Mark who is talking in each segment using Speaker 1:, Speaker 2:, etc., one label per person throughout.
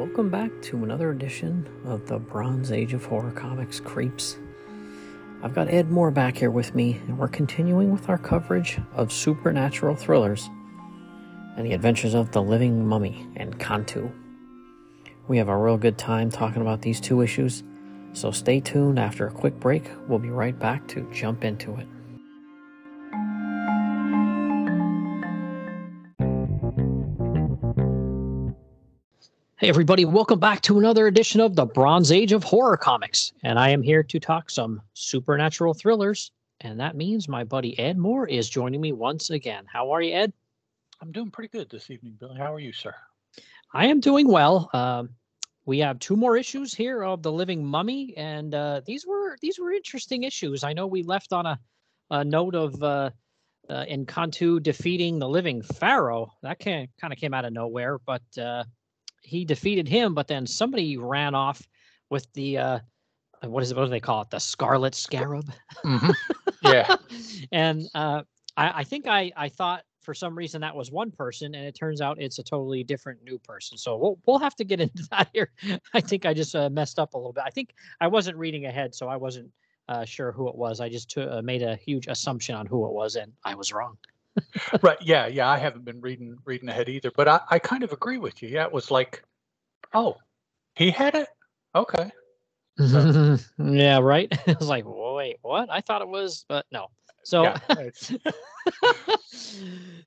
Speaker 1: welcome back to another edition of the Bronze Age of Horror Comics Creeps. I've got Ed Moore back here with me, and we're continuing with our coverage of supernatural thrillers and the adventures of the living mummy N'Kantu. We have a real good time talking about these two issues, so stay tuned after a quick break. We'll be right back to jump into it. Hey, everybody, welcome back to another edition of the Bronze Age of Horror Comics. And I am here to talk some supernatural thrillers. And that means my buddy Ed Moore is joining me once again. How are you, Ed?
Speaker 2: I'm doing pretty good this evening, Billy. How are you, sir?
Speaker 1: I am doing well. Um, we have two more issues here of the Living Mummy, and uh, these were these were interesting issues. I know we left on a, a note of uh, uh, defeating the Living Pharaoh. That kind of came out of nowhere, but uh, he defeated him, but then somebody ran off with the uh, what is it? What do they call it? The Scarlet Scarab.
Speaker 2: Mm-hmm. Yeah.
Speaker 1: and uh, I, I think I I thought for some reason that was one person, and it turns out it's a totally different new person. So we'll we'll have to get into that here. I think I just uh, messed up a little bit. I think I wasn't reading ahead, so I wasn't uh, sure who it was. I just t- uh, made a huge assumption on who it was, and I was wrong
Speaker 2: right. Yeah. Yeah. I haven't been reading reading ahead either, but I, I kind of agree with you. Yeah. It was like, oh, he had it. Okay.
Speaker 1: So. yeah. Right. it was like, wait, what? I thought it was, but no. So. Yeah,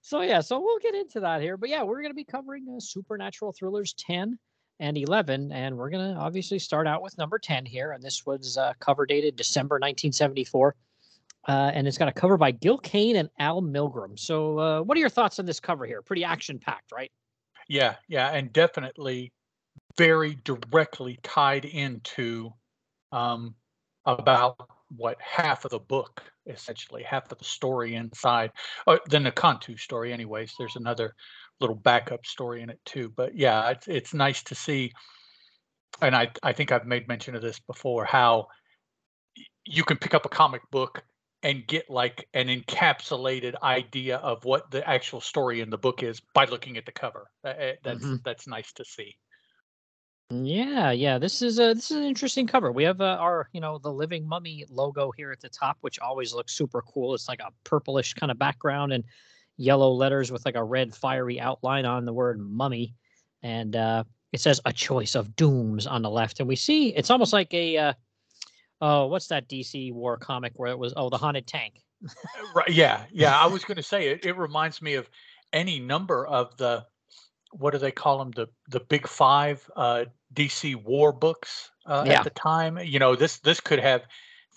Speaker 1: so yeah. So we'll get into that here, but yeah, we're going to be covering uh, supernatural thrillers ten and 11 and we're going to obviously start out with number 10 here and this was uh, cover dated december 1974 uh, and it's got a cover by Gil Kane and Al Milgrom. So, uh, what are your thoughts on this cover here? Pretty action packed, right?
Speaker 2: Yeah, yeah, and definitely very directly tied into um, about what half of the book, essentially half of the story inside. Oh, then the Kantu story, anyways. There's another little backup story in it too. But yeah, it's it's nice to see, and I I think I've made mention of this before how you can pick up a comic book and get like an encapsulated idea of what the actual story in the book is by looking at the cover. That's mm-hmm. that's nice to see.
Speaker 1: Yeah, yeah. This is a this is an interesting cover. We have uh, our you know the living mummy logo here at the top, which always looks super cool. It's like a purplish kind of background and yellow letters with like a red fiery outline on the word mummy, and uh, it says a choice of dooms on the left. And we see it's almost like a uh, oh, what's that DC War comic where it was? Oh, the haunted tank.
Speaker 2: Uh, right. Yeah. Yeah. I was going to say it. It reminds me of any number of the what do they call them? The the big five uh, DC War books uh, yeah. at the time. You know, this this could have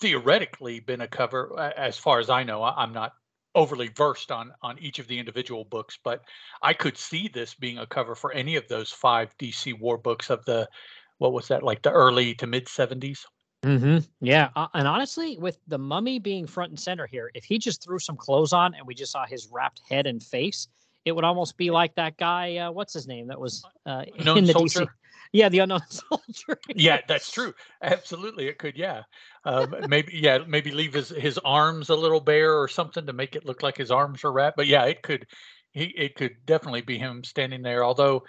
Speaker 2: theoretically been a cover. As far as I know, I'm not overly versed on on each of the individual books, but I could see this being a cover for any of those five DC War books of the what was that like the early to mid 70s
Speaker 1: hmm Yeah, uh, and honestly, with the mummy being front and center here, if he just threw some clothes on and we just saw his wrapped head and face, it would almost be like that guy. Uh, what's his name? That was uh,
Speaker 2: in the soldier. DC.
Speaker 1: Yeah, the unknown soldier.
Speaker 2: yeah, that's true. Absolutely, it could. Yeah, um, maybe. Yeah, maybe leave his his arms a little bare or something to make it look like his arms are wrapped. But yeah, it could. He it could definitely be him standing there. Although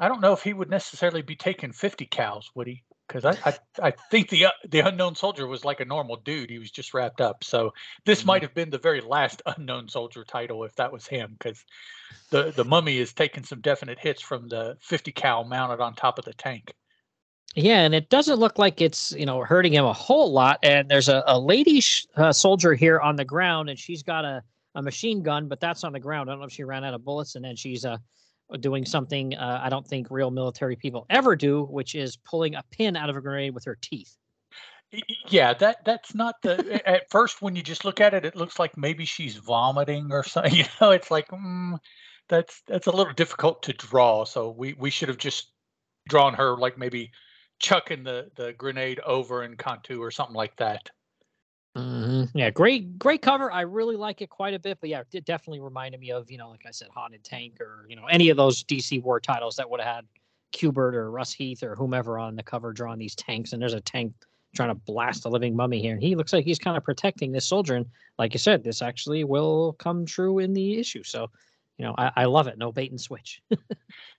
Speaker 2: I don't know if he would necessarily be taking fifty cals. Would he? Because I, I, I think the uh, the unknown soldier was like a normal dude. He was just wrapped up. So this mm-hmm. might have been the very last unknown soldier title if that was him, because the the mummy is taking some definite hits from the 50 cal mounted on top of the tank.
Speaker 1: Yeah, and it doesn't look like it's you know hurting him a whole lot. And there's a, a lady sh- uh, soldier here on the ground, and she's got a, a machine gun, but that's on the ground. I don't know if she ran out of bullets, and then she's uh doing something uh, I don't think real military people ever do, which is pulling a pin out of a grenade with her teeth.
Speaker 2: Yeah, that that's not the. at first, when you just look at it, it looks like maybe she's vomiting or something. You know, it's like mm, that's that's a little difficult to draw. So we we should have just drawn her like maybe chucking the the grenade over in Kantu or something like that.
Speaker 1: Mm-hmm. Yeah, great, great cover. I really like it quite a bit. But yeah, it definitely reminded me of you know, like I said, Haunted Tank or you know, any of those DC War titles that would have had Kubert or Russ Heath or whomever on the cover drawing these tanks. And there's a tank trying to blast a living mummy here, and he looks like he's kind of protecting this soldier. And like you said, this actually will come true in the issue. So you know, I, I love it. No bait and switch.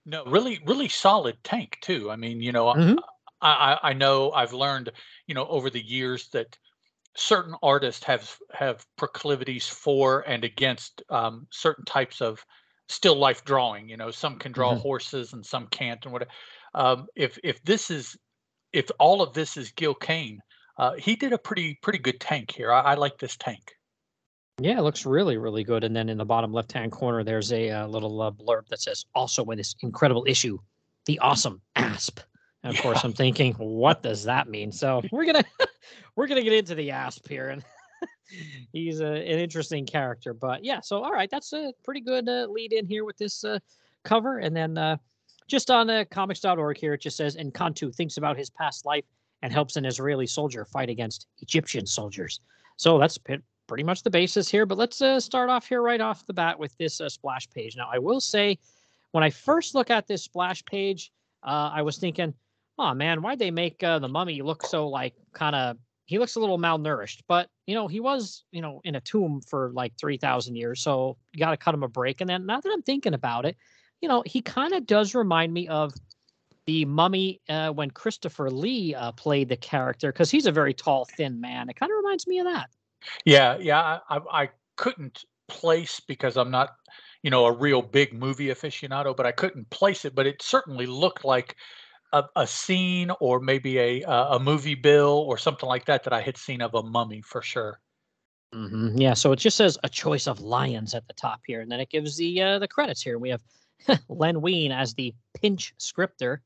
Speaker 2: No, really, really solid tank too. I mean, you know,
Speaker 1: hmm
Speaker 2: I, I I know I've learned, you know, over the years that certain artists have have proclivities for and against um, certain types of still life drawing. You know, some can draw
Speaker 1: hmm
Speaker 2: horses and some can't, and whatever. Um, if if this is if all of this is Gil Kane, uh, he did a pretty pretty good tank here. I, I like this tank.
Speaker 1: Yeah, it looks really, really good. And then in the bottom left-hand corner, there's a uh, little uh, blurb that says, "Also in this incredible issue, the awesome asp." And of course, I'm thinking, what does that mean? So we're gonna we're gonna get into the asp here, and he's a, an interesting character. But yeah, so all right, that's a pretty good uh, lead in here with this uh, cover. And then uh, just on uh, comics.org here, it just says, "N'Kantu thinks about his past life and helps an Israeli soldier fight against Egyptian soldiers." So that's pe- pretty much the basis here. But let's uh, start off here right off the bat with this uh, splash page. Now, I will say, when I first look at this splash page, uh, I was thinking, oh man, why'd they make uh, the mummy look so like kind of he looks a little malnourished, but you know, he was, you know, in a tomb for like 3,000 years. So you got to cut him a break. And then now that I'm thinking about it, you know, he kind of does remind me of the mummy uh, when Christopher Lee uh, played the character because he's a very tall, thin man. It kind of reminds me of that.
Speaker 2: yeah, yeah. I, I I couldn't place because I'm not, you know, a real big movie aficionado, but I couldn't place it. But it certainly looked like a, a scene or maybe a a movie bill or something like that that I had seen of a mummy for sure.
Speaker 1: hmm Yeah, so it just says a choice of lions at the top here, and then it gives the uh, the credits here. We have Len Wein as the pinch scripter,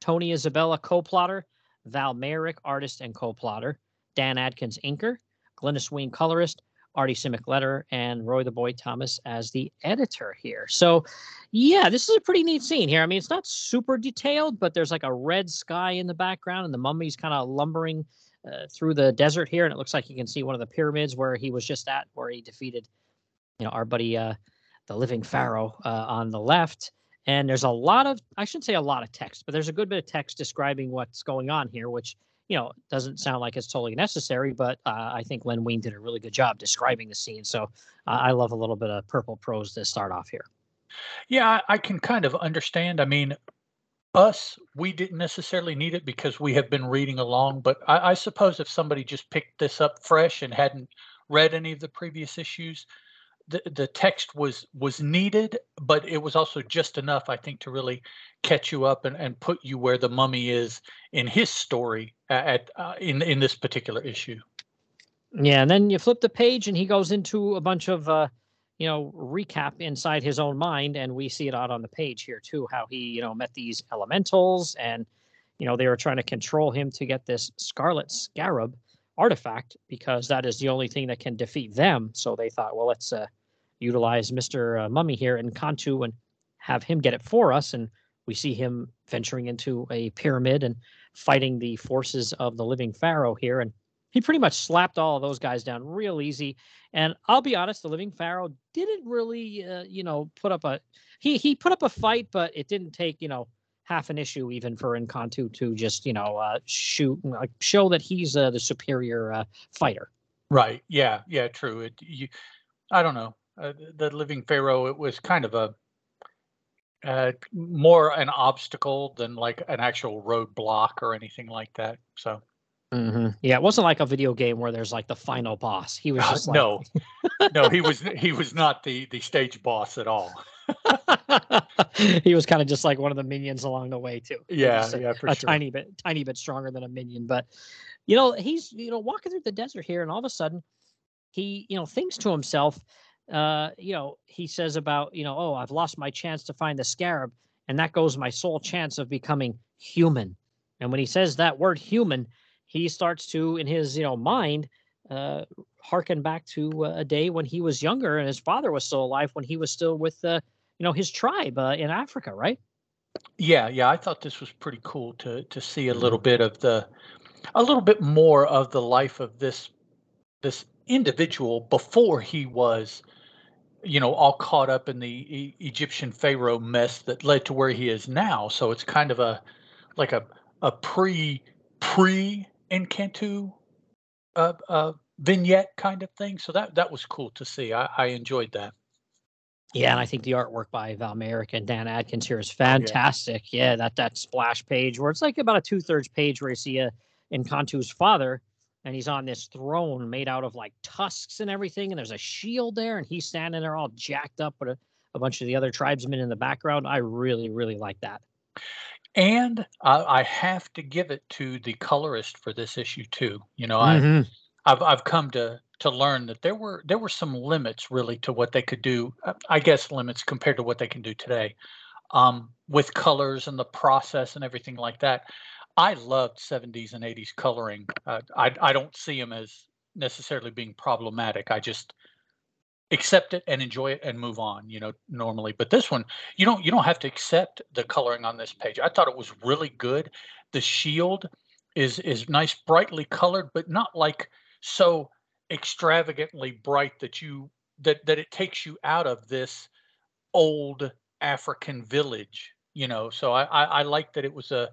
Speaker 1: Tony Isabella co-plotter, Val Mayerik artist and co-plotter, Dan Adkins inker, Glynis Wein colorist, Artie Simek letter, and Roy the Boy Thomas as the editor here. So, yeah, this is a pretty neat scene here. I mean, it's not super detailed, but there's like a red sky in the background, and the mummy's kind of lumbering uh, through the desert here, and it looks like you can see one of the pyramids where he was just at, where he defeated, you know, our buddy, uh, the living pharaoh, uh, on the left. And there's a lot of, I shouldn't say a lot of text, but there's a good bit of text describing what's going on here, which you know doesn't sound like it's totally necessary. But uh, I think Len Wein did a really good job describing the scene. So uh, I love a little bit of purple prose to start off here.
Speaker 2: Yeah, I, can kind of understand. I mean, us, we didn't necessarily need it because we have been reading along, but I, I suppose if somebody just picked this up fresh and hadn't read any of the previous issues, the, text was was needed, but it was also just enough, I think, to really catch you up and, and put you where the mummy is in his story at uh, in in this particular issue.
Speaker 1: Yeah, and then you flip the page, and he goes into a bunch of, uh, you know, recap inside his own mind, and we see it out on the page here too. How he, you know, met these elementals, and you know they were trying to control him to get this Scarlet Scarab artifact because that is the only thing that can defeat them. So they thought, well, let's uh, utilize Mister uh, Mummy here in Kantu and have him get it for us. And we see him venturing into a pyramid and fighting the forces of the living pharaoh here, and he pretty much slapped all of those guys down real easy. And I'll be honest, the living pharaoh didn't really, uh, you know, put up a he he put up a fight, but it didn't take you know half an issue even for N'Kantu to just you know uh, shoot like show that he's uh, the superior uh, fighter.
Speaker 2: Right. Yeah. Yeah. True. It. You. I don't know. Uh, the living pharaoh. It was kind of a uh, more an obstacle than like an actual roadblock or anything like that. So
Speaker 1: hmm Yeah, it wasn't like a video game where there's like the final boss. He was
Speaker 2: uh,
Speaker 1: just like
Speaker 2: no, no, he was he was not the the stage boss at all.
Speaker 1: he was kind of just like one of the minions along the way too.
Speaker 2: Yeah.
Speaker 1: a,
Speaker 2: Yeah. For
Speaker 1: a
Speaker 2: sure.
Speaker 1: tiny bit, tiny bit stronger than a minion. But you know, he's you know walking through the desert here, and all of a sudden, he you know thinks to himself, uh, you know, he says about you know, oh, I've lost my chance to find the scarab, and that goes my sole chance of becoming human. And when he says that word human, he starts to in his you know mind. Uh, harken back to uh, a day when he was younger and his father was still alive when he was still with uh, you know his tribe uh, in Africa, right?
Speaker 2: Yeah. Yeah. I thought this was pretty cool to to see a little
Speaker 1: Mhm.
Speaker 2: bit of the a little bit more of the life of this this individual before he was you know all caught up in the e- Egyptian pharaoh mess that led to where he is now. So it's kind of a like a a pre pre N'Kantu uh, uh, vignette kind of thing. So that that was cool to see. I, I enjoyed that.
Speaker 1: Yeah, and I think the artwork by Val Mayerik and Dan Adkins here is fantastic. Yeah. yeah, that that splash page where it's like about a two thirds page where you see a N'Kantu's father, and he's on this throne made out of like tusks and everything, and there's a shield there, and he's standing there all jacked up with a, a bunch of the other tribesmen in the background. I really, really like that.
Speaker 2: And uh, I have to give it to the colorist for this issue too. You know, mm-hmm. I, I've I've come to to learn that there were there were some limits really to what they could do. Uh, I guess limits compared to what they can do today, um, with colors and the process and everything like that. I loved 70s and 80s coloring. Uh, I I don't see them as necessarily being problematic. I just accept it and enjoy it and move on you know normally but this one you don't you don't have to accept the coloring on this page i thought it was really good the shield is is nice brightly colored but not like so extravagantly bright that you that that it takes you out of this old African village. You know, so I I, I like that it was a,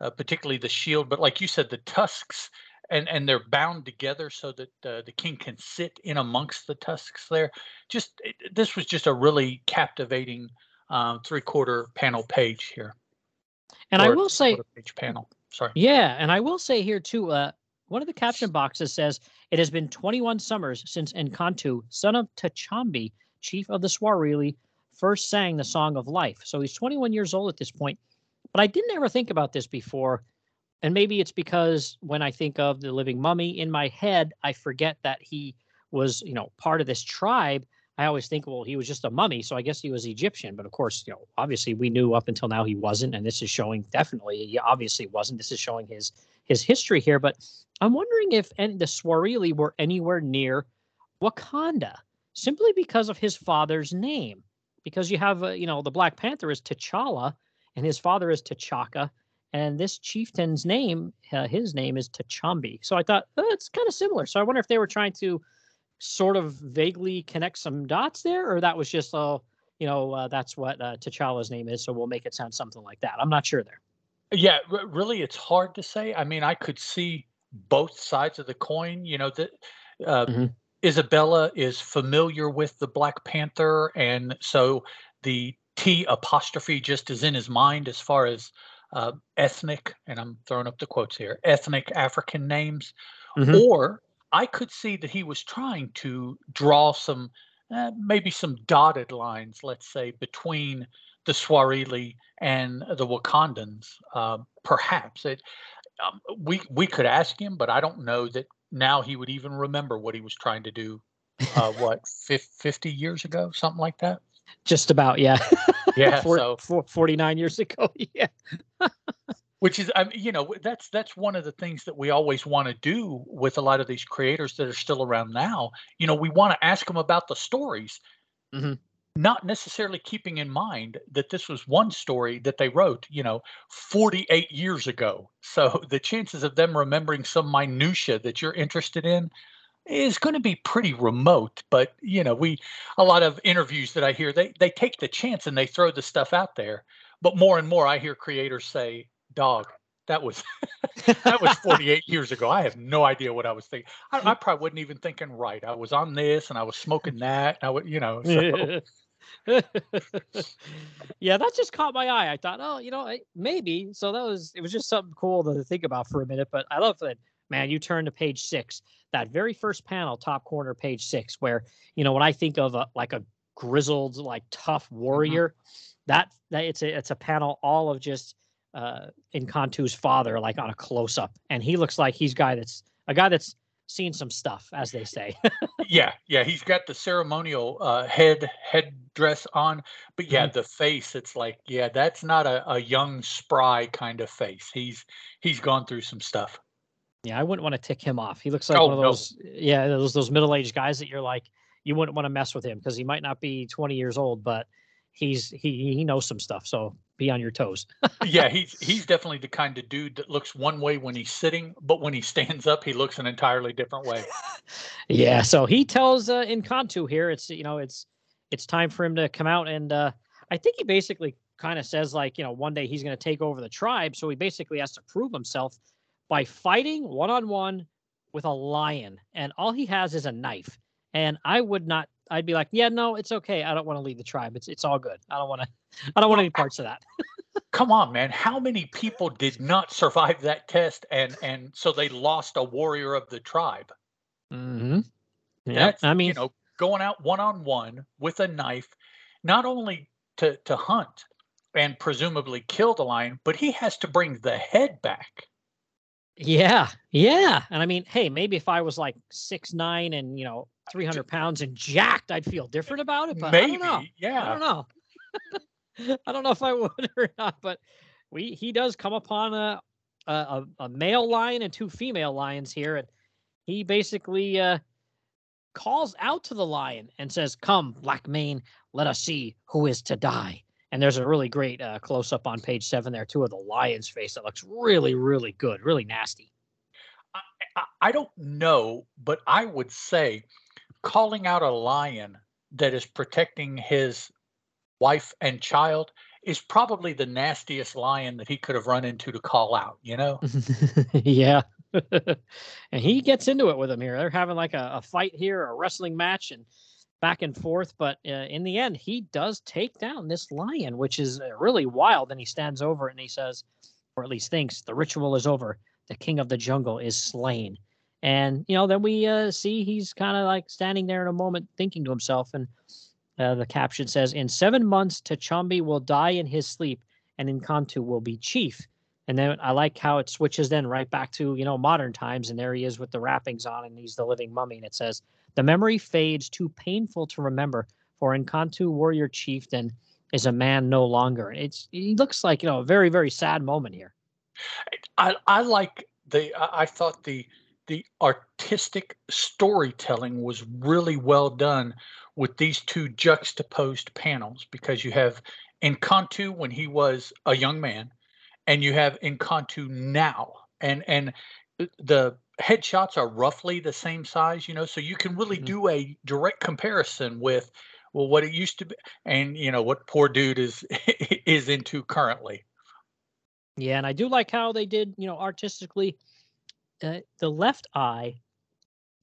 Speaker 2: a, particularly the shield, but like you said, the tusks and and they're bound together so that uh, the king can sit in amongst the tusks there. Just it, this was just a really captivating um, three quarter panel page here.
Speaker 1: And or I will say,
Speaker 2: page panel. Sorry.
Speaker 1: Yeah, and I will say here too. Uh, one of the caption boxes says, It has been 21 summers since N'Kantu, son of Tachambi, chief of the Swarili, first sang the Song of Life. So he's 21 years old at this point. But I didn't ever think about this before. And maybe it's because when I think of the living mummy in my head, I forget that he was, you know, part of this tribe. I always think, well, he was just a mummy, so I guess he was Egyptian. But of course, you know, obviously we knew up until now he wasn't, and this is showing definitely he obviously wasn't. This is showing his his history here. But I'm wondering if any, the Swarili were anywhere near Wakanda, simply because of his father's name. Because you have, uh, you know, the Black Panther is T'Challa, and his father is T'Chaka, and this chieftain's name, uh, his name is Tachambi. So I thought oh, it's kind of similar. So I wonder if they were trying to sort of vaguely connect some dots there, or that was just, oh, you know, uh, that's what uh, T'Challa's name is, so we'll make it sound something like that. I'm not sure there.
Speaker 2: Yeah, r- really, it's hard to say. I mean, I could see both sides of the coin. You know that uh, mm-hmm. Isabella is familiar with the Black Panther, and so the T apostrophe just is in his mind as far as uh, ethnic, and I'm throwing up the quotes here, ethnic African names, mm-hmm. or I could see that he was trying to draw some, uh, maybe some dotted lines, let's say, between the Swarili and the Wakandans. Uh, perhaps it, um, we we could ask him, but I don't know that now he would even remember what he was trying to do. Uh, what 50 years ago, something like that.
Speaker 1: Just about, yeah.
Speaker 2: Yeah.
Speaker 1: so 49 years ago, yeah.
Speaker 2: which is, I mean, you know, that's that's one of the things that we always want to do with a lot of these creators that are still around now. You know, we want to ask them about the stories. Mm-hmm not necessarily keeping in mind that this was one story that they wrote, you know, 48 years ago. So the chances of them remembering some minutia that you're interested in is going to be pretty remote. But you know, we a lot of interviews that I hear, they they take the chance and they throw the stuff out there. But more and more, I hear creators say, "Dog, that was that was 48 years ago. I have no idea what I was thinking. I, I, probably wasn't even thinking right. I was on this and I was smoking that. I would, you know. So.
Speaker 1: yeah, that just caught my eye. I thought, oh, you know, maybe. So that was it was just something cool to think about for a minute. But I love that, man. You turn to page six, that very first panel, top corner, page six, where you know when I think of a, like a grizzled, like tough mm-hmm. warrior, mm-hmm. that that it's a it's a panel all of just uh N'Kantu's father, like on a close up, and he looks like he's guy that's a guy that's seen some stuff, as they say.
Speaker 2: yeah, yeah, he's got the ceremonial uh, head headdress on, but yeah, mm-hmm. the face. It's like, yeah, that's not a, a young spry kind of face. He's he's gone through some stuff.
Speaker 1: Yeah, I wouldn't want to tick him off. He looks like oh, one of those, no. yeah, those those middle aged guys that you're like, you wouldn't want to mess with him because he might not be 20 years old, but he's he he knows some stuff. So be on your toes.
Speaker 2: yeah, he's he's definitely the kind of dude that looks one way when he's sitting, but when he stands up, he looks an entirely different way.
Speaker 1: yeah, so he tells uh, N'Kantu here, it's you know, it's it's time for him to come out, and uh, I think he basically kind of says like, you know, one day he's going to take over the tribe, so he basically has to prove himself by fighting one on one with a lion, and all he has is a knife. And I would not I'd be like, yeah, no, it's okay. I don't want to leave the tribe. It's it's all good. I don't want to. I don't want any parts of that.
Speaker 2: Come on, man. How many people did not survive that test, and and so they lost a warrior of the tribe?
Speaker 1: Mm-hmm.
Speaker 2: Yeah,
Speaker 1: I mean,
Speaker 2: you know, going out one on one with a knife, not only to to hunt and presumably kill the lion, but he has to bring the head back.
Speaker 1: Yeah, yeah. And I mean, hey, maybe if I was like six nine and you know three hundred pounds and jacked, I'd feel different about it. But
Speaker 2: Maybe,
Speaker 1: I don't know.
Speaker 2: yeah.
Speaker 1: I don't know. I don't know if I would or not. But we he does come upon a a, a male lion and two female lions here, and he basically uh, calls out to the lion and says, "Come, Black Mane, let us see who is to die." And there's a really great uh, close up on page seven there too of the lion's face that looks really, really good, really nasty.
Speaker 2: I, I, don't know, but I would say calling out a lion that is protecting his wife and child is probably the nastiest lion that he could have run into to call out, you know?
Speaker 1: yeah. and he gets into it with him here. They're having like a, a fight here, a wrestling match, and back and forth. But uh, in the end, he does take down this lion, which is uh, really wild. And he stands over it and he says, or at least thinks, the ritual is over. The king of the jungle is slain. And, you know, then we uh, see he's kind of like standing there in a moment thinking to himself. And uh, the caption says, In seven months, Tachambi will die in his sleep and Nkantu will be chief. And then I like how it switches then right back to, you know, modern times. And there he is with the wrappings on and he's the living mummy. And it says, The memory fades too painful to remember, for Nkantu warrior chieftain is a man no longer. It's he looks like, you know, a very, very sad moment here.
Speaker 2: I, I like the I thought the the artistic storytelling was really well done with these two juxtaposed panels because you have Nkantu when he was a young man and you have Nkantu now and and the headshots are roughly the same size you know so you can really
Speaker 1: Mhm.
Speaker 2: do a direct comparison with well what it used to be and you know what poor dude is is into currently
Speaker 1: Yeah, and I do like how they did, you know, artistically. Uh, the left eye,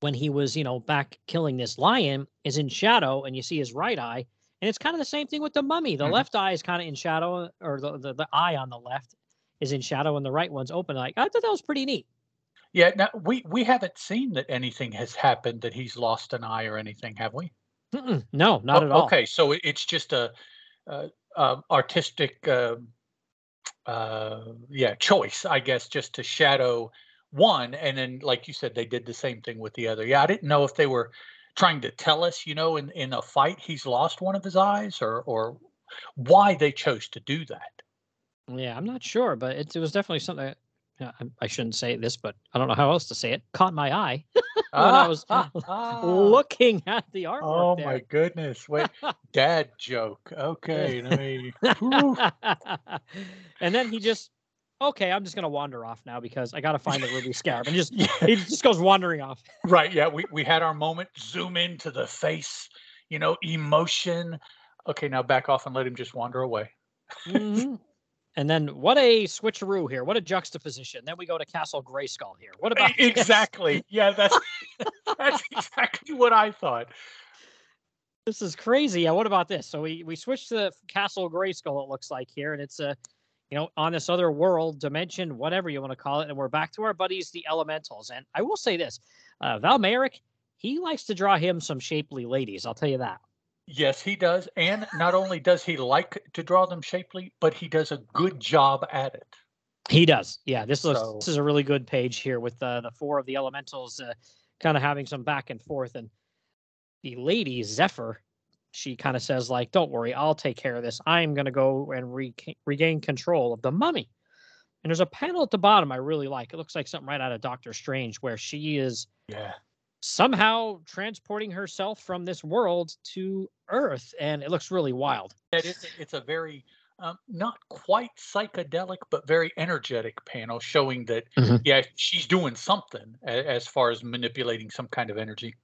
Speaker 1: when he was, you know, back killing this lion, is in shadow, and you see his right eye, and it's kind of the same thing with the mummy. The
Speaker 2: Mhm.
Speaker 1: left eye is kind of in shadow, or the, the the eye on the left is in shadow, and the right one's open. Like I thought that was pretty neat.
Speaker 2: Yeah, now we we haven't seen that anything has happened that he's lost an eye or anything, have we?
Speaker 1: Mm-mm, no, not
Speaker 2: O-
Speaker 1: at all.
Speaker 2: Okay, so it's just a, uh uh artistic, um uh, yeah, choice, I guess, just to shadow one, and then, like you said, they did the same thing with the other. Yeah, I didn't know if they were trying to tell us, you know, in in a fight he's lost one of his eyes, or or why they chose to do that.
Speaker 1: Yeah, I'm not sure, but it, it was definitely something. That- yeah, I, I shouldn't say this, but I don't know how else to say it. Caught my eye when I was ah, ah, ah. looking at the artwork.
Speaker 2: Oh
Speaker 1: there.
Speaker 2: my goodness! Wait, dad joke. Okay, let me.
Speaker 1: and then he just, okay, I'm just gonna wander off now because I gotta find the ruby scarab, and just
Speaker 2: Yeah,
Speaker 1: he just goes wandering off.
Speaker 2: right. Yeah, we we had our moment. Zoom into the face. You know, emotion. Okay, now back off and let him just wander away.
Speaker 1: Mhm. And then what a switcheroo here! What a juxtaposition! Then we go to Castle Grayskull here. What about
Speaker 2: Exactly. Yeah, that's that's exactly what I thought.
Speaker 1: This is crazy. Yeah, what about this? So we we switch to Castle Grayskull. It looks like here, and it's a, you know, on this other world dimension, whatever you want to call it, and we're back to our buddies, the Elementals. And I will say this, uh, Val Mayerik, he likes to draw him some shapely ladies. I'll tell you that.
Speaker 2: Yes, he does. And not only does he like to draw them shapely, but he does a good job at it.
Speaker 1: He does. Yeah, this looks
Speaker 2: So-
Speaker 1: this is a really good page here with uh, the four of the Elementals, uh, kind of having some back and forth, and the lady Zephyr. She kind of says like, "Don't worry, I'll take care of this. I'm gonna go and re- regain control of the mummy." And there's a panel at the bottom I really like. It looks like something right out of Doctor Strange, where she is
Speaker 2: Yeah.
Speaker 1: Somehow transporting herself from this world to Earth, and it looks really wild.
Speaker 2: It is, it's a very, um, not quite psychedelic, but very energetic panel showing that,
Speaker 1: Mhm.
Speaker 2: yeah, she's doing something as far as manipulating some kind of energy.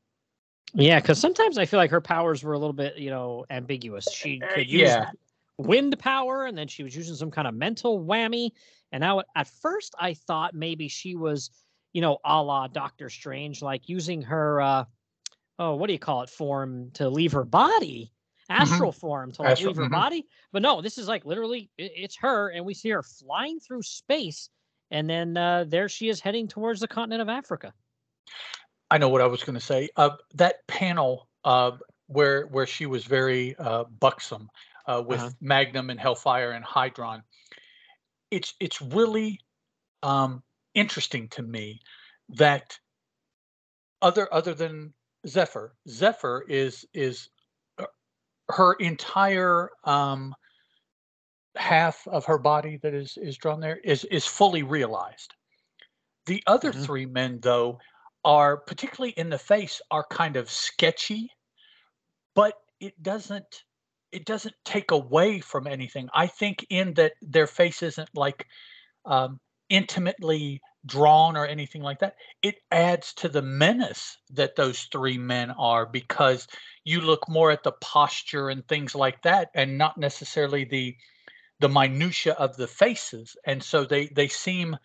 Speaker 1: Yeah, because sometimes I feel like her powers were a little bit, you know, ambiguous. She
Speaker 2: Uh,
Speaker 1: could use
Speaker 2: yeah.
Speaker 1: wind power, and then she was using some kind of mental whammy. And now, at first, I thought maybe she was, you know, a la Doctor Strange, like using her uh, oh, what do you call it, form to leave her body,
Speaker 2: Mm-hmm.
Speaker 1: astral form to like
Speaker 2: Astral,
Speaker 1: leave her
Speaker 2: mhm.
Speaker 1: body. But no, this is like literally it's her, and we see her flying through space, and then uh, there she is heading towards the continent of Africa.
Speaker 2: I know what I was going to say. Uh, that panel uh, where where she was very uh, buxom uh, with
Speaker 1: Uh-huh.
Speaker 2: Magnum and Hellfire and Hydron. It's it's really um, interesting to me that other other than Zephyr, Zephyr is is uh, her entire um, half of her body that is is drawn there is is fully realized. The other
Speaker 1: Mhm.
Speaker 2: three men, though, are particularly in the face are kind of sketchy, but it doesn't it doesn't take away from anything. I think in that their face isn't like um, intimately drawn or anything like that. It adds to the menace that those three men are because you look more at the posture and things like that, and not necessarily the the minutia of the faces. And so they they seem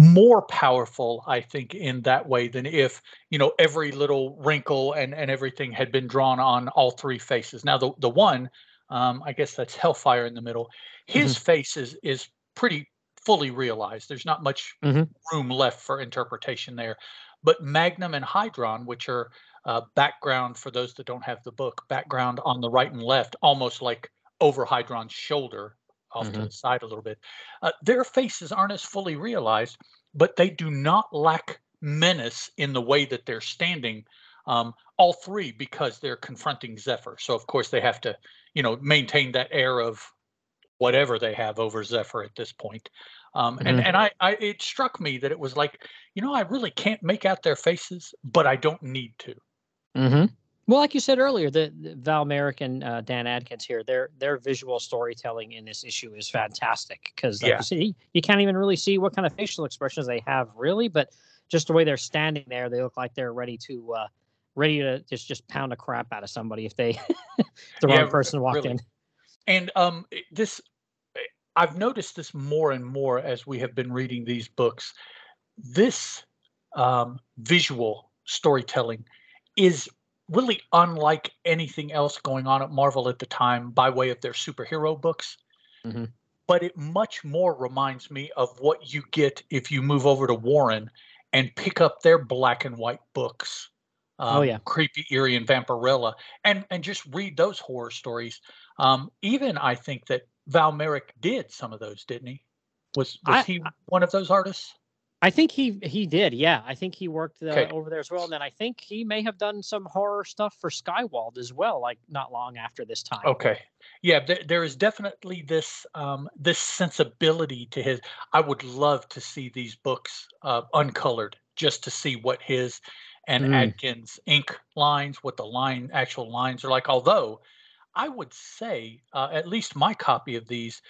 Speaker 2: more powerful, I think, in that way than if you know every little wrinkle and and everything had been drawn on all three faces. Now the the one, um, I guess that's Hellfire in the middle. His face is is pretty fully realized. There's not much
Speaker 1: Mhm.
Speaker 2: room left for interpretation there. But Magnum and Hydron, which are uh, background for those that don't have the book, background on the right and left, almost like over Hydron's shoulder, off to
Speaker 1: Mhm.
Speaker 2: the side a little bit. Uh, their faces aren't as fully realized, but they do not lack menace in the way that they're standing. Um, all three because they're confronting Zephyr. So of course they have to, you know, maintain that air of whatever they have over Zephyr at this point. Um, and
Speaker 1: Mhm.
Speaker 2: and I, I it struck me that it was like, you know, I really can't make out their faces, but I don't need to.
Speaker 1: Mm-hmm. Well, like you said earlier, the, the Val Mayerik and uh, Dan Adkins here, their their visual storytelling in this issue is fantastic because, like
Speaker 2: Yeah.
Speaker 1: you see, you can't even really see what kind of facial expressions they have, really. But just the way they're standing there, they look like they're ready to uh, ready to just just pound a crap out of somebody if they if the
Speaker 2: Yeah,
Speaker 1: wrong person walked
Speaker 2: really.
Speaker 1: in.
Speaker 2: And um, this, I've noticed this more and more as we have been reading these books. This um, visual storytelling is really unlike anything else going on at Marvel at the time by way of their superhero books.
Speaker 1: Mhm.
Speaker 2: But it much more reminds me of what you get if you move over to Warren and pick up their black and white books.
Speaker 1: Oh,
Speaker 2: um,
Speaker 1: yeah.
Speaker 2: Creepy, Eerie, and Vampirella, and and just read those horror stories. Um, even I think that Val Mayerik did some of those, didn't he? Was was
Speaker 1: I-
Speaker 2: he one of those artists?
Speaker 1: I think he he did. Yeah, I think he worked uh,
Speaker 2: Okay.
Speaker 1: over there as well. And then I think he may have done some horror stuff for Skywald as well, like not long after this time.
Speaker 2: Okay, yeah, there, there is definitely this um, this sensibility to his. I would love to see these books uh, uncolored, just to see what his and
Speaker 1: Mm.
Speaker 2: Adkins ink lines, what the line actual lines are like. Although I would say, uh, at least my copy of these,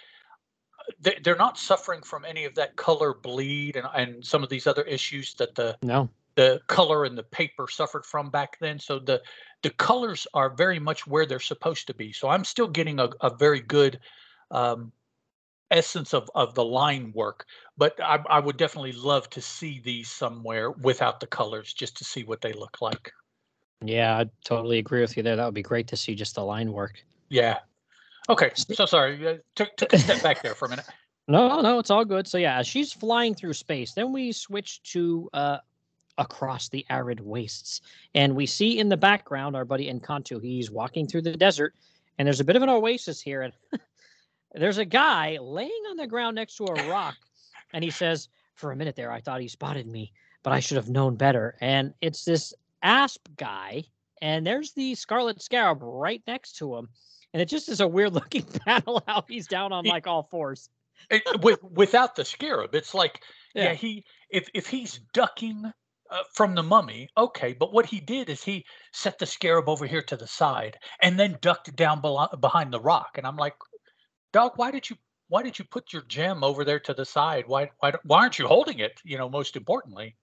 Speaker 2: uh, they, they're not suffering from any of that color bleed and, and some of these other issues that the
Speaker 1: No.
Speaker 2: the color and the paper suffered from back then. So the the colors are very much where they're supposed to be. So I'm still getting a, a very good um, essence of of the line work. But I, I would definitely love to see these somewhere without the colors, just to see what they look like.
Speaker 1: Yeah, I totally agree with you there. That would be great to see just the line work.
Speaker 2: Yeah. Okay. So sorry. uh, Took took a step back there for a minute.
Speaker 1: No, no, it's all good. So yeah, she's flying through space, then we switch to uh across the arid wastes. And we see in the background our buddy N'Kantu. He's walking through the desert, and there's a bit of an oasis here. And there's a guy laying on the ground next to a rock, and he says, For a minute there, I thought he spotted me, but I should have known better. And it's this asp guy, and there's the scarlet scarab right next to him. And it just is a weird looking panel how he's down on like all fours.
Speaker 2: It, with without the scarab, it's like yeah,
Speaker 1: Yeah.
Speaker 2: he if if he's ducking uh, from the mummy, okay. But what he did is he set the scarab over here to the side and then ducked down belo- behind the rock. And I'm like, dog, why did you why did you put your gem over there to the side? Why why why aren't you holding it? You know, most importantly,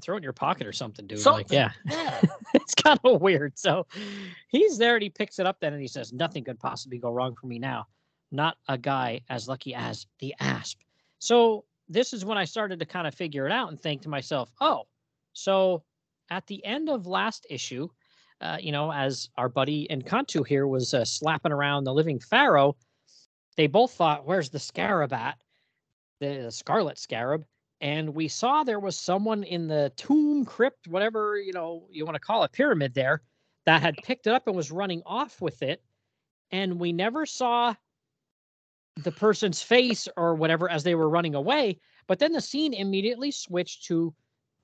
Speaker 1: throw it in your pocket or something, dude. Like, yeah,
Speaker 2: yeah.
Speaker 1: it's kind of weird. So he's there and he picks it up then and he says, Nothing could possibly go wrong for me now. Not a guy as lucky as the asp. So this is when I started to kind of figure it out and think to myself, Oh, so at the end of last issue, uh, you know, as our buddy N'Kantu here was uh, slapping around the living pharaoh, they both thought, "Where's the scarab at?" The, the scarlet scarab, and we saw there was someone in the tomb crypt, whatever you know you want to call it, pyramid there, that had picked it up and was running off with it, and we never saw the person's face or whatever as they were running away. But then the scene immediately switched to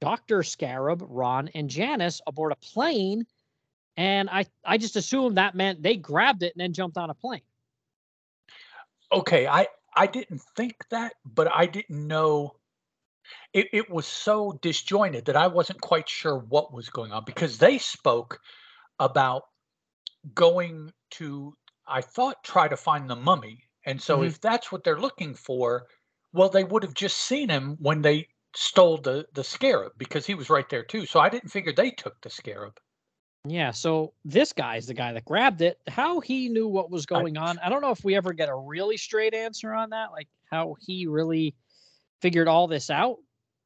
Speaker 1: Dr. Scarab, Ron, and Janice aboard a plane. And I, I just assumed that meant they grabbed it and then jumped on a plane.
Speaker 2: Okay, I I didn't think that, but I didn't know it, it was so disjointed that I wasn't quite sure what was going on because they spoke about going to I thought try to find the mummy. And so
Speaker 1: Mhm.
Speaker 2: if that's what they're looking for, well they would have just seen him when they stole the the scarab because he was right there too. So I didn't figure they took the scarab.
Speaker 1: Yeah, so this guy's the guy that grabbed it. How he knew what was going on, I don't know if we ever get a really straight answer on that, like how he really figured all this out.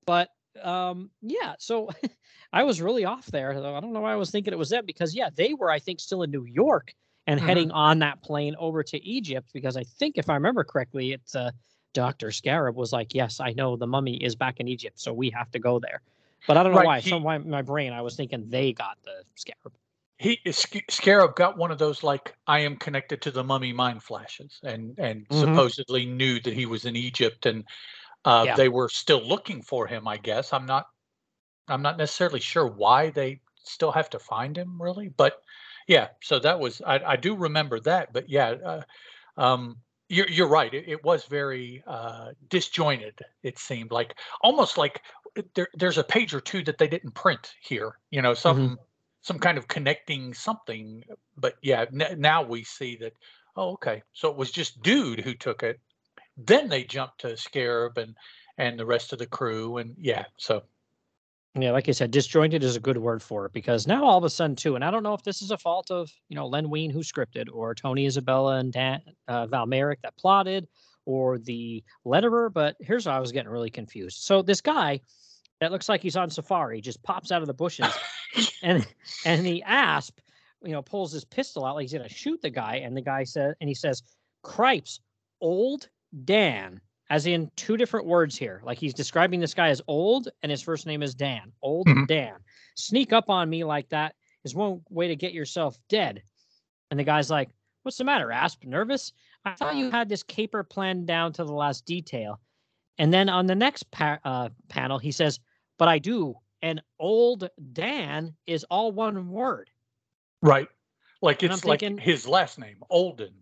Speaker 1: But um, yeah, so I was really off there. I don't know why I was thinking it was them because yeah, they were I think still in New York and
Speaker 2: Mhm.
Speaker 1: heading on that plane over to Egypt because I think if I remember correctly, it's uh, Doctor Scarab was like, "Yes, I know the mummy is back in Egypt, so we have to go there." But I don't know
Speaker 2: Right.
Speaker 1: why.
Speaker 2: He
Speaker 1: Some why my brain I was thinking they got the scarab.
Speaker 2: he Scarab got one of those like I am connected to the mummy mind flashes and and
Speaker 1: hmm
Speaker 2: supposedly knew that he was in Egypt and uh,
Speaker 1: Yeah.
Speaker 2: they were still looking for him. I guess I'm not I'm not necessarily sure why they still have to find him really, but yeah. So that was I, I do remember that, but yeah, uh, um, you're you're right. It, it was very uh, disjointed. It seemed like almost like there, there's a page or two that they didn't print here. You know,
Speaker 1: hmm
Speaker 2: some some kind of connecting something. But yeah, n- now we see that. Oh, okay. So it was just dude who took it. Then they jumped to Scarab and and the rest of the crew, and yeah. So
Speaker 1: Yeah, like I said, disjointed is a good word for it because now all of a sudden too, and I don't know if this is a fault of you know Len Wein who scripted, or Tony Isabella and Dan, uh, Val Mayerik that plotted, or the letterer. But here's how I was getting really confused. So this guy that looks like he's on safari just pops out of the bushes, and and the asp, you know, pulls his pistol out like he's gonna shoot the guy, and the guy says, and he says, "Cripes, old Dan." As in two different words here. Like he's describing this guy as old and his first name is Dan. Old
Speaker 2: Mhm.
Speaker 1: Dan. Sneak up on me like that is one way to get yourself dead. And the guy's like, What's the matter, Asp? Nervous? I thought you had this caper planned down to the last detail. And then on the next pa- uh, panel, he says, But I do. And old Dan is all one word.
Speaker 2: right, like it's like
Speaker 1: thinking,
Speaker 2: his last name, Olden.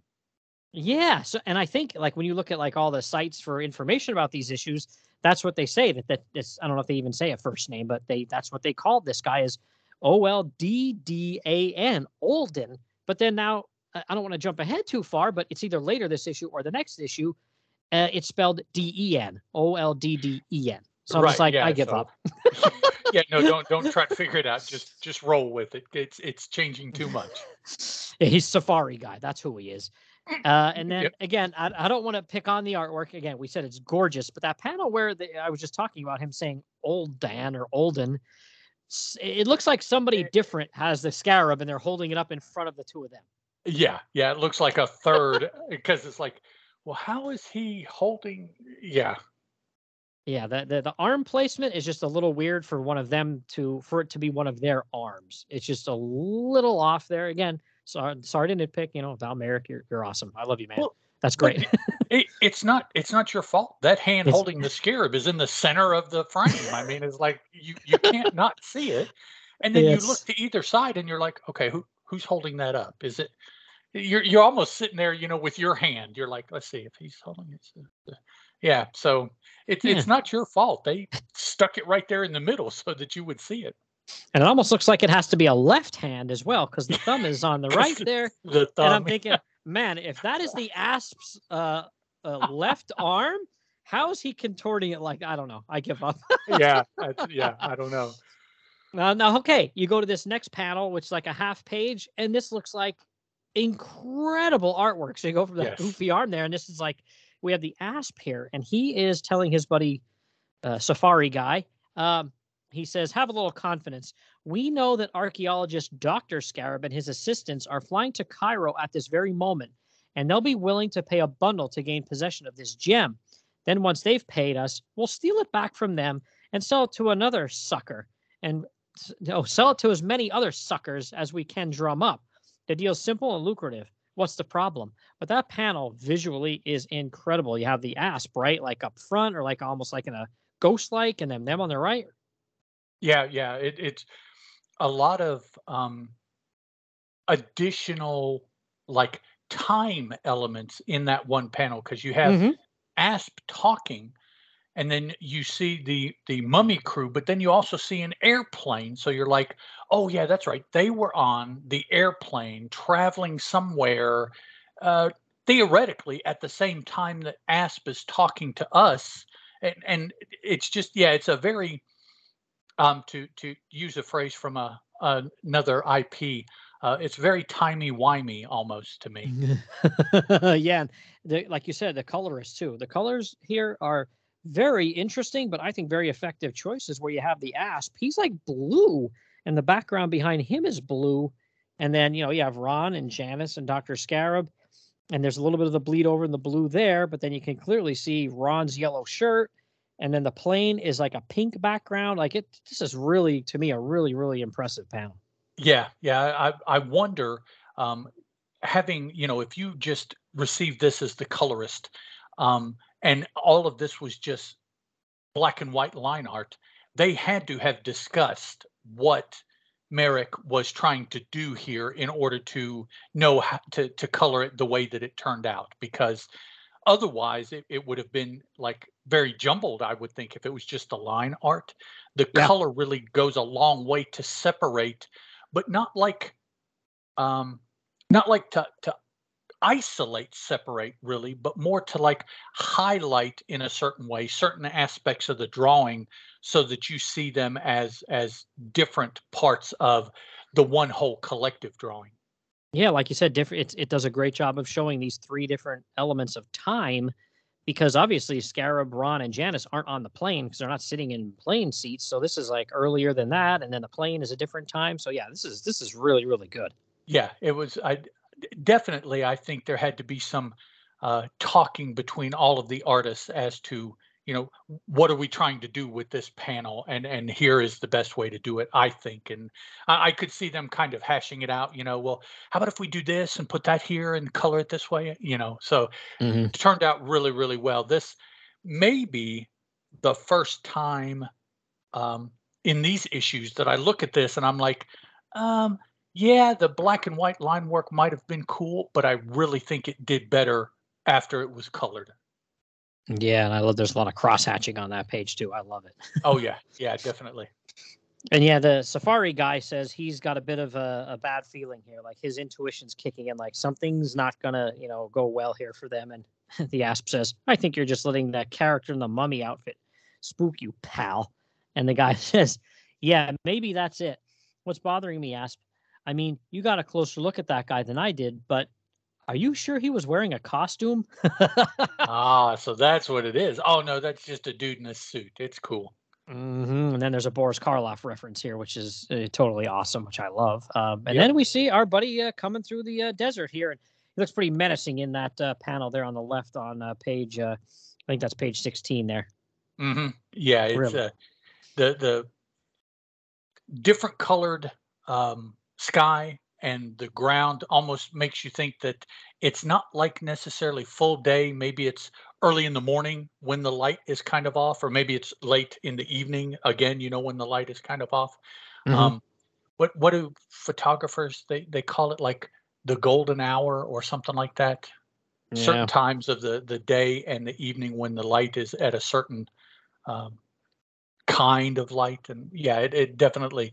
Speaker 1: Yeah. So, and I think like when you look at like all the sites for information about these issues, that's what they say that that this. I don't know if they even say a first name, but they that's what they called this guy is O L D D A N Olden. But then now I don't want to jump ahead too far, but it's either later this issue or the next issue. Uh, it's spelled D E N O L D D E N. So I'm just
Speaker 2: Right.
Speaker 1: like, I give
Speaker 2: So
Speaker 1: up.
Speaker 2: yeah, no, don't don't try to figure it out. Just just roll with it. It's it's changing too much.
Speaker 1: Yeah, He's Safari guy. That's who he is. Uh, and then
Speaker 2: Yep.
Speaker 1: again, I, I don't want to pick on the artwork. Again, we said it's gorgeous, but that panel where the, I was just talking about him saying "old Dan" or "Olden," it looks like somebody different has the scarab and they're holding it up in front of the two of them.
Speaker 2: Yeah, yeah. It looks like a third because it's like, well, how is he holding? Yeah,
Speaker 1: Yeah, the, the the arm placement is just a little weird for one of them to for it to be one of their arms. It's just a little off there. Again, sorry, uh, sorry to nitpick. You know, Val Mayerik, you're you're awesome. I love you, man.
Speaker 2: Well,
Speaker 1: That's great.
Speaker 2: it, it's not it's not your fault. That hand
Speaker 1: It's
Speaker 2: holding the scarab is in the center of the frame. I mean, it's like you you can't not see it, and then you look to either side and you're like, okay, who who's holding that up? Is it? You're you're almost sitting there, you know, with your hand. You're like, let's see if he's holding it. Yeah, so it's
Speaker 1: yeah.
Speaker 2: it's not your fault. They stuck it right there in the middle so that you would see it.
Speaker 1: And it almost looks like it has to be a left hand as well, because the thumb is on the right there.
Speaker 2: the thumb.
Speaker 1: And I'm thinking, man, if that is the asp's uh, uh, left arm, how is he contorting it like I don't know. I give up.
Speaker 2: yeah, that's, yeah. I don't know.
Speaker 1: now, now, okay, you go to this next panel, which is like a half page, and this looks like incredible artwork. So you go from that
Speaker 2: Yes.
Speaker 1: goofy arm there, and this is like we have the asp here, and he is telling his buddy uh, Safari guy, um, he says, Have a little confidence. We know that archaeologist Dr. Scarab and his assistants are flying to Cairo at this very moment, and they'll be willing to pay a bundle to gain possession of this gem. Then, once they've paid us, we'll steal it back from them and sell it to another sucker and know, sell it to as many other suckers as we can drum up. The deal's simple and lucrative. What's the problem? But that panel visually is incredible. You have the asp, right? Like up front or like almost like in a ghost like, and then them on the right.
Speaker 2: Yeah, yeah. It, it's a lot of um, additional like time elements in that one panel because you have mm-hmm. Asp talking, and then you see the the mummy crew, but then you also see an airplane. So you're like, oh yeah, that's right. They were on the airplane traveling somewhere, uh, theoretically at the same time that Asp is talking to us, and and it's just yeah, it's a very um, to to use a phrase from a, another IP. Uh, it's very timey wimey almost to me.
Speaker 1: yeah, the, like you said, the colorists too. The colors here are very interesting, but I think very effective choices. Where you have the asp, he's like blue, and the background behind him is blue, and then you know you have Ron and Janice and Doctor Scarab, and there's a little bit of the bleed over in the blue there, but then you can clearly see Ron's yellow shirt and then the plane is like a pink background. Like it, this is really to me a really really impressive panel.
Speaker 2: Yeah, yeah. I I wonder, um, having you know, if you just received this as the colorist, um, and all of this was just black and white line art, they had to have discussed what Mayerik was trying to do here in order to know how to to color it the way that it turned out because otherwise it, it would have been like very jumbled i would think if it was just a line art the yeah. color really goes a long way to separate but not like um not like to to isolate separate really but more to like highlight in a certain way certain aspects of the drawing so that you see them as as different parts of the one whole collective drawing
Speaker 1: yeah, like you said, different. It, it does a great job of showing these three different elements of time, because obviously Scarab, Ron, and Janice aren't on the plane because they're not sitting in plane seats. So this is like earlier than that, and then the plane is a different time. So yeah, this is this is really really good.
Speaker 2: Yeah, it was. I definitely. I think there had to be some uh, talking between all of the artists as to you know what are we trying to do with this panel? And and here is the best way to do it i think. And I, I, could see them kind of hashing it out you know well how about if we do this and put that here and color it this way? You know so mm-hmm. it turned out really really well. This may be the first time um, in these issues that i look at this and i'm like um, yeah the black and white line work might have been cool but i really think it did better after it was colored
Speaker 1: yeah, and I love there's a lot of cross hatching on that page too. I love it.
Speaker 2: oh yeah, yeah, definitely.
Speaker 1: And yeah, the Safari guy says he's got a bit of a, a, bad feeling here. Like his intuition's kicking in, like something's not gonna, you know, go well here for them. And the Asp says, I think you're just letting that character in the mummy outfit spook you, pal. And the guy says, Yeah, maybe that's it. What's bothering me, Asp? I mean, you got a closer look at that guy than I did, but are you sure he was wearing a costume?
Speaker 2: ah, so that's what it is. Oh no, that's just a dude in a suit. It's cool.
Speaker 1: Mm-hmm. And then there's a Boris Karloff reference here, which is uh, totally awesome, which I love. Um, and yep. then we see our buddy uh, coming through the uh, desert here, and he looks pretty menacing in that uh, panel there on the left on uh, page. Uh, I think that's page 16 there.
Speaker 2: Mm-hmm. Yeah, it's really. the the different colored um, sky and the ground almost makes you think that it's not like necessarily full day. Maybe it's early in the morning when the light is kind of off, or maybe it's late in the evening. Again, you know, when the light is kind of off. Mm-hmm. Um, what what do photographers they they call it like the golden hour or something like that? Yeah. Certain times of the the day and the evening when the light is at a certain um, kind of light, and yeah, it, it definitely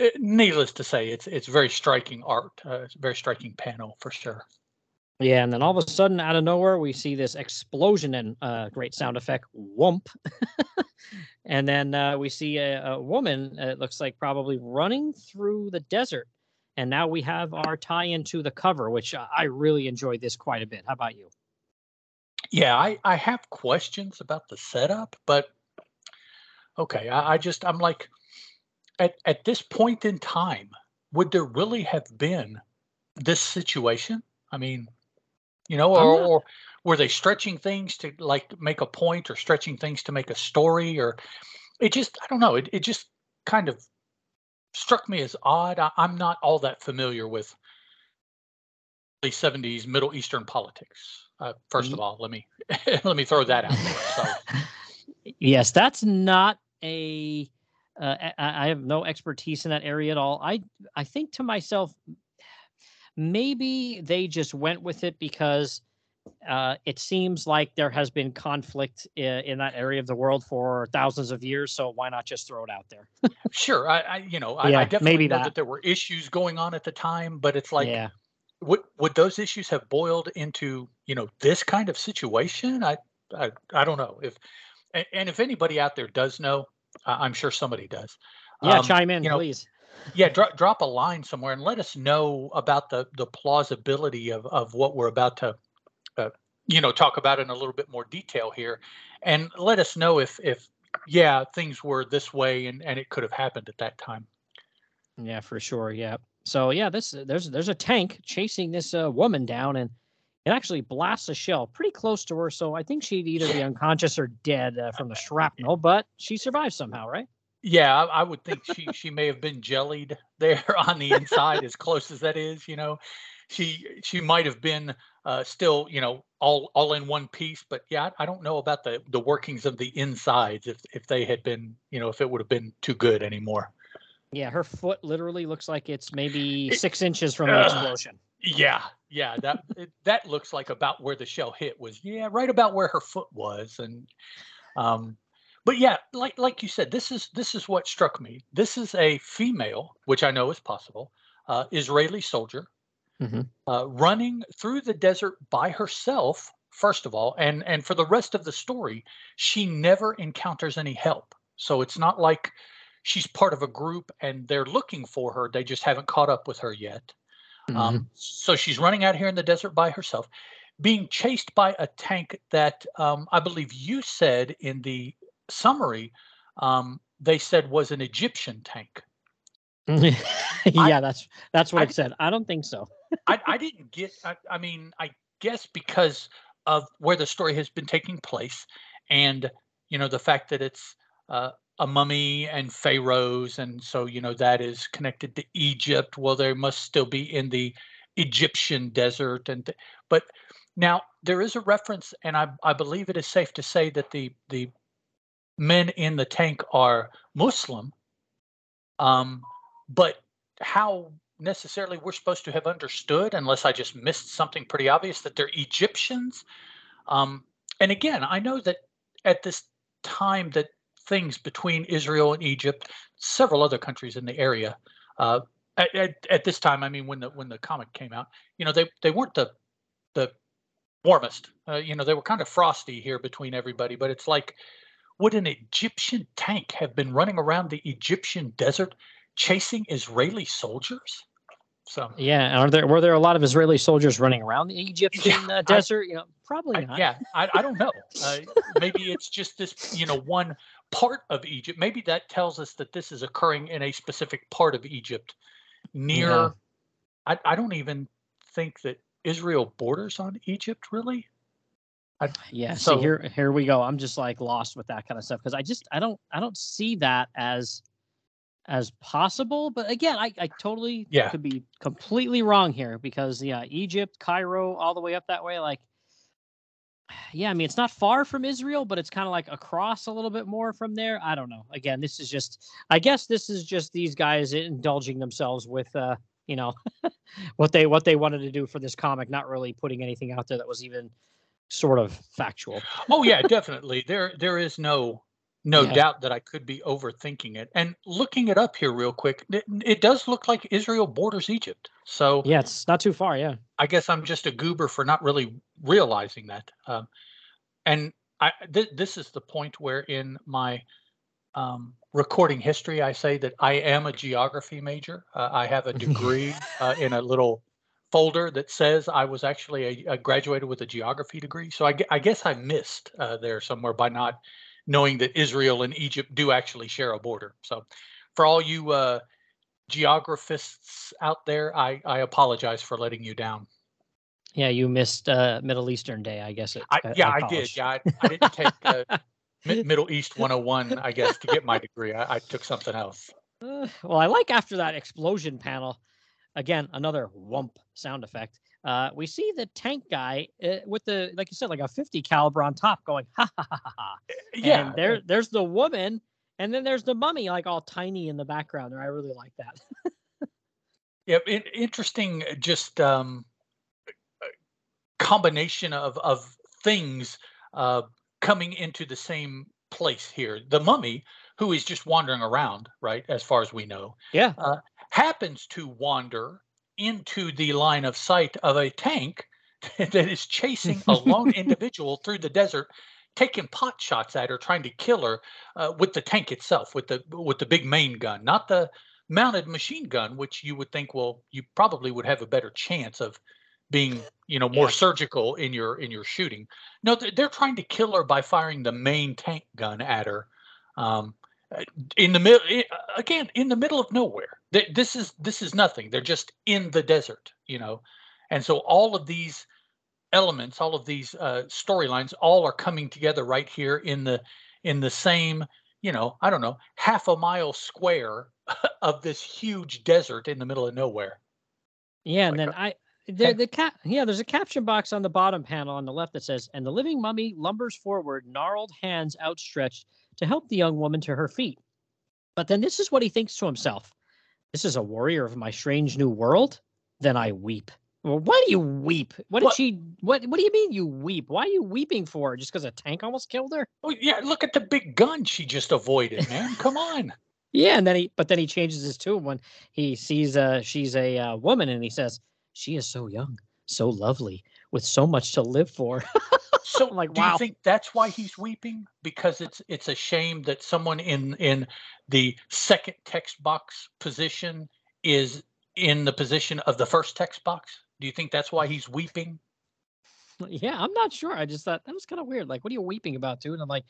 Speaker 2: it, needless to say, it's it's very striking art. Uh, it's a very striking panel for sure.
Speaker 1: Yeah, and then all of a sudden, out of nowhere, we see this explosion and uh, great sound effect, whoomp. and then uh, we see a, a woman. Uh, it looks like probably running through the desert. And now we have our tie into the cover, which I really enjoyed this quite a bit. How about you?
Speaker 2: Yeah, I, I have questions about the setup, but okay, I, I just I'm like at at this point in time, would there really have been this situation? I mean, you know, or, or were they stretching things to like make a point or stretching things to make a story or it just I don't know, it it just kind of struck me as odd. I, I'm not all that familiar with the 70s Middle Eastern politics. Uh, first of all, let me let me throw that out there. So
Speaker 1: yes, that's not a. Uh, I, I have no expertise in that area at all. I I think to myself, maybe they just went with it because uh, it seems like there has been conflict in, in that area of the world for thousands of years. So why not just throw it out there?
Speaker 2: sure, I, I you know I,
Speaker 1: Yeah,
Speaker 2: I definitely
Speaker 1: maybe
Speaker 2: know
Speaker 1: that.
Speaker 2: that there were issues going on at the time, but it's like
Speaker 1: yeah,
Speaker 2: would would those issues have boiled into you know this kind of situation? I I, I don't know if and, if anybody out there does know, I'm sure somebody does.
Speaker 1: yeah.
Speaker 2: Um,
Speaker 1: chime in,
Speaker 2: you know,
Speaker 1: please.
Speaker 2: yeah, drop drop a line somewhere and let us know about the the plausibility of of what we're about to, uh, you know, talk about in a little bit more detail here, and let us know if if yeah things were this way and and it could have happened at that time.
Speaker 1: Yeah, for sure. Yeah. So yeah, this there's there's a tank chasing this uh, woman down, and it actually blasts a shell pretty close to her. So I think she'd either be unconscious or dead uh, from the shrapnel, but she survived somehow, right?
Speaker 2: Yeah, I, I would think she she may have been jellied there on the inside, as close as that is. You know, she she might have been uh, still you know all all in one piece. But yeah, I, I don't know about the the workings of the insides if if they had been you know if it would have been too good anymore.
Speaker 1: Yeah, her foot literally looks like it's maybe six inches from the explosion.
Speaker 2: Yeah, yeah, that it, that looks like about where the shell hit was. Yeah, right about where her foot was, and um, but yeah, like like you said, this is this is what struck me. This is a female, which I know is possible, uh, Israeli soldier,
Speaker 1: Mhm.
Speaker 2: uh, running through the desert by herself. First of all, and and for the rest of the story, she never encounters any help. So it's not like she's part of a group and they're looking for her. They just haven't caught up with her yet.
Speaker 1: Mhm.
Speaker 2: Um, so she's running out here in the desert by herself, being chased by a tank that um, I believe you said in the summary, um, they said was an Egyptian tank.
Speaker 1: yeah, that's that's what
Speaker 2: I
Speaker 1: it said. I don't think so.
Speaker 2: I, I didn't get, I, I mean, I guess because of where the story has been taking place and, you know, the fact that it's uh, a mummy and pharaohs. And so, you know, that is connected to Egypt. Well, they must still be in the Egyptian desert. And, th- but now there is a reference, and I, I believe it is safe to say that the, the men in the tank are Muslim. Um, but how necessarily we're supposed to have understood unless I just missed something pretty obvious that they're Egyptians. Um, and again, I know that at this time that things between Israel and Egypt, several other countries in the area, uh, at, at, at this time, I mean, when the when the comic came out, you know, they they weren't the the warmest. Uh, you know, they were kind of frosty here between everybody. But it's like, would an Egyptian tank have been running around the Egyptian desert chasing Israeli soldiers? So
Speaker 1: Yeah, are there were there a lot of Israeli soldiers running around the Egyptian uh,
Speaker 2: I-
Speaker 1: desert? You know, probably
Speaker 2: I,
Speaker 1: not.
Speaker 2: yeah, I, I don't know. Uh, maybe it's just this, you know, one part of Egypt. Maybe that tells us that this is occurring in a specific part of Egypt near.
Speaker 1: Yeah.
Speaker 2: I, I don't even think that Israel borders on Egypt, really.
Speaker 1: Yeah.
Speaker 2: So-
Speaker 1: see, here here we go. I'm just like lost with that kind of stuff because I just I don't I don't see that as as possible. But again, I I totally
Speaker 2: Yeah.
Speaker 1: could be completely wrong here because yeah, Egypt, Cairo, all the way up that way, like. Yeah, I mean it's not far from Israel, but it's kind of like across a little bit more from there. I don't know. Again, this is just I guess this is just these guys indulging themselves with uh, you know, what they what they wanted to do for this comic, not really putting anything out there that was even sort of factual.
Speaker 2: Oh yeah, definitely. There there is no no
Speaker 1: Yeah.
Speaker 2: doubt that I could be overthinking it. And looking it up here real quick, it, it does look like Israel borders Egypt. So
Speaker 1: Yeah, it's not too far. Yeah.
Speaker 2: I guess I'm just a goober for not really realizing that. Um, and I th- this is the point where in my um, recording history, I say that I am a geography major. Uh, I have a degree uh, in a little folder that says I was actually a, a graduated with a geography degree. So I, I guess I missed uh, there somewhere by not knowing that Israel and Egypt do actually share a border. So for all you uh, geographists out there, I, I apologize for letting you down.
Speaker 1: Yeah, you missed uh, Middle Eastern Day, I guess. It,
Speaker 2: I, yeah, I did. Yeah, I, I didn't take uh, Middle East 101, I guess, to get my degree. I, I took something else.
Speaker 1: Uh, well, I like after that explosion panel, again, another whump sound effect. Uh, we see the tank guy uh, with the, like you said, like a 50 caliber on top going, ha ha ha ha. ha.
Speaker 2: Yeah.
Speaker 1: And there, there's the woman, and then there's the mummy, like all tiny in the background there. I really like that.
Speaker 2: yeah, it, interesting, just um, combination of, of things uh, coming into the same place here. The mummy, who is just wandering around, right, as far as we know,
Speaker 1: Yeah.
Speaker 2: uh, happens to wander into the line of sight of a tank that is chasing a lone individual through the desert, taking pot shots at her, trying to kill her uh, with the tank itself, with the with the big main gun, not the mounted machine gun, which you would think, well, you probably would have a better chance of being, you know, more
Speaker 1: Yeah.
Speaker 2: surgical in your in your shooting. No, they're, trying to kill her by firing the main tank gun at her. Um, in the middle again in the middle of nowhere. This is this is nothing. They're just in the desert you know? And so all of these elements all of these uh, storylines all are coming together right here in the in the same you know i don't know half a mile square of this huge desert in the middle of nowhere.
Speaker 1: Yeah, and
Speaker 2: Like
Speaker 1: then
Speaker 2: a-
Speaker 1: I the the cap yeah, there's a caption box on the bottom panel on the left that says, "And the living mummy lumbers forward, gnarled hands outstretched to help the young woman to her feet." But then this is what he thinks to himself: "This is a warrior of my strange new world." Then I weep. Well, why do you weep? What did
Speaker 2: What-
Speaker 1: she? What What do you mean you weep? Why are you weeping for? her? Just because a tank almost killed her?
Speaker 2: oh yeah look at the big gun she just avoided man come on
Speaker 1: Yeah, and then he, but then he changes his tune when he sees uh she's a uh, woman, and he says, "She is so young, so lovely, with so much to live for."
Speaker 2: So
Speaker 1: I'm like,
Speaker 2: do
Speaker 1: wow.
Speaker 2: you think that's why he's weeping? Because it's it's a shame that someone in in the second text box position is in the position of the first text box. Do you think that's why he's weeping?
Speaker 1: yeah, I'm not sure. I just thought that was kind of weird. Like, what are you weeping about, dude? And I'm like,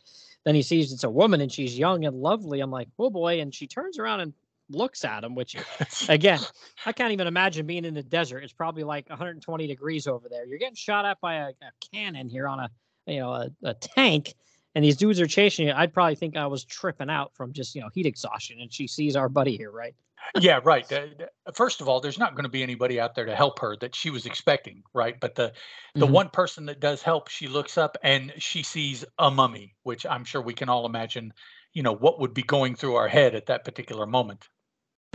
Speaker 1: then he sees it's a woman and she's young and lovely. I'm like, oh boy, and she turns around and looks at him, which again, I can't even imagine being in the desert. It's probably like 120 degrees over there. You're getting shot at by a, a cannon here on a you know a, a tank, and these dudes are chasing you. I'd probably think I was tripping out from just you know heat exhaustion. And she sees our buddy here, right?
Speaker 2: yeah, right. Uh, First of all, there's not going to be anybody out there to help her that she was expecting, right? But the the
Speaker 1: Mhm.
Speaker 2: one person that does help, she looks up and she sees a mummy, which I'm sure we can all imagine, you know, what would be going through our head at that particular moment.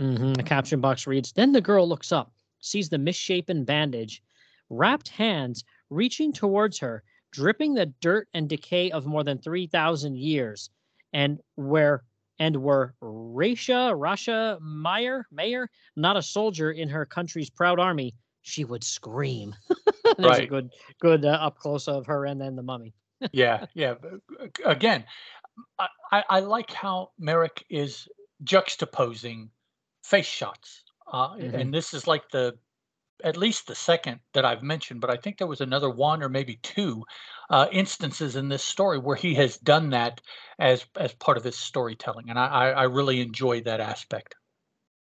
Speaker 1: Hmm The caption box reads Then the girl looks up, sees the misshapen bandage, wrapped hands reaching towards her, dripping the dirt and decay of more than 3,000 years, and where and were Rasha, Rasha Meyer, Mayer, not a soldier in her country's proud army, she would scream. There's a
Speaker 2: Right.
Speaker 1: good, good uh, up close of her and then the mummy.
Speaker 2: yeah yeah uh, again I, I I like how Mayerik is juxtaposing face shots uh,
Speaker 1: Mhm.
Speaker 2: and this is like the at least the second that i've mentioned but i think there was another one or maybe two uh, instances in this story where he has done that as as part of his storytelling and i i, I really enjoy that aspect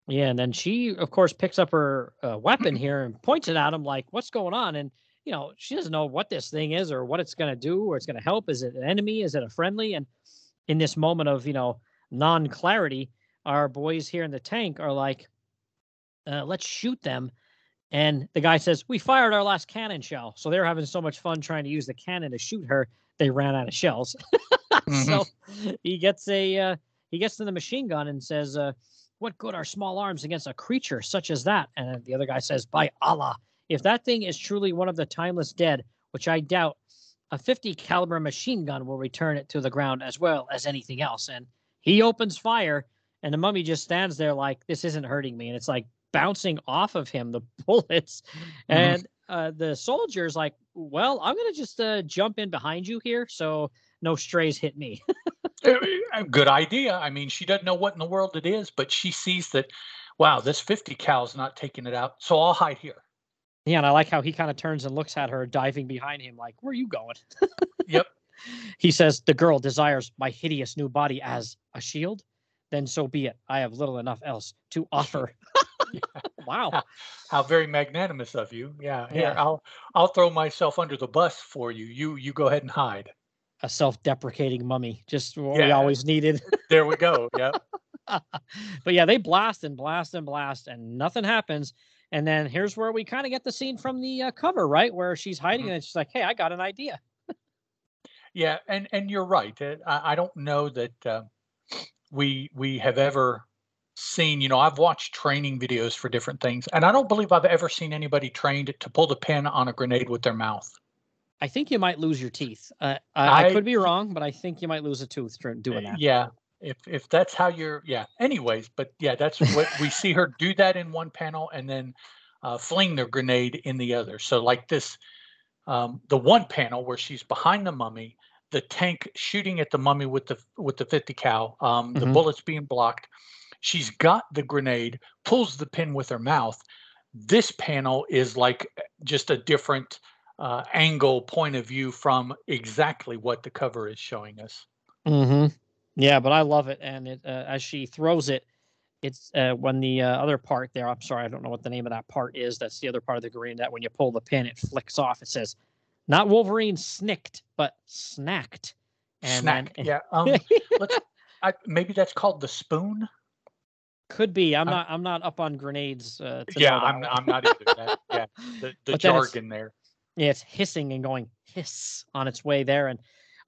Speaker 1: Yeah, and then she, of course, picks up her uh, weapon here and points it at him, like, "What's going on?" And you know, she doesn't know what this thing is or what it's going to do or it's going to help. Is it an enemy? Is it a friendly? And in this moment of you know non-clarity, our boys here in the tank are like, uh, "Let's shoot them." And the guy says, "We fired our last cannon shell." So they're having so much fun trying to use the cannon to shoot her, they ran out of shells. so he gets a uh, he gets to the machine gun and says, uh, "What good are small arms against a creature such as that?" And the other guy says, "By Allah, if that thing is truly one of the timeless dead, which I doubt, a 50 caliber machine gun will return it to the ground as well as anything else." And he opens fire, and the mummy just stands there like, "This isn't hurting me," and it's like bouncing off of him the bullets, and uh, the soldier's like, "Well, I'm gonna just uh, jump in behind you here, so." No strays hit me.
Speaker 2: Uh, uh, good idea i mean she doesn't know what in the world it is but she sees that wow this 50 cal's not taking it out so i'll hide here
Speaker 1: Yeah, and I like how he kind of turns and looks at her, diving behind him, like, "Where are you going?"
Speaker 2: yep
Speaker 1: He says, "The girl desires my hideous new body as a shield." Then so be it. I have little enough else to offer. wow.
Speaker 2: How, very magnanimous of you. Yeah. Here,
Speaker 1: Yeah.
Speaker 2: I'll I'll throw myself under the bus for you. You you go ahead and hide.
Speaker 1: A self-deprecating mummy, just what we always needed.
Speaker 2: There we go. Yeah.
Speaker 1: but yeah, they blast and blast and blast, and nothing happens. And then here's where we kind of get the scene from the uh, cover, right, where she's hiding,
Speaker 2: Mhm.
Speaker 1: and she's like, "Hey, I got an idea."
Speaker 2: Yeah, and and you're right. I, I don't know that uh, we we have ever seen. You know, I've watched training videos for different things, and I don't believe I've ever seen anybody trained to pull the pin on a grenade with their mouth.
Speaker 1: I think you might lose your teeth. Uh, I, I could be wrong, but I think you might lose a tooth doing that.
Speaker 2: Yeah, if if that's how you're, yeah. Anyways, but yeah, that's what we see her do that in one panel, and then uh, fling the grenade in the other. So like this, um, the one panel where she's behind the mummy, the tank shooting at the mummy with the with the 50 cal, um, the
Speaker 1: Mhm.
Speaker 2: bullets being blocked. She's got the grenade, pulls the pin with her mouth. This panel is like uh, just a different uh, angle point of view from exactly what the cover is showing us.
Speaker 1: Mm-hmm. Yeah, but I love it, and it uh, as she throws it, it's uh, when the uh, other part there. I'm sorry, I don't know what the name of that part is. That's the other part of the green. That when you pull the pin, it flicks off. It says, not Wolverine snicked, but snacked. And
Speaker 2: Snack.
Speaker 1: then-
Speaker 2: yeah. Um, let's. I, maybe that's called the spoon.
Speaker 1: Could be. I'm
Speaker 2: I'm-
Speaker 1: not. I'm not up on grenades. Uh, to
Speaker 2: Yeah, I'm. I'm not either. That, yeah, the, the
Speaker 1: But then it's-
Speaker 2: jargon there.
Speaker 1: Yeah, it's hissing and going hiss on its way there. And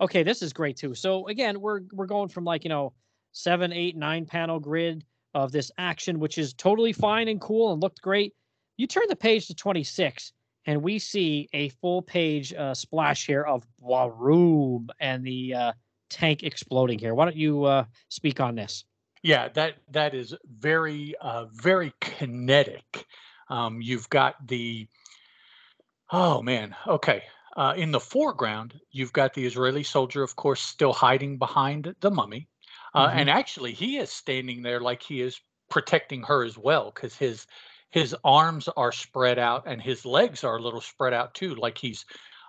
Speaker 1: okay, this is great too. So again, we're we're going from like you know seven, eight, nine panel grid of this action, which is totally fine and cool and looked great. You turn the page to 26, and we see a full page uh, splash here of Waroom and the uh, tank exploding here. Why don't you uh, speak on this?
Speaker 2: Yeah, that that is very uh, very kinetic. Um, you've got the oh man, okay. Uh, in the foreground, you've got the Israeli soldier, of course, still hiding behind the mummy, uh,
Speaker 1: Mhm.
Speaker 2: and actually he is standing there like he is protecting her as well, because his his arms are spread out and his legs are a little spread out too, like he's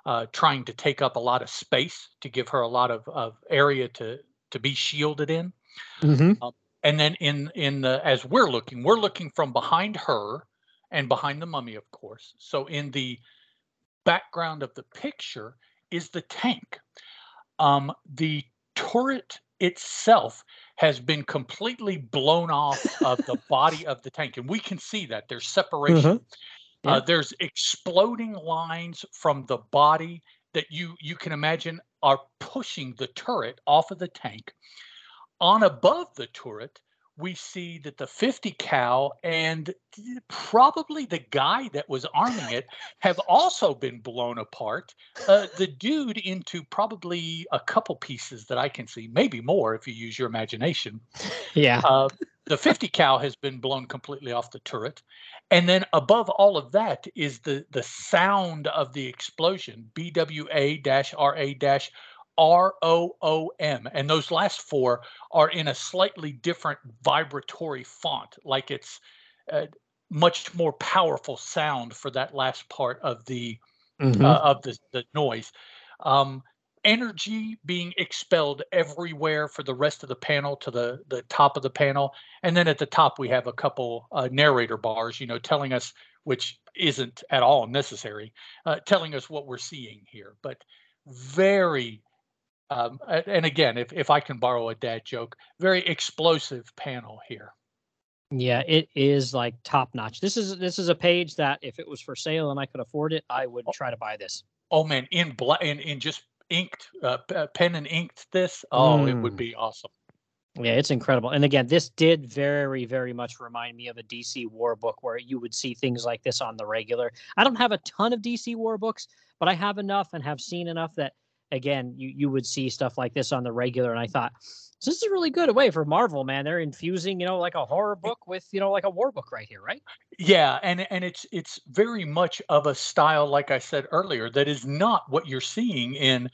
Speaker 2: uh, trying to take up a lot of space to give her a lot of, of area to to be shielded in.
Speaker 1: Mm-hmm.
Speaker 2: and then in in the as we're looking we're looking from behind her and behind the mummy of course. So in the background of the picture is the tank. Um the turret itself has been completely blown off of the body of the tank and we can see that there's separation.
Speaker 1: Yeah.
Speaker 2: uh, there's exploding lines from the body that you you can imagine are pushing the turret off of the tank. On above the turret we see that the 50 cal and probably the guy that was arming it have also been blown apart. Uh, the dude into probably a couple pieces that i can see maybe more if you use your imagination.
Speaker 1: Yeah.
Speaker 2: uh, the 50 cal has been blown completely off the turret. And then above all of that is the the sound of the explosion bwa-ra-room and those last four are in a slightly different vibratory font like it's uh, much more powerful sound for that last part of the
Speaker 1: Mhm.
Speaker 2: uh, of the, the noise. Um, energy being expelled everywhere for the rest of the panel to the, the top of the panel. And then at the top, we have a couple uh, narrator bars, you know, telling us, which isn't at all necessary, uh, telling us what we're seeing here. But very, um, and again, if, if I can borrow a dad joke, very explosive panel here.
Speaker 1: Yeah, it is like top notch. This is this is a page that if it was for sale and I could afford it, I would try to buy this.
Speaker 2: Oh man, in black, in, in just inked, uh, pen and inked this. Oh, it would
Speaker 1: Mm.
Speaker 2: be awesome.
Speaker 1: Yeah, it's incredible. And again, this did very, very much remind me of a DC War book where you would see things like this on the regular. I don't have a ton of DC War books, but I have enough and have seen enough that again, you you would see stuff like this on the regular. And I thought, So this is a really good way for Marvel, man. They're infusing, you know, like a horror book with, you know, like a war book right here, right?
Speaker 2: Yeah, and and it's it's very much of a style, like I said earlier, that is not what you're seeing in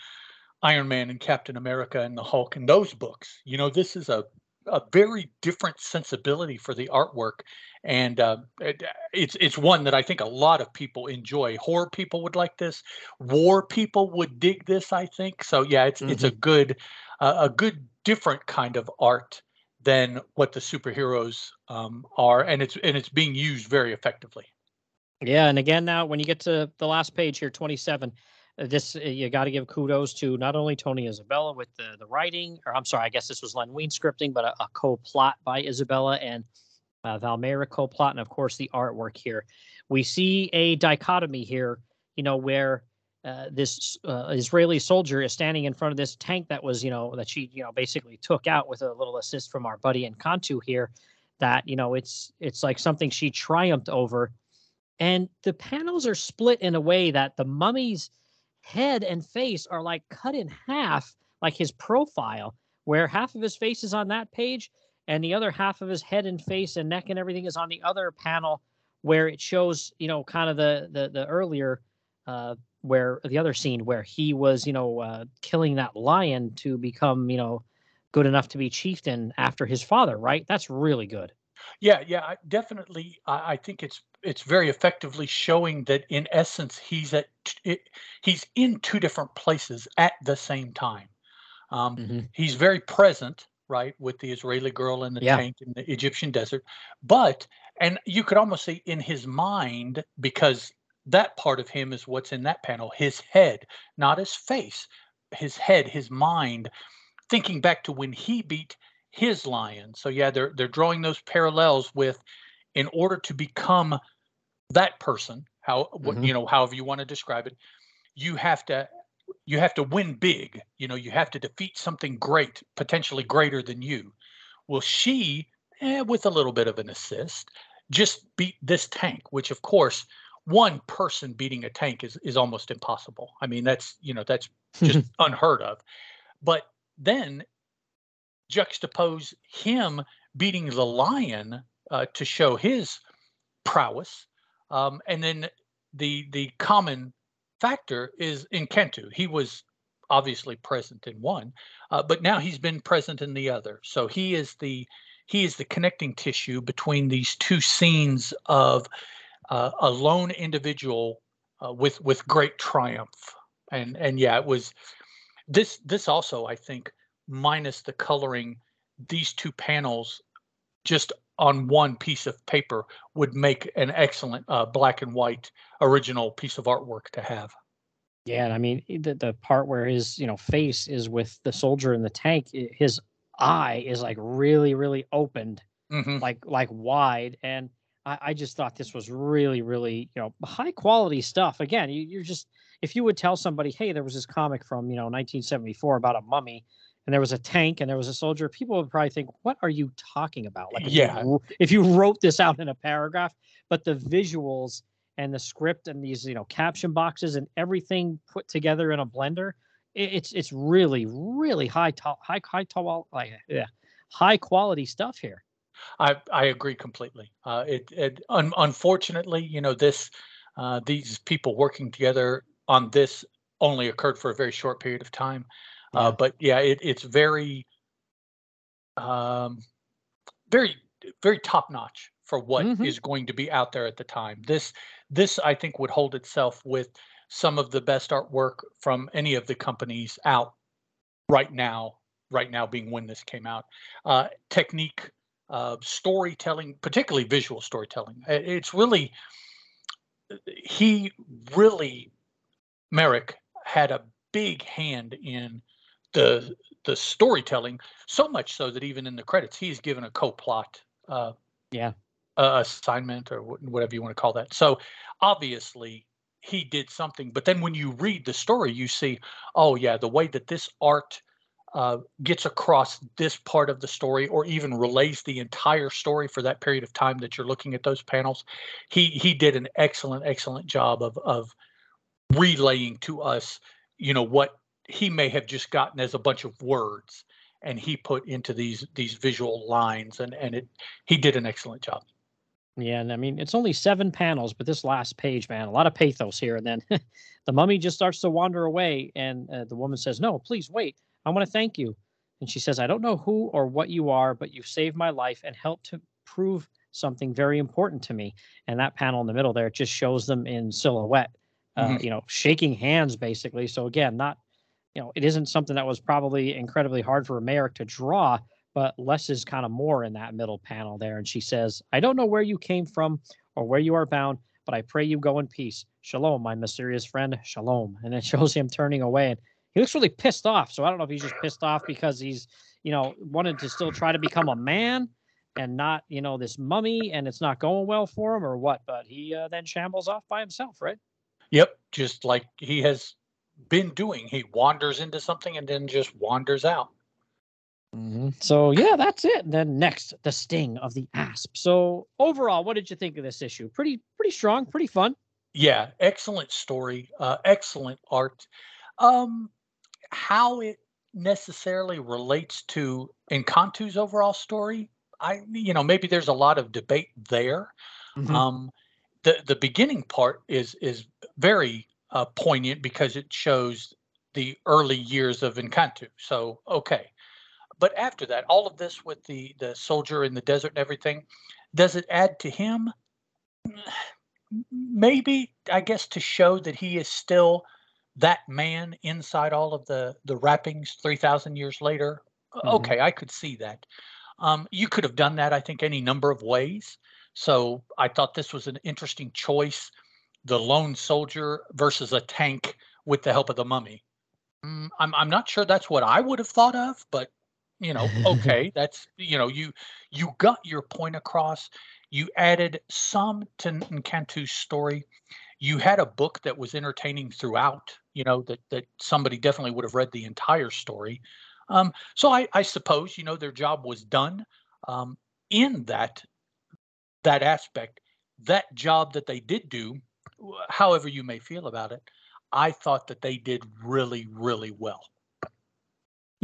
Speaker 2: Iron Man and Captain America and the Hulk and those books. You know, this is a a very different sensibility for the artwork, and uh, it, it's it's one that I think a lot of people enjoy. Horror people would like this. War people would dig this. I think so. Yeah, it's it's a good uh, a good different kind of art than what the superheroes um, are, and it's and it's being used very effectively.
Speaker 1: Yeah, and again now when you get to the last page here, 27, uh, this uh, you got to give kudos to not only Tony Isabella with the the writing, or I'm sorry, I guess this was Len Wein scripting, but a, a co-plot by Isabella and uh, Val Mayerik co-plot, and of course the artwork here. We see a dichotomy here, you know, where uh, this uh, Israeli soldier is standing in front of this tank that was, you know, that she, you know, basically took out with a little assist from our buddy N'Kantu here. That you know, it's it's like something she triumphed over, and the panels are split in a way that the mummy's head and face are like cut in half, like his profile, where half of his face is on that page, and the other half of his head and face and neck and everything is on the other panel, where it shows, you know, kind of the the the earlier. Uh, where the other scene where he was, you know, uh, killing that lion to become, you know, good enough to be chieftain after his father, right? That's really good.
Speaker 2: Yeah, yeah, definitely. I, I think it's it's very effectively showing that in essence he's at it, he's in two different places at the same time. Um, mm-hmm. He's very present, right, with the Israeli girl in the yeah. tank in the Egyptian desert, but and you could almost say in his mind because that part of him is what's in that panel his head not his face his head his mind thinking back to when he beat his lion so yeah they're they're drawing those parallels with in order to become that person how mm-hmm. you know however you want to describe it you have to you have to win big you know you have to defeat something great potentially greater than you well she eh, with a little bit of an assist just beat this tank which of course one person beating a tank is is almost impossible. I mean, that's you know that's just unheard of. But then juxtapose him beating the lion uh, to show his prowess, um, and then the the common factor is N'Kantu. He was obviously present in one, uh, but now he's been present in the other. So he is the he is the connecting tissue between these two scenes of uh, a lone individual uh, with with great triumph. And and yeah, it was this this also I think minus the coloring, these two panels just on one piece of paper would make an excellent uh, black and white original piece of artwork to have.
Speaker 1: Yeah, and I mean the the part where his you know face is with the soldier in the tank, his eye is like really really opened, mm-hmm. like like wide, and I, I, just thought this was really, really, you know, high quality stuff. Again, you, you're just if you would tell somebody, hey, there was this comic from you know 1974 about a mummy, and there was a tank and there was a soldier, people would probably think, what are you talking about?
Speaker 2: Like, if yeah,
Speaker 1: you, if you wrote this out in a paragraph, but the visuals and the script and these you know caption boxes and everything put together in a blender, it, it's it's really, really high top, high high top, like yeah, high quality stuff here.
Speaker 2: I I agree completely. Uh, it it un, unfortunately, you know, this uh, these people working together on this only occurred for a very short period of time. Uh, but yeah, it, it's very, um, very very top notch for what mm-hmm. is going to be out there at the time. This this I think would hold itself with some of the best artwork from any of the companies out right now. Right now, being when this came out, uh, technique uh, storytelling, particularly visual storytelling. It's really, he really, Mayerik had a big hand in the the storytelling, so much so that even in the credits, he's given a co-plot. Uh,
Speaker 1: yeah.
Speaker 2: Uh, assignment or whatever you want to call that. So obviously he did something, but then when you read the story, you see, oh yeah, the way that this art uh, gets across this part of the story or even relays the entire story for that period of time that you're looking at those panels he he did an excellent excellent job of of relaying to us you know what he may have just gotten as a bunch of words and he put into these these visual lines and and it he did an excellent job
Speaker 1: yeah, and I mean it's only seven panels, but this last page, man, a lot of pathos here. And then the mummy just starts to wander away, and uh, the woman says, "No, please wait. I want to thank you. And she says, I don't know who or what you are, but you've saved my life and helped to prove something very important to me. And that panel in the middle there, just shows them in silhouette, uh, mm-hmm. you know, shaking hands basically. So again, not, you know, it isn't something that was probably incredibly hard for Mayerik to draw, but less is kind of more in that middle panel there. And she says, I don't know where you came from or where you are bound, but I pray you go in peace. Shalom, my mysterious friend. Shalom. And it shows him turning away. And he looks really pissed off. So I don't know if he's just pissed off because he's, you know, wanted to still try to become a man and not, you know, this mummy and it's not going well for him or what. But he uh, then shambles off by himself, right?
Speaker 2: Yep. Just like he has been doing. He wanders into something and then just wanders out.
Speaker 1: Mm-hmm. So yeah, that's it. And then next, the sting of the asp. So overall, what did you think of this issue? Pretty, pretty strong, pretty fun.
Speaker 2: Yeah, excellent story, uh, excellent art. Um, how it necessarily relates to N'Kantu's overall story, I you know maybe there's a lot of debate there. Mm-hmm. Um, the the beginning part is is very uh, poignant because it shows the early years of N'Kantu. So okay, but after that, all of this with the the soldier in the desert and everything, does it add to him? Maybe I guess to show that he is still that man inside all of the the wrappings 3000 years later mm-hmm. okay i could see that um, you could have done that i think any number of ways so i thought this was an interesting choice the lone soldier versus a tank with the help of the mummy. Mm, I'm, I'm not sure that's what i would have thought of but you know okay that's you know you you got your point across. You added some to N'Kantu's story. You had a book that was entertaining throughout you know that that somebody definitely would have read the entire story. Um, so I, I suppose you know their job was done um, in that that aspect. That job that they did do however you may feel about it i thought that they did really really well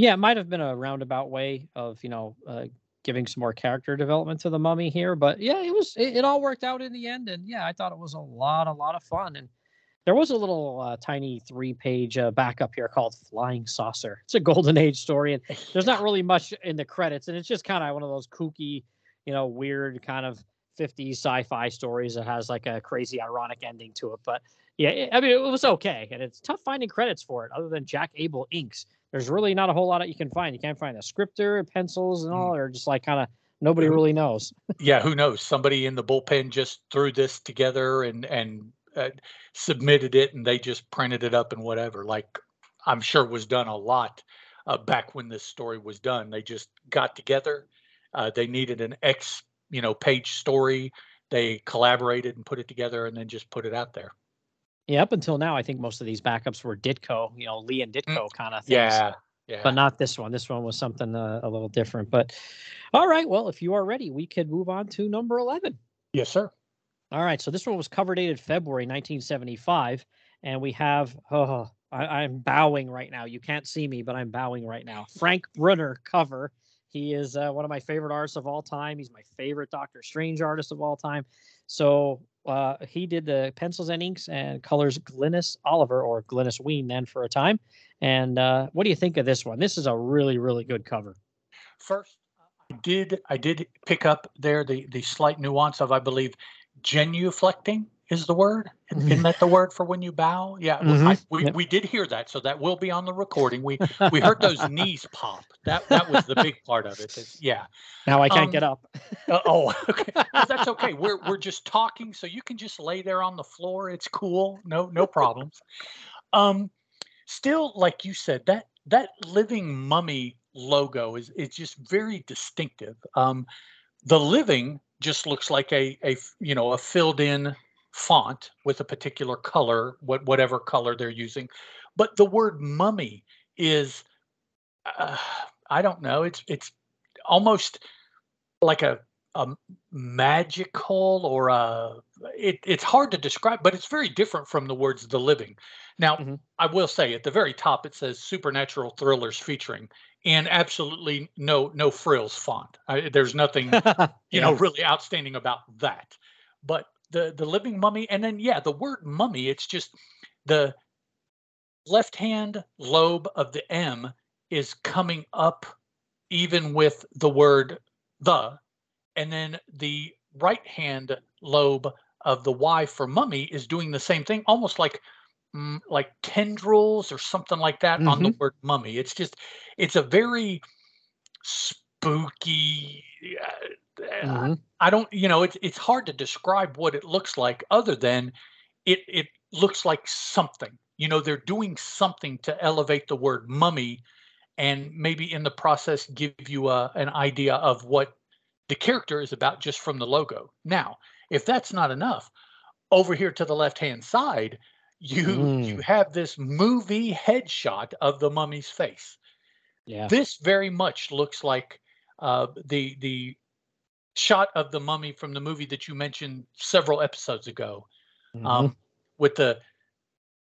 Speaker 1: yeah, it might have been a roundabout way of, you know, uh, giving some more character development to the mummy here, but yeah, it was it, it, all worked out in the end, and yeah, I thought it was a lot, a lot of fun, and there was a little uh, tiny three-page uh, backup here called "Flying Saucer." It's a golden age story, and there's not really much in the credits, and it's just kind of one of those kooky, you know, weird kind of 50s sci-fi stories that has like a crazy ironic ending to it, but yeah, I mean, it was okay, and it's tough finding credits for it, other than Jack Abel inks there's really not a whole lot that you can find. You can't find a scripter, pencils, and all, mm. or just like kind of nobody really knows.
Speaker 2: yeah, who knows? Somebody in the bullpen just threw this together and and uh, submitted it, and they just printed it up and whatever. Like I'm sure was done a lot uh, back when this story was done. They just got together. Uh, they needed an X, you know, page story. They collaborated and put it together, and then just put it out there.
Speaker 1: Yeah, up until now, I think most of these backups were Ditko, you know, Lee and mm, Ditko kind of things.
Speaker 2: Yeah, yeah.
Speaker 1: But not this one. This one was something uh, a little different. But all right, well, if you are ready, we could move on to number 11.
Speaker 2: Yes, sir.
Speaker 1: All right, so this one was cover dated February 1975. And we have, oh, I, I'm bowing right now. You can't see me, but I'm bowing right now. Frank Brunner cover. He is uh, one of my favorite artists of all time. He's my favorite Doctor Strange artist of all time. So uh, he did the pencils and inks and colors Glynis Oliver or Glynis Wein then for a time. And uh, what do you think of this one? This is a really, really good cover.
Speaker 2: First, I did I did pick up there the the slight nuance of I believe genuflecting is the word. Isn't mm-hmm. that the word for when you bow? Yeah, mm-hmm. I, we, yep. we did hear that, so that will be on the recording. We we heard those knees pop. That that was the big part of it. Yeah.
Speaker 1: Now I can't um, get up.
Speaker 2: uh, oh, okay. Well, that's okay. We're we're just talking, so you can just lay there on the floor. It's cool. No no problems. Um, still, like you said, that that living mummy logo is it's just very distinctive. Um, the living just looks like a a you know a filled in font with a particular color, what whatever color they're using. But the word mummy is, uh, I don't know. It's it's almost like a a magical or a it, it's hard to describe but it's very different from the words the living now mm-hmm. i will say at the very top it says supernatural thrillers featuring and absolutely no no frills font I, there's nothing you yeah. know really outstanding about that but the the living mummy and then yeah the word mummy it's just the left hand lobe of the m is coming up even with the word the and then the right hand lobe of the y for mummy is doing the same thing almost like mm, like tendrils or something like that mm-hmm. on the mm-hmm. word mummy it's just it's a very spooky. Uh,
Speaker 1: Mhm.
Speaker 2: I don't, you know, it's it's hard to describe what it looks like other than it it looks like something. You know, they're doing something to elevate the word mummy and maybe in the process give you a, an idea of what the character is about just from the logo. Now, if that's not enough, over here to the left-hand side, you you
Speaker 1: Mm.
Speaker 2: have this movie headshot of the mummy's face.
Speaker 1: Yeah.
Speaker 2: This very much looks like uh, the the shot of the mummy from the movie that you mentioned several episodes ago,
Speaker 1: Mhm.
Speaker 2: um, with the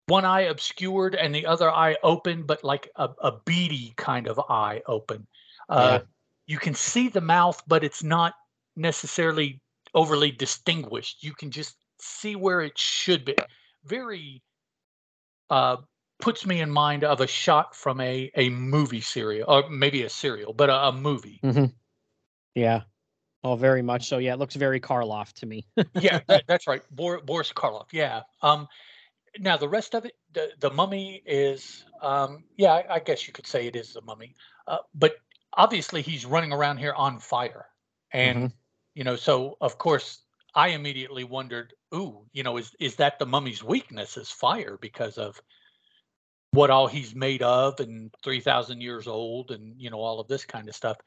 Speaker 2: one eye obscured and the other eye open, but like a, a beady kind of eye open. Uh,
Speaker 1: Yeah.
Speaker 2: You can see the mouth, but it's not necessarily overly distinguished. You can just see where it should be. Very uh, puts me in mind of a shot from a a movie serial, or maybe a serial, but a, a movie.
Speaker 1: Mhm. Yeah. Oh, very much so. Yeah, it looks very Karloff to me.
Speaker 2: yeah, that, that's right. Bor- Boris Karloff. Yeah. Um, now the rest of it, the, the mummy is, um, yeah, I, I guess you could say it is the mummy. Uh, but obviously he's running around here on fire, and you know, so of course I immediately wondered, ooh, you know, is is that the mummy's weakness is fire because of what all he's made of and 3000 years old and you know all of this kind of stuff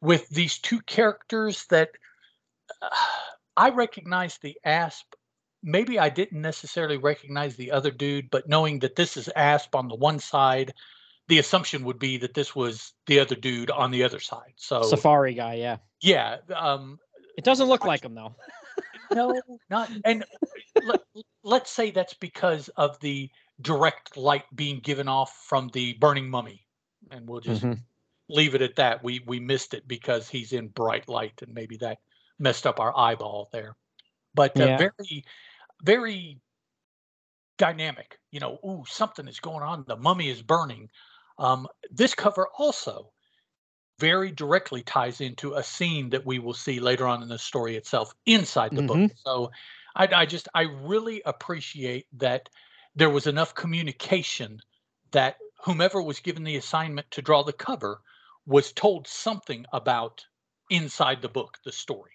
Speaker 2: with these two characters that uh, I recognize the asp maybe I didn't necessarily recognize the other dude but knowing that this is asp on the one side the assumption would be that this was the other dude on the other side so
Speaker 1: Safari guy, yeah.
Speaker 2: yeah um
Speaker 1: It doesn't look like him though.
Speaker 2: no not and let, let's say that's because of the direct light being given off from the burning mummy and we'll just
Speaker 1: Mhm.
Speaker 2: Leave it at that. We we missed it because he's in bright light and maybe that messed up our eyeball there. But uh,
Speaker 1: Yeah.
Speaker 2: very very dynamic you know ooh something is going on. The mummy is burning. Um this cover also very directly ties into a scene that we will see later on in the story itself inside the book. So I, I just I really appreciate that there was enough communication that whomever was given the assignment to draw the cover was told something about inside the book, the story.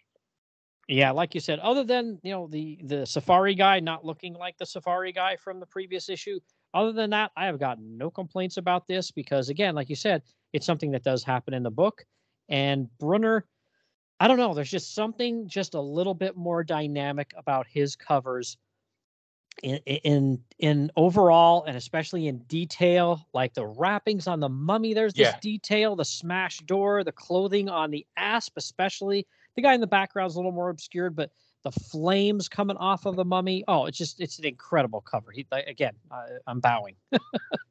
Speaker 1: Yeah, like you said, other than you know the the Safari guy not looking like the Safari guy from the previous issue, other than that, I have got no complaints about this because again, like you said, it's something that does happen in the book. And Brunner, I don't know, there's just something just a little bit more dynamic about his covers in in in overall and especially in detail, like the wrappings on the mummy. There's this
Speaker 2: Yeah.
Speaker 1: detail, the smashed door, the clothing on the asp, especially. The guy in the background is a little more obscured, but the flames coming off of the mummy. Oh, it's just it's an incredible cover. He again, I, I'm bowing.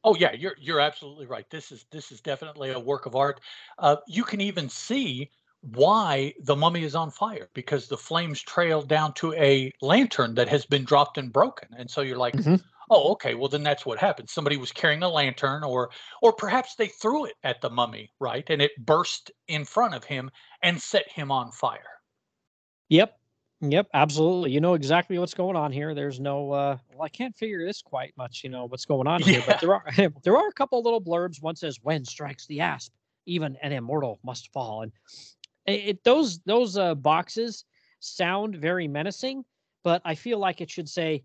Speaker 2: Oh yeah, you're you're absolutely right. This is this is definitely a work of art. Uh, you can even see why the mummy is on fire because the flames trail down to a lantern that has been dropped and broken, and so you're like,
Speaker 1: Mhm.
Speaker 2: oh, okay, well then that's what happened. Somebody was carrying a lantern, or or perhaps they threw it at the mummy, right, and it burst in front of him and set him on fire.
Speaker 1: Yep. Yep, absolutely. You know exactly what's going on here. There's no uh well, I can't figure this quite much, you know, what's going on here,
Speaker 2: Yeah.
Speaker 1: but there are there are a couple little blurbs. One says when strikes the asp, even an immortal must fall. And it, those those uh boxes sound very menacing, but I feel like it should say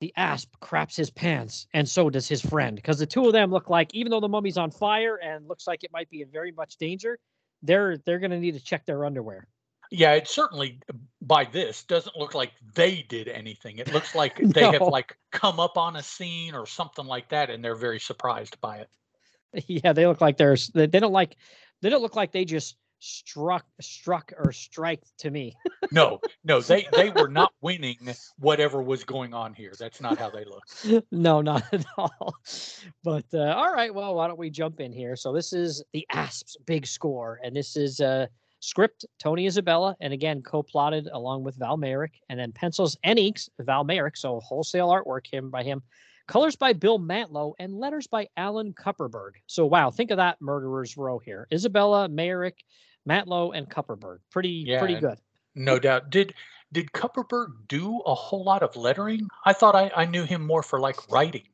Speaker 1: the asp craps his pants and so does his friend because the two of them look like even though the mummy's on fire and looks like it might be in very much danger, they're they're going to need to check their underwear.
Speaker 2: Yeah, it certainly by this doesn't look like they did anything. It looks like they have like come up on a scene or something like that, and they're very surprised by it.
Speaker 1: Yeah, they look like they're they, they don't like they don't look like they just struck struck or strike to me.
Speaker 2: No, no, they they were not winning whatever was going on here. That's not how they look.
Speaker 1: no, not at all. But uh, all right, well, why don't we jump in here? So this is the Asps big score, and this is uh, script Tony Isabella, and again co-plotted along with Val Mayerik, and then pencils and inks Val Mayerik, so wholesale artwork him by him. Colors by Bill Mantlo, and letters by Alan Kupperberg. So wow, think of that murderers row here. Isabella, Mayerik, Mantlo, and Kupperberg. Pretty pretty good.
Speaker 2: No doubt. Did did Kupperberg do a whole lot of lettering? I thought I, I knew him more for like writing.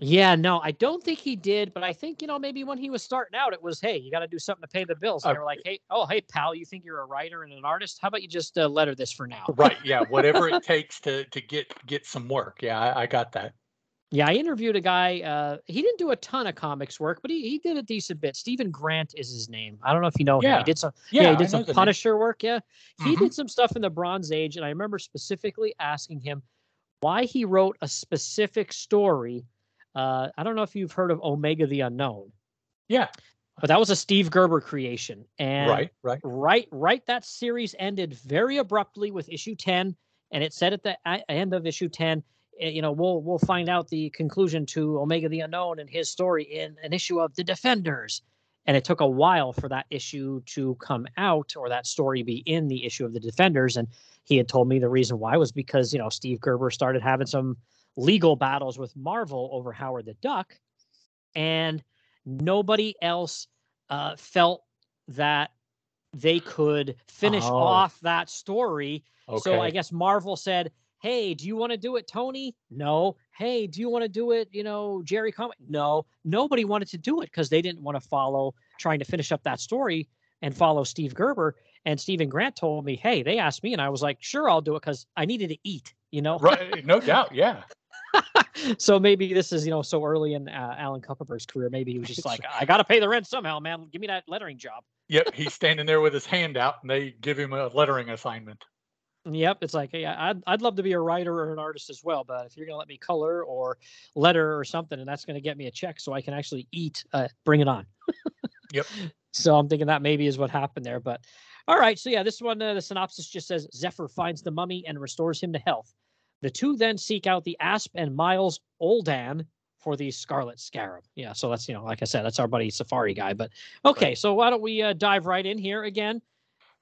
Speaker 1: Yeah, no, I don't think he did, but I think you know maybe when he was starting out, it was hey, you got to do something to pay the bills. And
Speaker 2: Uh,
Speaker 1: they were like, hey, oh hey pal, you think you're a writer and an artist? How about you just uh, letter this for now?
Speaker 2: Right. Yeah. Whatever it takes to to get get some work. Yeah, I, I got that.
Speaker 1: Yeah, I interviewed a guy. Uh, he didn't do a ton of comics work, but he, he did a decent bit.
Speaker 2: Steven
Speaker 1: Grant is his name. I don't know if you know him.
Speaker 2: Yeah.
Speaker 1: He did some.
Speaker 2: Yeah,
Speaker 1: Yeah, he did
Speaker 2: know
Speaker 1: some
Speaker 2: name.
Speaker 1: Punisher work. Yeah, he
Speaker 2: Mhm.
Speaker 1: did some stuff in the Bronze Age, and I remember specifically asking him why he wrote a specific story. Uh, I don't know if you've heard of Omega the Unknown,
Speaker 2: Yeah.
Speaker 1: but that was a Steve Gerber creation, and
Speaker 2: Right. Right.
Speaker 1: right right that series ended very abruptly with issue 10 and it said at the a- end of issue 10 eh, you know we'll we'll find out the conclusion to omega the unknown and his story in an issue of the defenders and it took a while for that issue to come out or that story be in the issue of the defenders and he had told me the reason why was because you know steve gerber started having some legal battles with marvel over howard the duck and nobody else uh, felt that they could finish
Speaker 2: Oh.
Speaker 1: off that story.
Speaker 2: Okay.
Speaker 1: So I guess Marvel said, "Hey, do you want to do it, Tony? No. Hey, do you want to do it? You know, Jerry Comic? No. Nobody wanted to do it because they didn't want to follow trying to finish up that story and follow Steve Gerber. And Steven Grant told me, "Hey, they asked me, and I was like, sure, I'll do it because I needed to eat." You know,
Speaker 2: right. No doubt. Yeah.
Speaker 1: so maybe this is you know so early in uh, Alan Kupperberg's career. Maybe he was just like, "I got to pay the rent somehow, man. Give me that lettering job."
Speaker 2: Yep. He's standing there with his hand out, and they give him a lettering assignment.
Speaker 1: Yep, it's like yeah, I'd I'd love to be a writer or an artist as well, but if you're gonna let me color or letter or something, and that's gonna get me a check so I can actually eat, uh, bring it on.
Speaker 2: Yep.
Speaker 1: So I'm thinking that maybe is what happened there, but all right. So yeah, this one uh, the synopsis just says Zephyr finds the mummy and restores him to health. The two then seek out the Asp and Miles Oldan for the Scarlet Scarab. Yeah, so that's you know like I said, that's our buddy Safari guy. But okay, so why don't we uh, dive right in here again?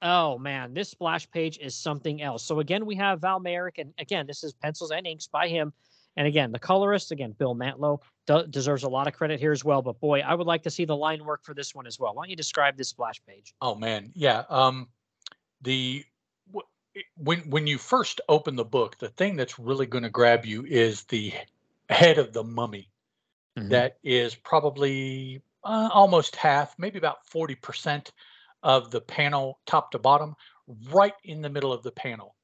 Speaker 1: Oh man, this splash page is something else. So again, we have Val Mayerik, and again, this is pencils and inks by him. And again, the colorist, again, Bill Mantlo, do- deserves a lot of credit here as well. But boy, I would like to see the line work for this one as well. Why don't you describe this splash page?
Speaker 2: Oh man, yeah. Um, the w- when when you first open the book, the thing that's really going to grab you is the head of the mummy.
Speaker 1: Mhm.
Speaker 2: That is probably uh, almost half, maybe about forty percent of the panel, top to bottom, right in the middle of the panel.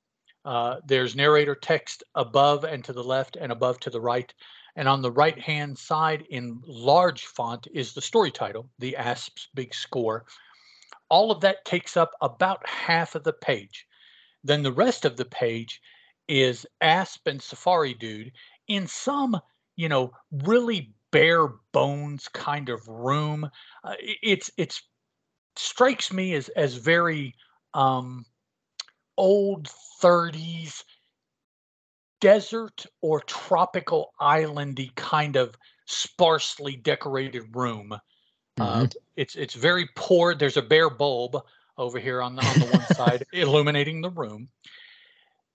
Speaker 2: Uh, there's narrator text above and to the left, and above to the right. And on the right hand side, in large font, is the story title, The Asp's Big Score all of that takes up about half of the page. Then the rest of the page is Asp and Safari Dude in some, you know, really bare bones kind of room. Uh, it's it's strikes me as as very um, old 30s desert or tropical islandy kind of sparsely decorated room. Uh, it's it's very poor. There's a bare bulb over here on the on the one side, illuminating the room.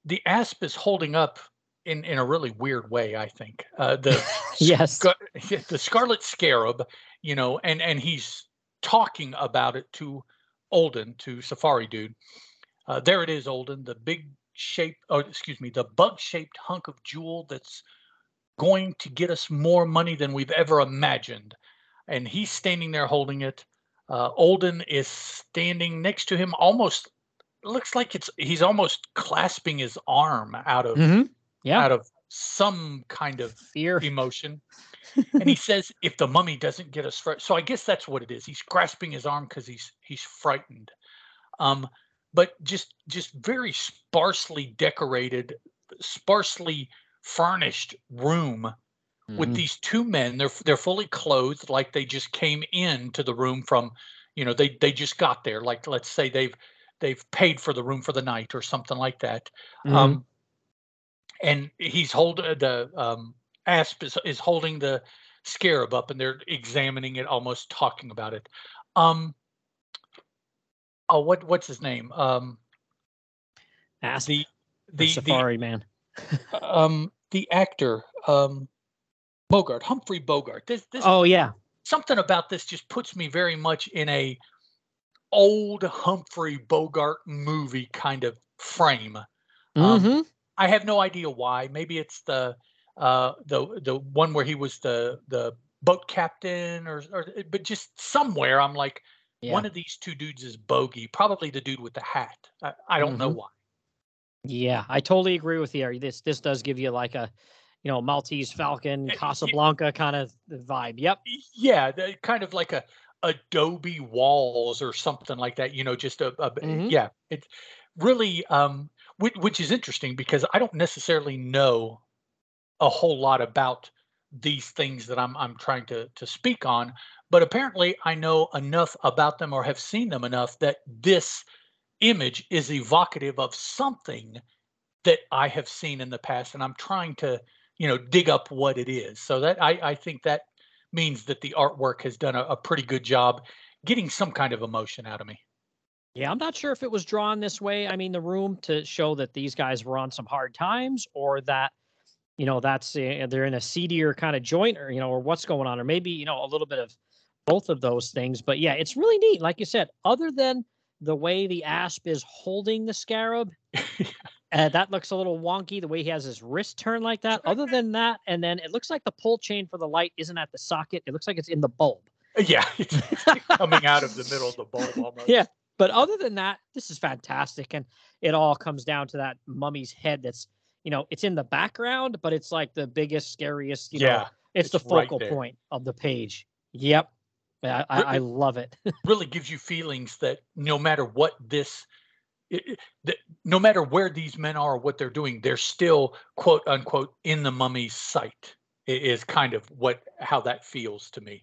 Speaker 2: The asp is holding up in in a really weird way. I think uh, the
Speaker 1: yes.
Speaker 2: scar- the scarlet scarab, you know, and and he's talking about it to Olden, to Safari Dude. Uh, there it is, Olden, the big shape, oh, excuse me, the bug shaped hunk of jewel that's going to get us more money than we've ever imagined. And he's standing there holding it. Uh, Olden is standing next to him, almost looks like it's he's almost clasping his arm out of
Speaker 1: Mhm. Yeah.
Speaker 2: out of some kind of
Speaker 1: Fear.
Speaker 2: emotion. And he says, "If the mummy doesn't get us first," so I guess that's what it is. He's grasping his arm because he's he's frightened. Um, but just just very sparsely decorated, sparsely furnished room with
Speaker 1: Mhm.
Speaker 2: these two men. They're they're fully clothed, like they just came into the room from, you know, they they just got there. Like let's say they've they've paid for the room for the night or something like that.
Speaker 1: Mhm.
Speaker 2: Um, and he's holding the um, asp is, is holding the scarab up, and they're examining it, almost talking about it. Um, oh, what what's his name? Um,
Speaker 1: Asp,
Speaker 2: the
Speaker 1: the
Speaker 2: the the
Speaker 1: Safari man.
Speaker 2: um the actor um Bogart, Humphrey Bogart. This this
Speaker 1: Oh yeah.
Speaker 2: something about this just puts me very much in a old Humphrey Bogart movie kind of frame. Um,
Speaker 1: Mhm.
Speaker 2: I have no idea why. Maybe it's the uh, the the one where he was the the boat captain, or, or but just somewhere I'm like,
Speaker 1: Yeah.
Speaker 2: one of these two dudes is Bogey, probably the dude with the hat. I, I don't know
Speaker 1: Mhm.
Speaker 2: why.
Speaker 1: Yeah, I totally agree with you. This this does give you like a, you know, Maltese Falcon,
Speaker 2: Eh,
Speaker 1: Casablanca kind of vibe. Yep.
Speaker 2: Yeah, the, kind of like a adobe walls or something like that. You know, just a, a
Speaker 1: Mhm.
Speaker 2: yeah. It really, um, which, which is interesting because I don't necessarily know a whole lot about these things that I'm I'm trying to to speak on, but apparently I know enough about them or have seen them enough that this image is evocative of something that I have seen in the past, and I'm trying to you know dig up what it is. So that I I think that means that the artwork has done a, a pretty good job getting some kind of emotion out of me.
Speaker 1: Yeah, I'm not sure if it was drawn this way. I mean, the room to show that these guys were on some hard times, or that, you know, that's uh, they're in a seedier kind of joint, or you know, or what's going on, or maybe you know a little bit of both of those things. But yeah, it's really neat. Like you said, other than the way the asp is holding the scarab, uh, that looks a little wonky. The way he has his wrist turned like that. Other than that, and then it looks like the pull chain for the light isn't at the socket. It looks like it's in the bulb.
Speaker 2: yeah, coming out of the middle of the bulb almost.
Speaker 1: Yeah. But other than that, this is fantastic. And it all comes down to that mummy's head that's, you know, it's in the background, but it's like the biggest, scariest, you know,
Speaker 2: yeah.
Speaker 1: it's, the
Speaker 2: it's right
Speaker 1: focal point of the page. Yep. I, I, I love it.
Speaker 2: really gives you feelings that no matter what this i- i- that no matter where these men are what they're doing they're still quote unquote in the mummy's sight is kind of what how that feels to me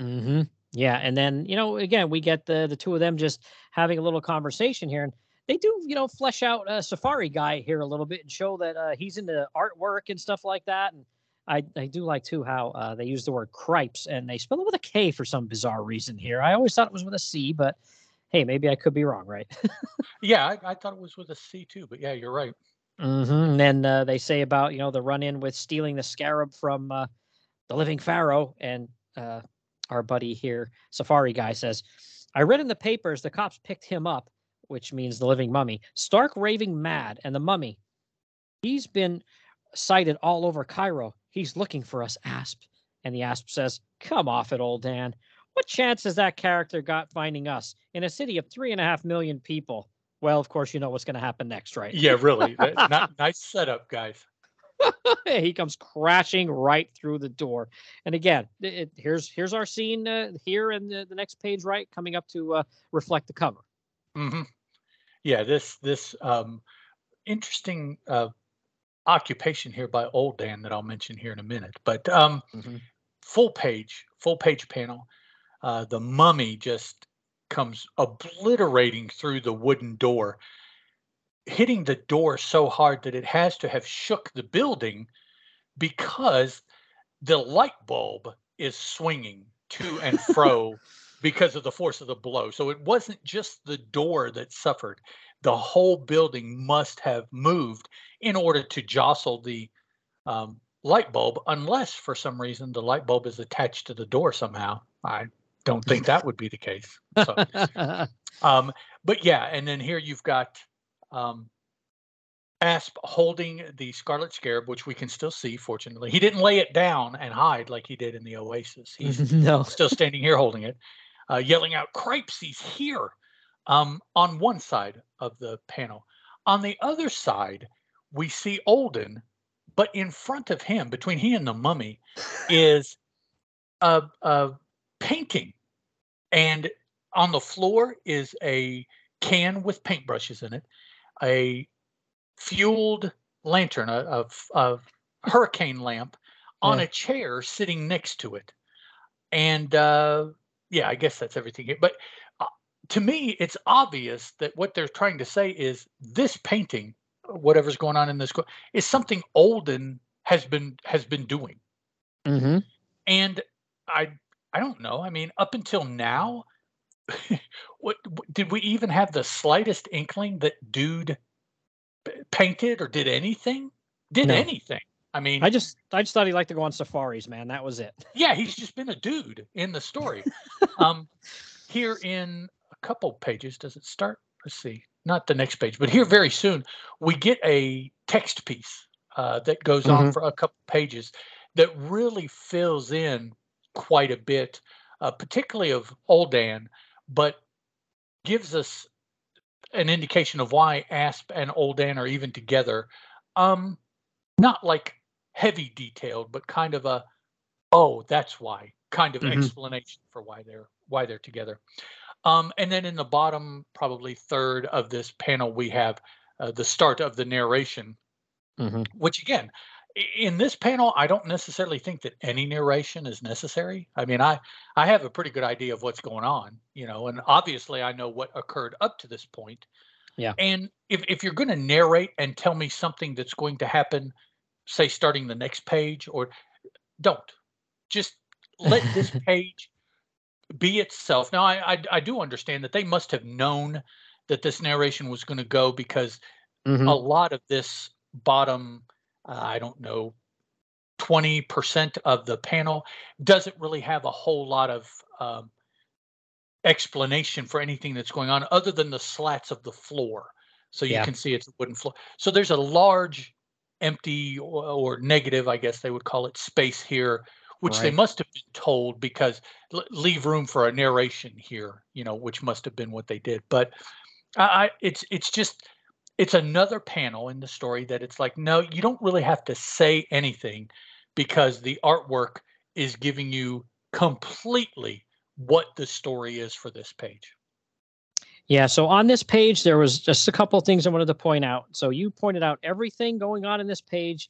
Speaker 1: Mm-hmm. Yeah. And then, you know, again, we get the, the two of them just having a little conversation here. And they do, you know, flesh out a safari guy here a little bit and show that uh, he's into artwork and stuff like that. And I, I do like too how uh, they use the word cripes and they spell it with a K for some bizarre reason here. I always thought it was with a C, but hey, maybe I could be wrong, right?
Speaker 2: yeah I, I thought it was with a c too but yeah you're right
Speaker 1: hmm And then uh, they say about you know the run in with stealing the scarab from uh, the living pharaoh, and uh, our buddy here, Safari guy, says, "I read in the papers the cops picked him up, which means the living mummy, stark raving mad, and the mummy, he's been sighted all over Cairo. He's looking for us, Asp." And the Asp says, "Come off it, old Dan. What chance has that character got finding us in a city of three and a half million people?" Well, of course, you know what's going to happen next, right?
Speaker 2: yeah really not, nice setup guys
Speaker 1: he comes crashing right through the door. And again, it, here's here's our scene uh, here in the, the next page, right, coming up to uh, reflect the cover.
Speaker 2: hmm yeah this this um interesting uh occupation here by old dan that i'll mention here in a minute but um full page, full page panel. Uh, the mummy just comes obliterating through the wooden door, hitting the door so hard that it has to have shook the building because the light bulb is swinging to and fro because of the force of the blow. So it wasn't just the door that suffered. The whole building must have moved in order to jostle the um, light bulb, unless for some reason the light bulb is attached to the door somehow. I don't think that would be the case. So, um, but yeah, and then here you've got um, Asp holding the Scarlet Scarab, which we can still see. Fortunately, he didn't lay it down and hide like he did in the Oasis. He's
Speaker 1: no.
Speaker 2: still standing here holding it, uh, yelling out, "Cripes, he's here!" Um, on one side of the panel. On the other side, we see Olden, but in front of him, between he and the mummy, is a, a painting, and on the floor is a can with paintbrushes in it, a fueled lantern, a, a a hurricane lamp on
Speaker 1: Yeah.
Speaker 2: a chair sitting next to it. And uh, yeah, I guess that's everything here. But uh, to me, it's obvious that what they're trying to say is this painting, whatever's going on in this, is something Olden has been has been doing.
Speaker 1: hmm
Speaker 2: And I I don't know. I mean, up until now, what did we even have the slightest inkling that dude p- painted or did anything? Did
Speaker 1: No.
Speaker 2: anything? I mean,
Speaker 1: I just I just thought he'd like to go on safaris, man. That was it.
Speaker 2: yeah, he's just been a dude in the story. um, here in a couple pages, does it start? Let's see, not the next page, but here very soon we get a text piece uh, that goes mm-hmm. on for a couple pages that really fills in quite a bit, uh, particularly of Uldan, but gives us an indication of why Asp and Uldan are even together. Um, not like heavy detailed, but kind of a oh, that's why kind of mm-hmm. explanation for why they're why they're together. Um, and then in the bottom, probably third of this panel, we have uh, the start of the narration, mm-hmm. which again, in this panel, I don't necessarily think that any narration is necessary. I mean, I I have a pretty good idea of what's going on, you know, and obviously I know what occurred up to this point.
Speaker 1: Yeah.
Speaker 2: And if if you're going to narrate and tell me something that's going to happen, say starting the next page, or don't just let this page be itself. Now, I, I, I do understand that they must have known that this narration was going to go because mm-hmm. a lot of this bottom, uh, I don't know, 20% of the panel doesn't really have a whole lot of um, explanation for anything that's going on other than the slats of the floor. So you yeah. can see it's a wooden floor. So there's a large empty or, or negative, I guess they would call it, space here which right. they must have been told because leave room for a narration here, you know, which must have been what they did. But I, it's it's just it's another panel in the story that it's like no, you don't really have to say anything because the artwork is giving you completely what the story is for this page.
Speaker 1: Yeah, so on this page there was just a couple things I wanted to point out. So you pointed out everything going on in this page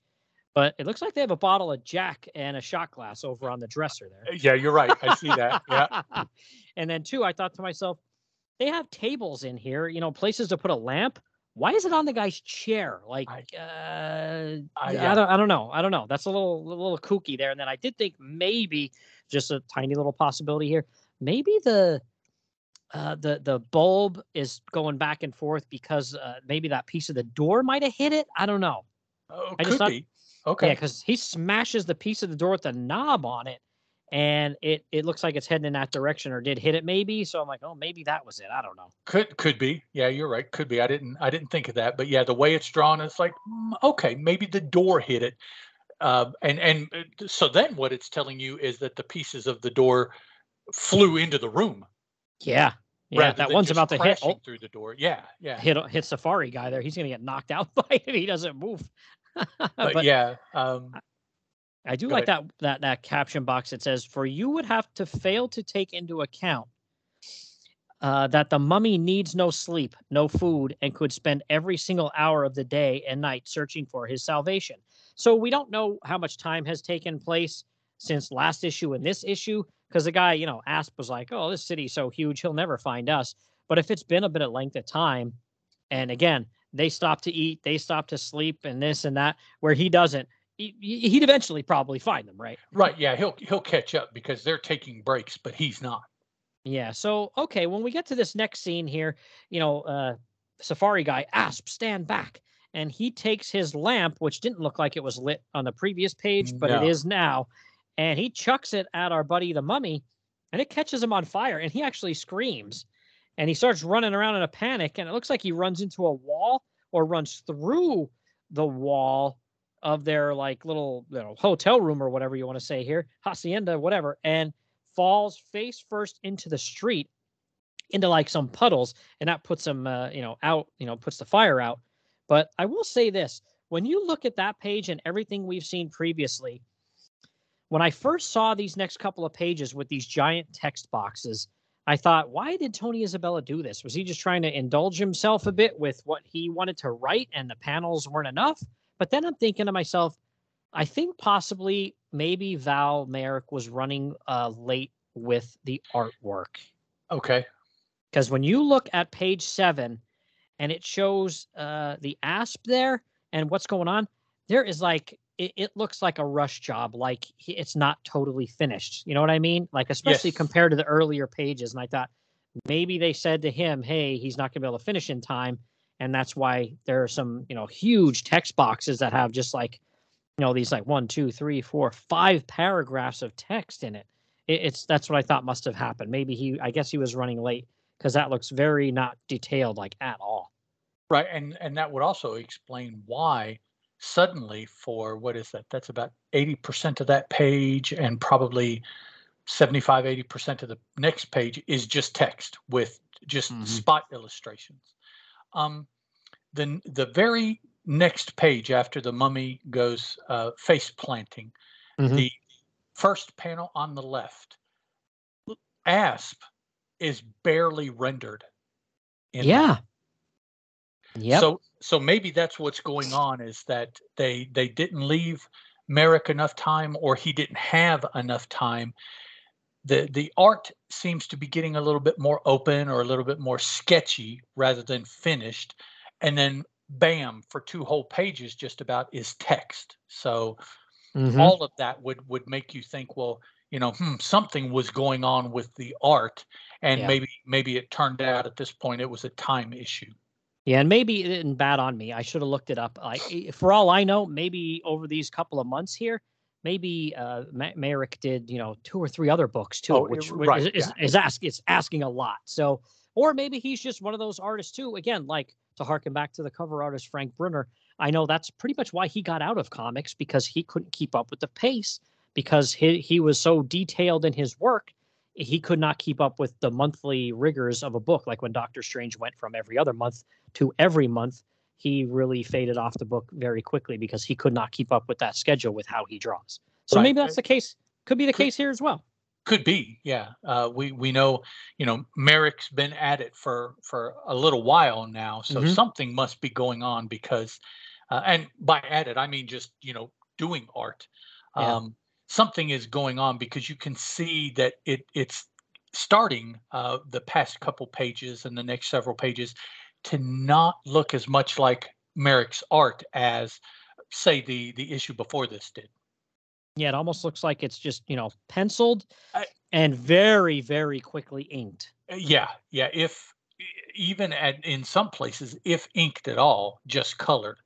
Speaker 1: but it looks like they have a bottle of Jack and a shot glass over on the dresser there.
Speaker 2: Yeah, you're right. I see that. Yeah.
Speaker 1: and then two, I thought to myself, they have tables in here, you know, places to put a lamp. Why is it on the guy's chair? Like, I, uh, I. I don't, I don't know. I don't know. That's a little, a little kooky there. And then I did think maybe just a tiny little possibility here. Maybe the, uh, the the bulb is going back and forth because uh, maybe that piece of the door might have hit it. I don't know.
Speaker 2: Oh, I just thought, be.
Speaker 1: Okay. Yeah, because he smashes the piece of the door with the knob on it, and it it looks like it's heading in that direction, or did hit it maybe. So I'm like, oh, maybe that was it. I don't know.
Speaker 2: Could could be. Yeah, you're right. Could be. I didn't I didn't think of that, but yeah, the way it's drawn, it's like mm, okay, maybe the door hit it. Uh, and and uh, so then what it's telling you is that the pieces of the door flew into the room.
Speaker 1: Yeah. Yeah, that one's about to hit
Speaker 2: oh, through the door. Yeah, yeah.
Speaker 1: Hit hit Safari guy there. He's gonna get knocked out by it if he doesn't move.
Speaker 2: but, but, yeah, um,
Speaker 1: I do like ahead. that that that caption box. It says, "For you would have to fail to take into account uh, that the mummy needs no sleep, no food, and could spend every single hour of the day and night searching for his salvation." So we don't know how much time has taken place since last issue and this issue, because the guy, you know, Asp was like, "Oh, this city's so huge, he'll never find us." But if it's been a bit of length of time, and again, they stop to eat, they stop to sleep, and this and that, where he doesn't. He, he'd eventually probably find them, right?
Speaker 2: Right. Yeah, he'll he'll catch up because they're taking breaks, but he's not.
Speaker 1: Yeah. So okay, when we get to this next scene here, you know, uh, Safari guy Asp, stand back, and he takes his lamp, which didn't look like it was lit on the previous page, but no. it is now, and he chucks it at our buddy the mummy, and it catches him on fire, and he actually screams. And he starts running around in a panic and it looks like he runs into a wall or runs through the wall of their like little you know hotel room or whatever you want to say here hacienda whatever and falls face first into the street into like some puddles and that puts him uh, you know out you know puts the fire out. But i will say this when you look at that page and everything we've seen previously when i first saw these next couple of pages with these giant text boxes I thought, why did Tony Isabella do this? Was he just trying to indulge himself a bit with what he wanted to write and the panels weren't enough? But then I'm thinking to myself, I think possibly maybe Val Mayerik was running uh, late with the artwork.
Speaker 2: Okay.
Speaker 1: Because when you look at page seven and it shows uh, the asp there and what's going on, there is like it, it looks like a rush job, like he, it's not totally finished. You know what I mean? Like especially yes. compared to the earlier pages. And I thought maybe they said to him, "Hey, he's not going to be able to finish in time," and that's why there are some you know huge text boxes that have just like you know these like one, two, three, four, five paragraphs of text in it. it it's that's what I thought must have happened. Maybe he, I guess he was running late because that looks very not detailed like at all.
Speaker 2: Right, and and that would also explain why suddenly for what is that? That's about 80% of that page and probably 75, 80% of the next page is just text with just
Speaker 1: Mhm.
Speaker 2: spot illustrations. Um, the, the very next page after the mummy goes uh, face planting,
Speaker 1: Mhm.
Speaker 2: the first panel on the left, Asp is barely rendered. that.
Speaker 1: Yeah. Yep.
Speaker 2: So so maybe that's what's going on is that they they didn't leave Mayerik enough time or he didn't have enough time. The the art seems to be getting a little bit more open or a little bit more sketchy rather than finished. And then bam, for two whole pages just about is text. So
Speaker 1: Mhm.
Speaker 2: all of that would would make you think, well, you know, hmm, something was going on with the art, and
Speaker 1: Yeah.
Speaker 2: maybe maybe it turned out at this point it was a time issue.
Speaker 1: Yeah, and maybe it didn't bad on me. I should have looked it up. I- for all I know, maybe over these couple of months here, maybe uh, Mayerik did you know two or three other books too,
Speaker 2: Oh,
Speaker 1: which which
Speaker 2: right,
Speaker 1: is, is, is ask it's asking a lot. So, or maybe he's just one of those artists too. Again, like to harken back to the cover artist Frank Brunner, I know that's pretty much why he got out of comics because he couldn't keep up with the pace because he he was so detailed in his work he could not keep up with the monthly rigors of a book like when Doctor Strange went from every other month to every month he really faded off the book very quickly because he could not keep up with that schedule with how he draws so
Speaker 2: Right.
Speaker 1: maybe that's the case could be the
Speaker 2: Could-
Speaker 1: case here as well
Speaker 2: Could be, yeah. Uh, we we know, you know, Mayerik's been at it for for a little while now, so
Speaker 1: Mhm.
Speaker 2: something must be going on because, uh, and by at it I mean just you know doing art.
Speaker 1: Yeah.
Speaker 2: Um, something is going on because you can see that it it's starting uh, the past couple pages and the next several pages to not look as much like Mayerik's art as say the the issue before this did.
Speaker 1: yeah it almost looks like it's just you know penciled
Speaker 2: I-
Speaker 1: and very very quickly inked
Speaker 2: Uh, Yeah, yeah. If even at in some places, if inked at all, just colored.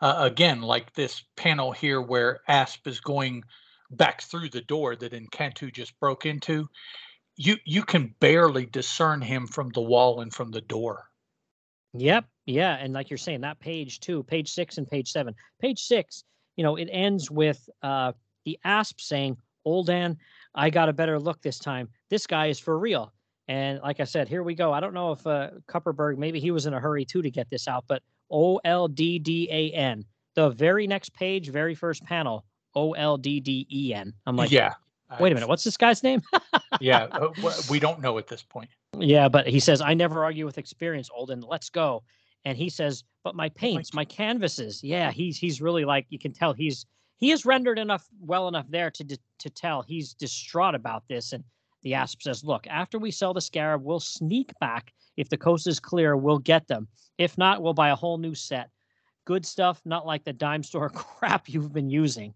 Speaker 2: Uh, again, like this panel here where Asp is going back through the door that N'Kantu just broke into. You you can barely discern him from the wall and from the door.
Speaker 1: Yep. Yeah. And like you're saying, that page too, page six and page seven. Page six, you know, it ends with uh the asp saying, Oldan, I got a better look this time. This guy is for real. And like I said, here we go. I don't know if uh Kupperberg, maybe he was in a hurry too to get this out, but O L D D A N. The very next page, very first panel, O L D D E N. I'm like,
Speaker 2: yeah.
Speaker 1: wait a
Speaker 2: uh,
Speaker 1: minute, what's this guy's name?
Speaker 2: yeah, uh, we don't know at this point.
Speaker 1: Yeah, but he says, I never argue with experience, Olden. Let's go. And he says, but my paints, my canvases. Yeah, he's he's really like you can tell he's he is rendered enough well enough there to to tell he's distraught about this. And the asp says, look, after we sell the scarab, we'll sneak back. If the coast is clear, we'll get them. If not, we'll buy a whole new set. Good stuff, not like the dime store crap you've been using.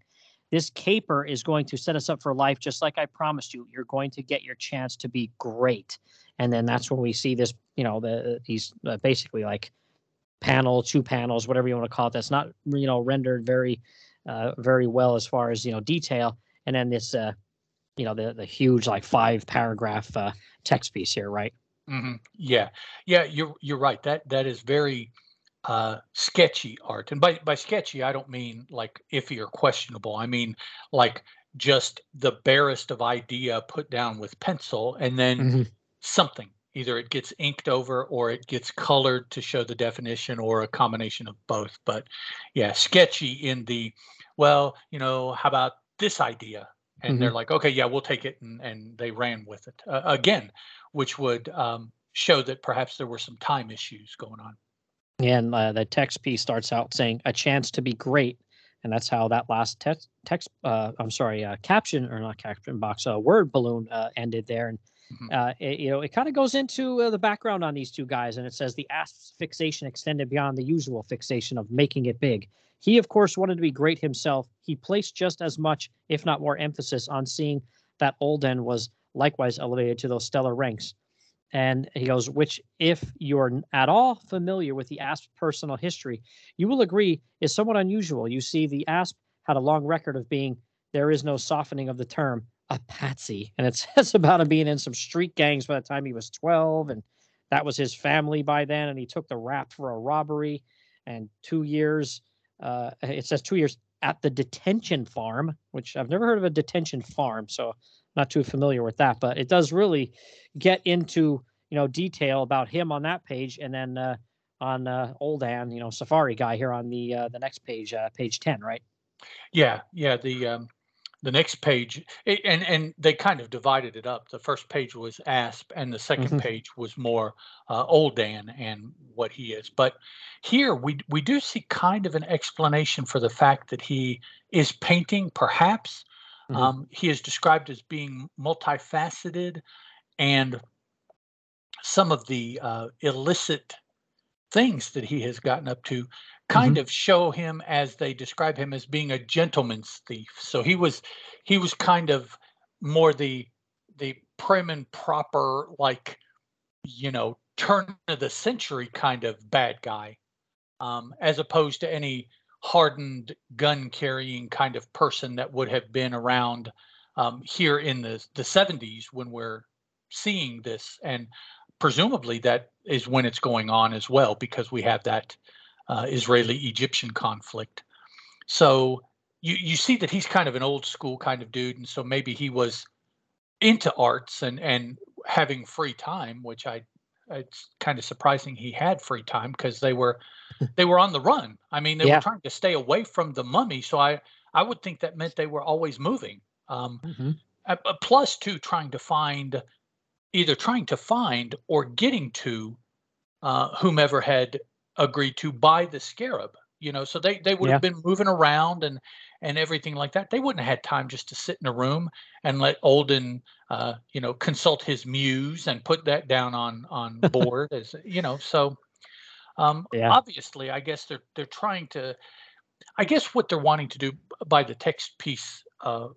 Speaker 1: This caper is going to set us up for life, just like I promised you. You're going to get your chance to be great. And then that's when we see this you know the these uh, basically like panel two panels whatever you want to call it that's not you know rendered very uh very well as far as you know detail. And then this uh you know the the huge like five paragraph uh text piece here right?
Speaker 2: Hmm Yeah, yeah, you're you're right. That that is very uh, sketchy art, and by by sketchy, I don't mean like iffy or questionable. I mean like just the barest of idea put down with pencil, and then
Speaker 1: Mhm.
Speaker 2: something. Either it gets inked over, or it gets colored to show the definition, or a combination of both. But yeah, sketchy in the well, you know, how about this idea? And they're like, okay, yeah, we'll take it, and and they ran with it uh, again which would um, show that perhaps there were some time issues going on.
Speaker 1: And uh, the text piece starts out saying a chance to be great. And that's how that last text text uh, i'm sorry uh, caption or not caption box uh, word balloon uh, ended there. And
Speaker 2: Mhm.
Speaker 1: uh, it, you know it kind of goes into uh, the background on these two guys and it says the asp's fixation extended beyond the usual fixation of making it big. He of course wanted to be great himself. He placed just as much if not more emphasis on seeing that olden was likewise elevated to those stellar ranks and he goes, which, if you're at all familiar with the ASP personal history, you will agree is somewhat unusual. You see, the ASP had a long record of being, there is no softening of the term, a patsy. And it says about him being in some street gangs by the time he was 12. And that was his family by then. And he took the rap for a robbery and two years uh, it says two years at the detention farm, which I've never heard of a detention farm, so not too familiar with that. But it does really get into you know detail about him on that page, and then uh, on uh, Uldan, you know, Safari guy here on the uh, the next page, uh, page ten, right?
Speaker 2: Yeah, yeah. The um, the next page, it, and and they kind of divided it up. The first page was Asp, and the 2nd
Speaker 1: Mhm.
Speaker 2: page was more uh, Dan and what he is. But here we we do see kind of an explanation for the fact that he is painting. Perhaps
Speaker 1: Mhm.
Speaker 2: um, he is described as being multifaceted, and some of the uh, illicit things that he has gotten up to kind of show him as they describe him as being a gentleman's thief. So he was he was kind of more the the prim and proper like you know turn of the century kind of bad guy um, as opposed to any hardened gun carrying kind of person that would have been around um, here in the the 70s when we're seeing this and presumably that is when it's going on as well because we have that uh, Israeli Egyptian conflict. So you you see that he's kind of an old school kind of dude, and so maybe he was into arts and and having free time, which I it's kind of surprising he had free time because they were they were on the run. I mean, they
Speaker 1: Yeah.
Speaker 2: were trying to stay away from the mummy, so I I would think that meant they were always moving. Um, uh, plus two trying to find either trying to find or getting to uh, whomever had agreed to buy the scarab you know so they they would
Speaker 1: Yeah.
Speaker 2: have been moving around and and everything like that they wouldn't have had time just to sit in a room and let olden uh, you know consult his muse and put that down on on board as you know so um
Speaker 1: Yeah.
Speaker 2: obviously i guess they're they're trying to i guess what they're wanting to do by the text piece uh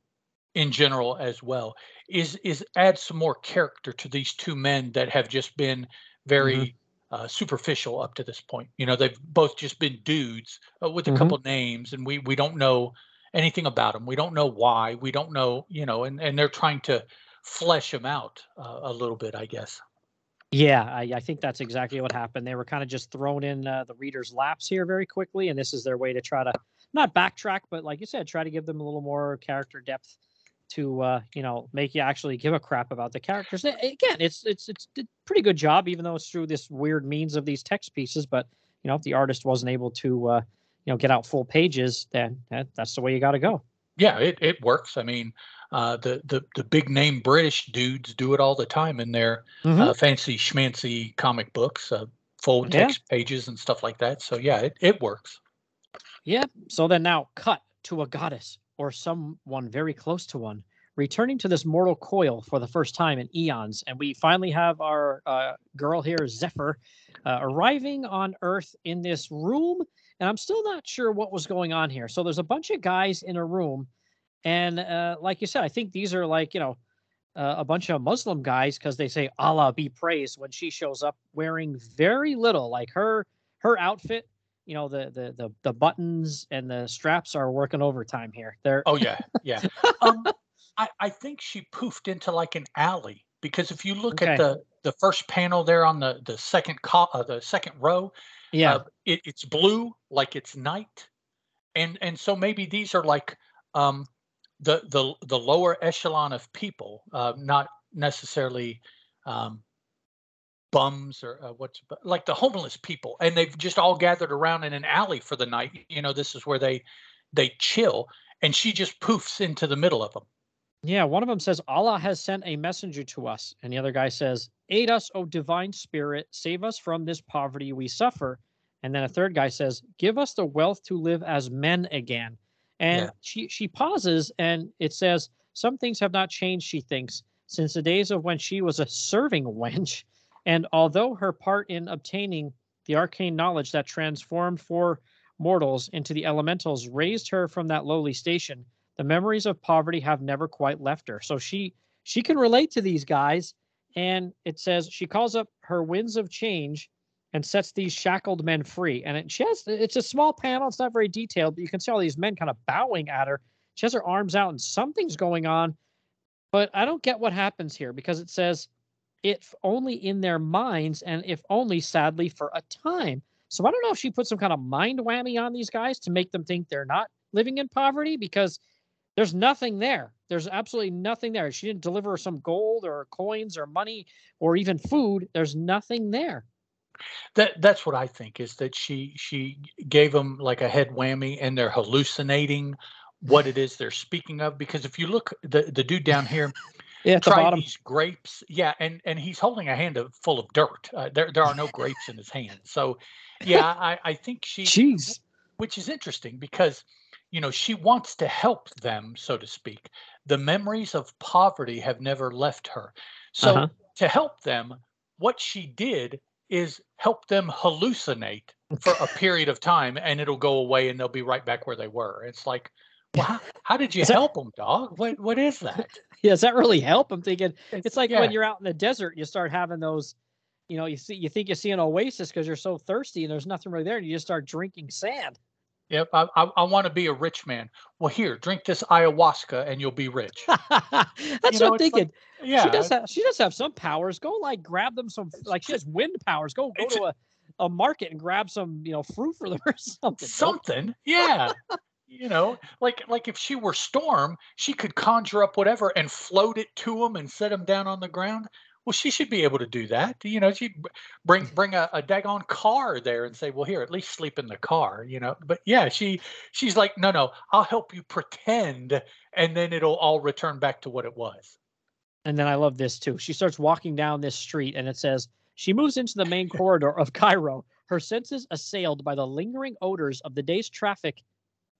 Speaker 2: in general as well is is add some more character to these two men that have just been very uh, superficial up to this point. You know, they've both just been dudes uh, with a
Speaker 1: Mhm.
Speaker 2: couple names, and we we don't know anything about them. We don't know why. We don't know, you know, and and they're trying to flesh them out uh, a little bit, I guess.
Speaker 1: Yeah, I, I think that's exactly what happened. They were kind of just thrown in uh, the reader's laps here very quickly, and this is their way to try to not backtrack, but like you said, try to give them a little more character depth to uh, you know make you actually give a crap about the characters. Again, it's it's it's a pretty good job, even though it's through this weird means of these text pieces. But you know, if the artist wasn't able to uh, you know get out full pages, then that, that's the way you got to go.
Speaker 2: Yeah, it, it works. I mean, uh, the the the big name British dudes do it all the time in their
Speaker 1: Mhm.
Speaker 2: uh, fancy schmancy comic books, uh, full
Speaker 1: Yeah.
Speaker 2: text pages and stuff like that. So yeah, it, it works.
Speaker 1: Yeah. So then now cut to a goddess or someone very close to one, returning to this mortal coil for the first time in eons. And we finally have our uh, girl here, Zephyr, uh, arriving on Earth in this room. And I'm still not sure what was going on here. So there's a bunch of guys in a room. And uh, like you said, I think these are like, you know, uh, a bunch of Muslim guys because they say Allah be praised when she shows up wearing very little. Like her her outfit you know the the the, the buttons and the straps are working overtime here. They're
Speaker 2: Oh yeah, yeah. um, I, I think she poofed into like an alley because if you look
Speaker 1: Okay.
Speaker 2: at the the first panel there on the the second co- uh, the second row,
Speaker 1: yeah
Speaker 2: uh, it, it's blue like it's night, and and so maybe these are like um, the the the lower echelon of people, uh, not necessarily um, bums or uh, what's like the homeless people, and they've just all gathered around in an alley for the night. You know, this is where they they chill, and she just poofs into the middle of them.
Speaker 1: Yeah. One of them says Allah has sent a messenger to us, and the other guy says, "Aid us, O divine spirit, save us from this poverty we suffer." And then a third guy says, "Give us the wealth to live as men again." And
Speaker 2: Yeah.
Speaker 1: she she pauses, and it says, "Some things have not changed." She thinks since the days of when she was a serving wench, and although her part in obtaining the arcane knowledge that transformed four mortals into the elementals raised her from that lowly station the memories of poverty have never quite left her. So she she can relate to these guys. And it says she calls up her winds of change and sets these shackled men free. And it, she has it's a small panel. It's not very detailed but you can see all these men kind of bowing at her. She has her arms out and something's going on. But i don't get what happens here because it says if only in their minds and if only sadly for a time. So I don't know if she put some kind of mind whammy on these guys to make them think they're not living in poverty because there's nothing there. There's absolutely nothing there. She didn't deliver some gold or coins or money or even food. There's nothing there.
Speaker 2: That that's what I think is that she she gave them like a head whammy and they're hallucinating what it is they're speaking of because if you look the the dude down here
Speaker 1: yeah, at the bottom.
Speaker 2: these grapes yeah and and he's holding a hand of, full of dirt uh, there there are no grapes in his hand so yeah I I think she
Speaker 1: Jeez.
Speaker 2: which is interesting because you know she wants to help them so to speak the memories of poverty have never left her so
Speaker 1: Uh-huh.
Speaker 2: to help them what she did is help them hallucinate for a period of time and it'll go away and they'll be right back where they were it's like well, how, how did you
Speaker 1: that-
Speaker 2: help them dog what what is that
Speaker 1: Yeah, does that really help? I'm thinking it's like
Speaker 2: yeah.
Speaker 1: when you're out in the desert, you start having those, you know, you see you think you see an oasis because you're so thirsty and there's nothing really there, and you just start drinking sand.
Speaker 2: Yep, I, I, I want to be a rich man. Well, here, drink this ayahuasca and you'll be rich.
Speaker 1: That's
Speaker 2: You
Speaker 1: what
Speaker 2: know,
Speaker 1: I'm
Speaker 2: it's like-
Speaker 1: thinking.
Speaker 2: Yeah,
Speaker 1: She does have she does have some powers. Go like grab them some like she has wind powers. Go go to a, a market and grab some, you know, fruit for them or something.
Speaker 2: Something. Yeah, you know, like like if she were Storm, she could conjure up whatever and float it to them and set them down on the ground. Well, she should be able to do that. You know, she bring mm. bring a, a daggone car there and say, "Well, here, at least sleep in the car." You know, but yeah, she she's like, "No, no, I'll help you pretend, and then it'll all return back to what it was."
Speaker 1: And then I love this too. She starts walking down this street and it says she moves into the main corridor of Cairo, her senses assailed by the lingering odors of the day's traffic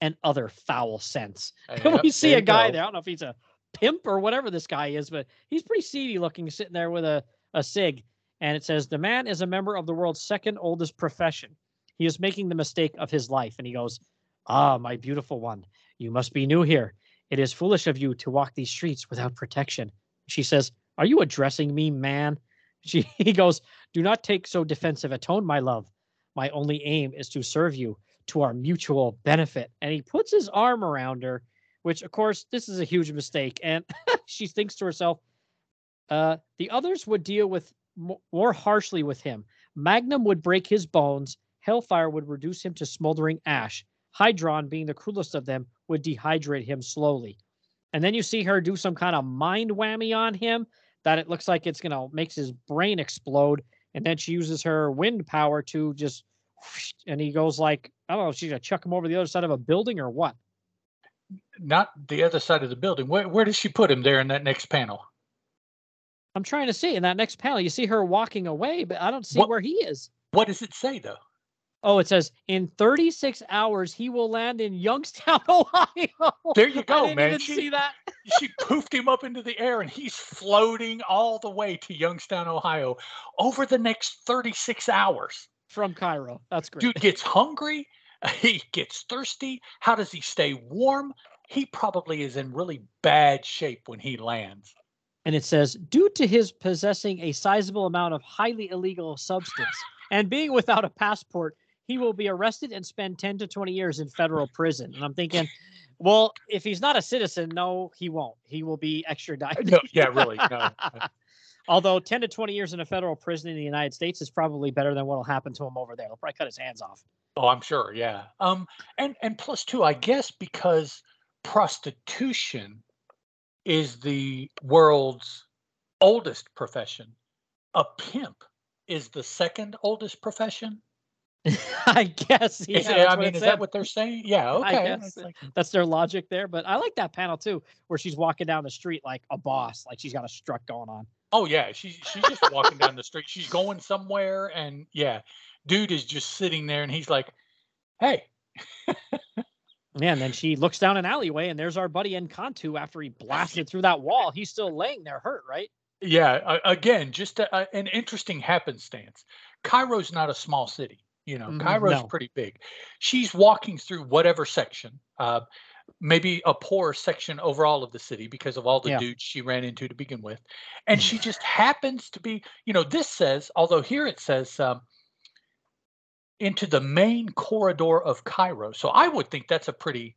Speaker 1: and other foul scents.
Speaker 2: Yep,
Speaker 1: we see a guy
Speaker 2: go.
Speaker 1: there. I don't know if he's a pimp or whatever this guy is, but he's pretty seedy looking, sitting there with a, a cig. And it says, The man is a member of the world's second oldest profession. He is making the mistake of his life. And he goes, Ah, my beautiful one, you must be new here. It is foolish of you to walk these streets without protection. She says, Are you addressing me, man? She, he goes, Do not take so defensive a tone, my love. My only aim is to serve you to our mutual benefit. And he puts his arm around her, which, of course, this is a huge mistake. And she thinks to herself, uh, the others would deal with more harshly with him. Magnum would break his bones. Hellfire would reduce him to smoldering ash. Hydron, being the cruelest of them, would dehydrate him slowly. And then you see her do some kind of mind whammy on him that it looks like it's gonna makes his brain explode. And then she uses her wind power to just, and he goes like, I don't know, she's gonna chuck him over the other side of a building or what.
Speaker 2: Not the other side of the building. Where where does she put him there in that next panel?
Speaker 1: I'm trying to see in that next panel. You see her walking away, but I don't see
Speaker 2: What-
Speaker 1: where he is.
Speaker 2: What does it say though?
Speaker 1: Oh, it says in 36 hours he will land in Youngstown, Ohio.
Speaker 2: There you
Speaker 1: I
Speaker 2: go,
Speaker 1: didn't
Speaker 2: man. She-
Speaker 1: see that.
Speaker 2: she poofed him up into the air and he's floating all the way to Youngstown, Ohio over the next 36 hours.
Speaker 1: From Cairo. That's great.
Speaker 2: Dude gets hungry, he gets thirsty. How does he stay warm? He probably is in really bad shape when he lands.
Speaker 1: And it says, due to his possessing a sizable amount of highly illegal substance and being without a passport, he will be arrested and spend 10 to 20 years in federal prison. And I'm thinking, well, if he's not a citizen, no, he won't. He will be extradited.
Speaker 2: No, yeah, really. No.
Speaker 1: Although 10 to 20 years in a federal prison in the United States is probably better than what will happen to him over there. They'll probably cut his hands off.
Speaker 2: Oh, I'm sure, yeah. Um, and and plus two, I guess because prostitution is the world's oldest profession. A pimp is the second oldest profession.
Speaker 1: I guess. Yeah,
Speaker 2: Is I mean, is
Speaker 1: said.
Speaker 2: that what they're saying? Yeah, okay. like-
Speaker 1: That's their logic there. But I like that panel too, where she's walking down the street like a boss, like she's got a strut going on.
Speaker 2: Oh yeah, she's she's just walking down the street. She's going somewhere, and yeah, dude is just sitting there, and he's like, "Hey,
Speaker 1: Yeah, and then she looks down an alleyway, and there's our buddy N'Kantu after he blasted through that wall. He's still laying there hurt, right?
Speaker 2: Yeah, uh, again, just a, a- an interesting happenstance. Cairo's not a small city. You know,
Speaker 1: Mhm,
Speaker 2: Cairo's
Speaker 1: no.
Speaker 2: pretty big. She's walking through whatever section, uh, maybe a poor section overall of the city because of all the
Speaker 1: Yeah.
Speaker 2: dudes she ran into to begin with, and she just happens to be. You know, this says, although here it says. Um, into the main corridor of Cairo. So I would think that's a pretty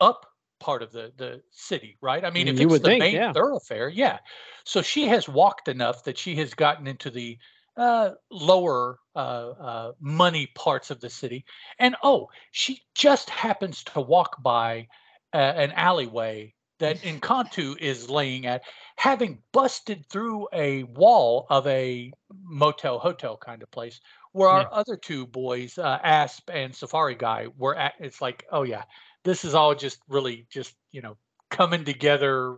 Speaker 2: up part of the the city, right? I mean, if
Speaker 1: You
Speaker 2: it's the
Speaker 1: think,
Speaker 2: main
Speaker 1: yeah.
Speaker 2: thoroughfare, yeah. So she has walked enough that she has gotten into the uh, lower uh, uh, money parts of the city. And oh, she just happens to walk by uh, an alleyway that N'Kantu is laying at, having busted through a wall of a motel hotel kind of place where
Speaker 1: Yeah.
Speaker 2: our other two boys, uh, Asp and Safari Guy, were at. It's like, oh yeah, this is all just really just you know coming together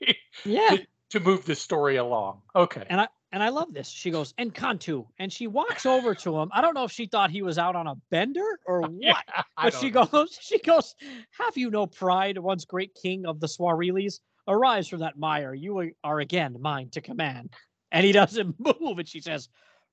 Speaker 1: Yeah.
Speaker 2: to, to move the story along. Okay.
Speaker 1: And I and I love this. She goes, N'Kantu. And she walks over to him. I don't know if she thought he was out on a bender or what.
Speaker 2: Yeah,
Speaker 1: But she
Speaker 2: know.
Speaker 1: goes, she goes, Have you no pride, once great king of the Swahili's? Arise from that mire. You are again mine to command. And he doesn't move. And she says,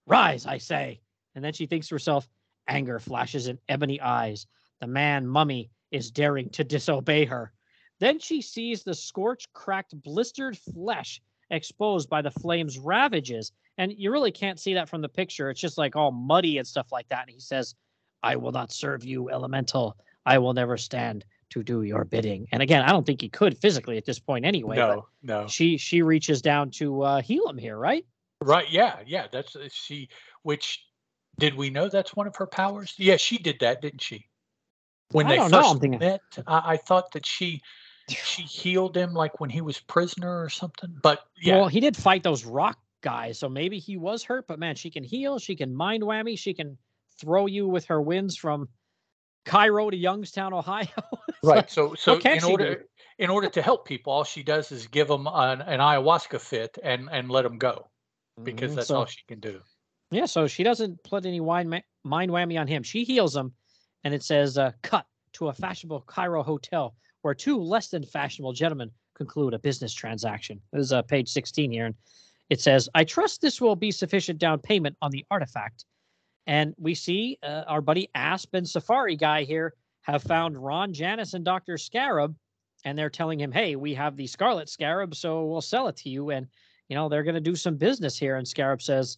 Speaker 1: Rise, I say. And then she thinks to herself, anger flashes in ebony eyes. The man mummy is daring to disobey her. Then she sees the scorched, cracked, blistered flesh exposed by the flame's ravages. And you really can't see that from the picture. It's just like all muddy and stuff like that. And he says, I will not serve you, elemental. I will never stand to do your bidding. And again, I don't think he could physically at this point anyway.
Speaker 2: no, no.
Speaker 1: She she reaches down to uh, heal him here, right?
Speaker 2: Right. Yeah. Yeah. That's uh, she. Which did we know that's one of her powers? Yeah, she did that, didn't she? When
Speaker 1: I
Speaker 2: they
Speaker 1: know,
Speaker 2: first
Speaker 1: thinking-
Speaker 2: met, I, I thought that she she healed him like when he was prisoner or something. But yeah,
Speaker 1: Well, he did fight those rock guys, so maybe he was hurt. But man, she can heal. She can mind whammy. She can throw you with her winds from Cairo to Youngstown, Ohio.
Speaker 2: Right. So so in
Speaker 1: she do?
Speaker 2: order in order to help people, all she does is give them an, an ayahuasca fit and and let them go because
Speaker 1: Mhm,
Speaker 2: that's
Speaker 1: so-
Speaker 2: all she can do.
Speaker 1: Yeah, so she doesn't put any wine ma- mind whammy on him. She heals him, and it says, uh, "Cut to a fashionable Cairo hotel where two less than fashionable gentlemen conclude a business transaction." This is uh, page sixteen here, and it says, "I trust this will be sufficient down payment on the artifact." And we see uh, our buddy Asp and Safari guy here have found Ron Janice and Doctor Scarab, and they're telling him, "Hey, we have the Scarlet Scarab, so we'll sell it to you." And you know they're going to do some business here. And Scarab says.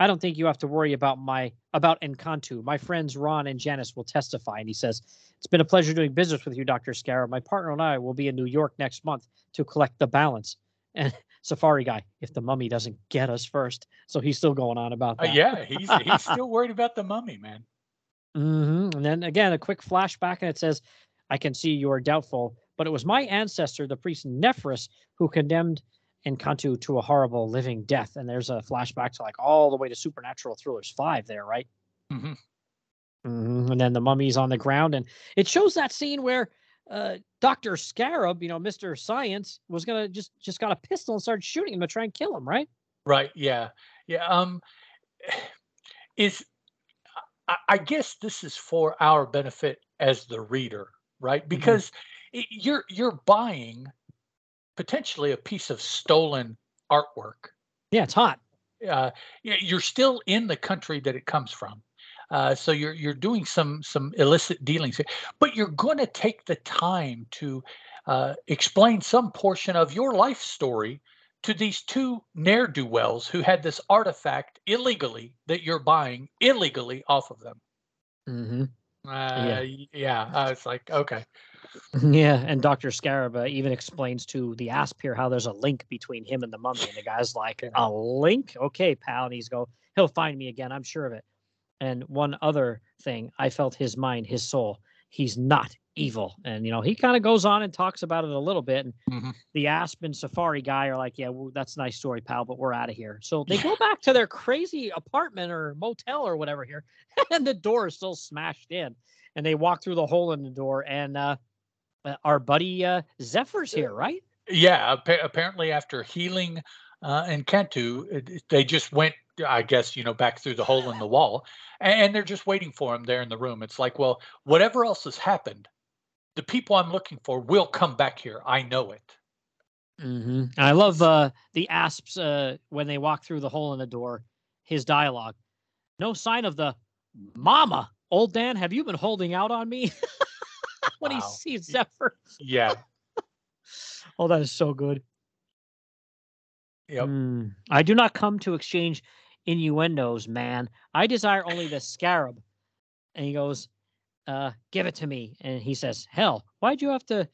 Speaker 1: I don't think you have to worry about my about N'Kantu. My friends Ron and Janice will testify. And he says, It's been a pleasure doing business with you, Dr. Scarab. My partner and I will be in New York next month to collect the balance. And Safari guy, if the mummy doesn't get us first. So he's still going on about
Speaker 2: Uh,
Speaker 1: that.
Speaker 2: yeah, he's he's still worried about the mummy, man.
Speaker 1: Mm-hmm. And then again, a quick flashback, and it says, I can see you are doubtful, but it was my ancestor, the priest Nephris, who condemned N'Kantu to a horrible living death. And there's a flashback to like all the way to Supernatural Thrillers 5 there, right?
Speaker 2: Mhm.
Speaker 1: Mhm, And then the mummy's on the ground, and it shows that scene where uh, Doctor Scarab, you know, Mister Science, was gonna just just got a pistol and started shooting him to try and kill him, right?
Speaker 2: Right. Yeah. Yeah. Um, is I, I guess this is for our benefit as the reader, right? Because i you're you're buying potentially a piece of stolen artwork.
Speaker 1: Yeah, it's hot.
Speaker 2: Uh, you're still in the country that it comes from. Uh, so you're you're doing some some illicit dealings, here, but you're going to take the time to uh, explain some portion of your life story to these two ne'er do wells who had this artifact illegally that you're buying illegally off of them.
Speaker 1: Mm-hmm.
Speaker 2: Uh, y- yeah, I was like, okay,
Speaker 1: Yeah, and Doctor Scarab uh, even explains to the Asp here how there's a link between him and the mummy, and the guy's like, "A link? Okay, pal." And he's go, "He'll find me again, I'm sure of it." And one other thing, I felt his mind, his soul. He's not evil, and you know he kind of goes on and talks about it a little bit. And
Speaker 2: Mhm.
Speaker 1: the Asp and Safari guy are like, "Yeah, well, that's a nice story, pal, but we're out of here." So they go back to their crazy apartment or motel or whatever here, and the door is still smashed in. And they walk through the hole in the door, and uh, our buddy uh, Zephyr's here, right?
Speaker 2: yeah. Appa- apparently, after healing uh, N'Kantu, they just went, I guess, you know, back through the hole in the wall, and, and they're just waiting for him there in the room. It's like, well, whatever else has happened, the people I'm looking for will come back here. I know it.
Speaker 1: Mm-hmm. I love uh, the Asps uh, when they walk through the hole in the door. His dialogue, no sign of the mama. Old Dan, have you been holding out on me? when he
Speaker 2: Wow.
Speaker 1: sees Zephyr,
Speaker 2: Yeah.
Speaker 1: oh, that is so good.
Speaker 2: Yep.
Speaker 1: Mm. I do not come to exchange innuendos, man. I desire only the scarab. And he goes, uh, give it to me. And he says, Hell, why'd you have to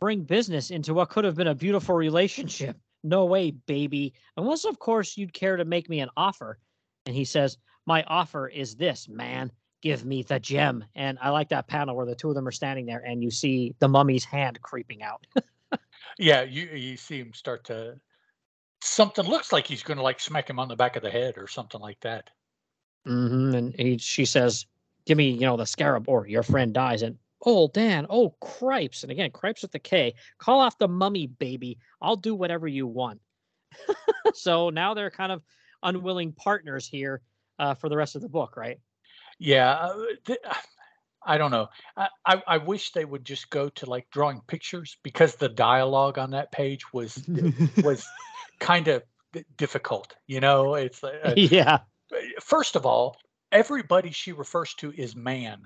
Speaker 1: bring business into what could have been a beautiful relationship? No way, baby. Unless, of course, you'd care to make me an offer. and he says, "My offer is this, man. Give me the gem." And I like that panel where the two of them are standing there, and you see the mummy's hand creeping out.
Speaker 2: yeah, you you see him start to something looks like he's going to like smack him on the back of the head or something like that.
Speaker 1: Mm-hmm. And he, she says, "Give me, you know, the scarab, or your friend dies." And oh, Dan, oh, cripes, and again, cripes with the K. Call off the mummy, baby. I'll do whatever you want. so now they're kind of unwilling partners here uh, for the rest of the book, right?
Speaker 2: Yeah, uh, th- I don't know. I, I, I wish they would just go to like drawing pictures because the dialogue on that page was was kind of difficult. You know, it's uh,
Speaker 1: yeah.
Speaker 2: First of all, everybody she refers to is man,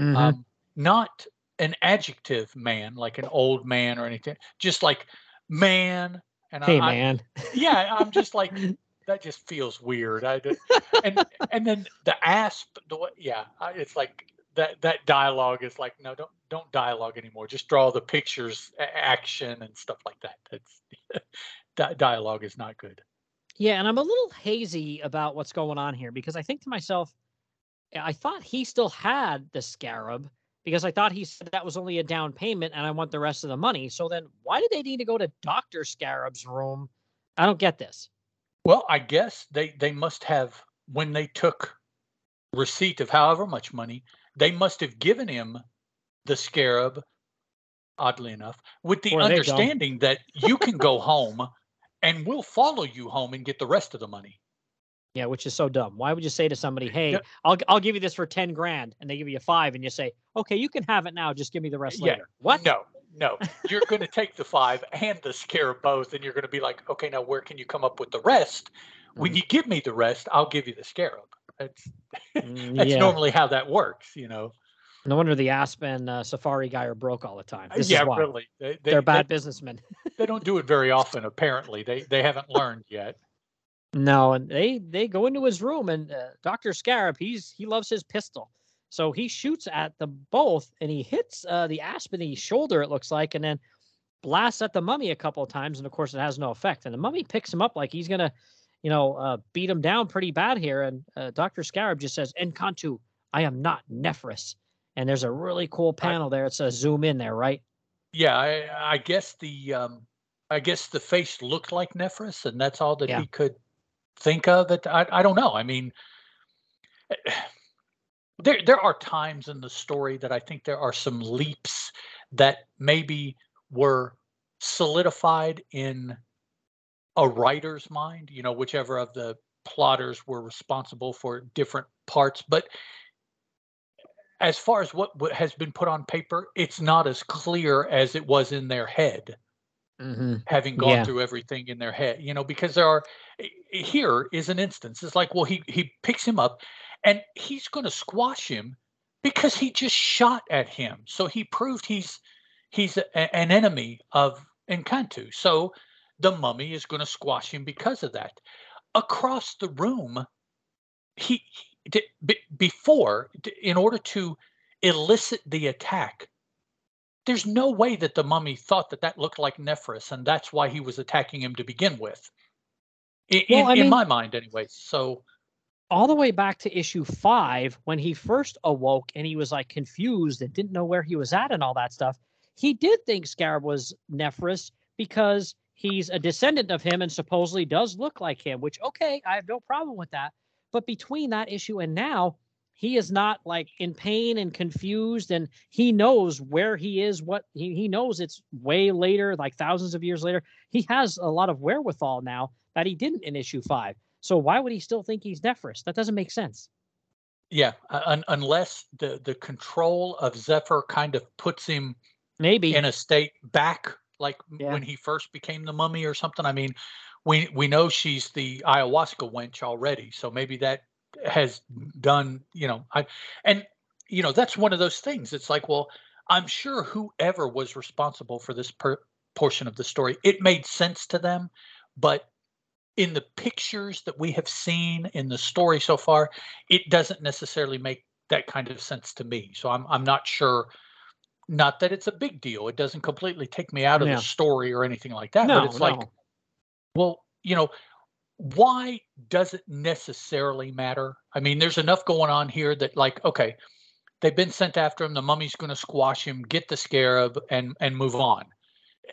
Speaker 1: Mhm.
Speaker 2: um, not an adjective man, like an old man or anything. Just like man. And
Speaker 1: hey,
Speaker 2: I, I-
Speaker 1: man.
Speaker 2: yeah, I'm just like that. Just feels weird. I d- and and then the asp. The way, yeah, it's like that. That dialogue is like no, don't don't dialogue anymore. Just draw the pictures, action, and stuff like that. That's di- dialogue is not good.
Speaker 1: Yeah, and I'm a little hazy about what's going on here because I think to myself, I thought he still had the scarab because I thought he said that was only a down payment and I want the rest of the money. So then why did they need to go to Dr. Scarab's room? I don't get this.
Speaker 2: Well, I guess they they must have when they took receipt of however much money, they must have given him the scarab. Oddly enough, with the
Speaker 1: Or
Speaker 2: understanding that you can go home, and we'll follow you home and get the rest of the money.
Speaker 1: Yeah, which is so dumb. Why would you say to somebody, "Hey,
Speaker 2: Yeah.
Speaker 1: I'll I'll give you this for 10 grand," and they give you 5 and you say, "Okay, you can have it now, just give me the rest
Speaker 2: Yeah,
Speaker 1: later." What?
Speaker 2: No, no. You're going to take the five and the scarab both, and you're going to be like, okay, now where can you come up with the rest? When
Speaker 1: Mhm.
Speaker 2: you give me the rest, I'll give you the scarab. That's that's
Speaker 1: yeah.
Speaker 2: normally how that works, you know.
Speaker 1: No wonder the Aspen uh, Safari guy are broke all the time. This
Speaker 2: yeah, really. They, they,
Speaker 1: They're
Speaker 2: they-
Speaker 1: bad businessmen.
Speaker 2: they don't do it very often apparently they they haven't learned yet
Speaker 1: No, and they they go into his room and uh, Doctor Scarab he's he loves his pistol, so he shoots at them both and he hits uh, the Aspen shoulder it looks like, and then blasts at the mummy a couple of times, and of course it has no effect. And the mummy picks him up like he's gonna, you know, uh, beat him down pretty bad here. And uh, Doctor Scarab just says, "N'Kantu, I am not Nephris." And there's a really cool panel there. It's a zoom in there, right?
Speaker 2: yeah i i guess the um i guess the face looked like nephris and that's all that
Speaker 1: Yeah.
Speaker 2: he could think of it i, I don't know i mean there there are times in the story that i think there are some leaps that maybe were solidified in a writer's mind you know whichever of the plotters were responsible for different parts but as far as what what has been put on paper it's not as clear as it was in their head
Speaker 1: Mm-hmm.
Speaker 2: having gone
Speaker 1: Yeah.
Speaker 2: through everything in their head you know because there are here is an instance it's like well he he picks him up and he's going to squash him because he just shot at him so he proved he's he's a, an enemy of N'Kantu so the mummy is going to squash him because of that across the room he, he be- before in order to elicit the attack there's no way that the mummy thought that that looked like Nephris, and that's why he was attacking him to begin with. In,
Speaker 1: Well, I
Speaker 2: in my mind, anyway. So,
Speaker 1: all the way back to issue five when he first awoke and he was like confused and didn't know where he was at and all that stuff. He did think Scarab was Nephris because he's a descendant of him and supposedly does look like him, which, okay, I have no problem with that. But between that issue and now, he is not like in pain and confused and he knows where he is what he, he knows it's way later like thousands of years later he has a lot of wherewithal now that he didn't in issue five so why would he still think he's Nephris? That doesn't make sense.
Speaker 2: yeah, un- unless the, the control of Zephyr kind of puts him
Speaker 1: Maybe.
Speaker 2: in a state back like
Speaker 1: Yeah.
Speaker 2: when he first became the mummy or something. I mean, we we know she's the ayahuasca wench already, so maybe that has done, you know, I and you know, that's one of those things. It's like, well, I'm sure whoever was responsible for this per- portion of the story, it made sense to them, but in the pictures that we have seen in the story so far, it doesn't necessarily make that kind of sense to me. So I'm I'm not sure not that it's a big deal. It doesn't completely take me out of
Speaker 1: Yeah.
Speaker 2: the story or anything like that.
Speaker 1: no,
Speaker 2: but it's
Speaker 1: no.
Speaker 2: like, well, you know, why does it necessarily matter? I mean, there's enough going on here that, like, okay, they've been sent after him. The mummy's going to squash him, get the scarab, and and move on.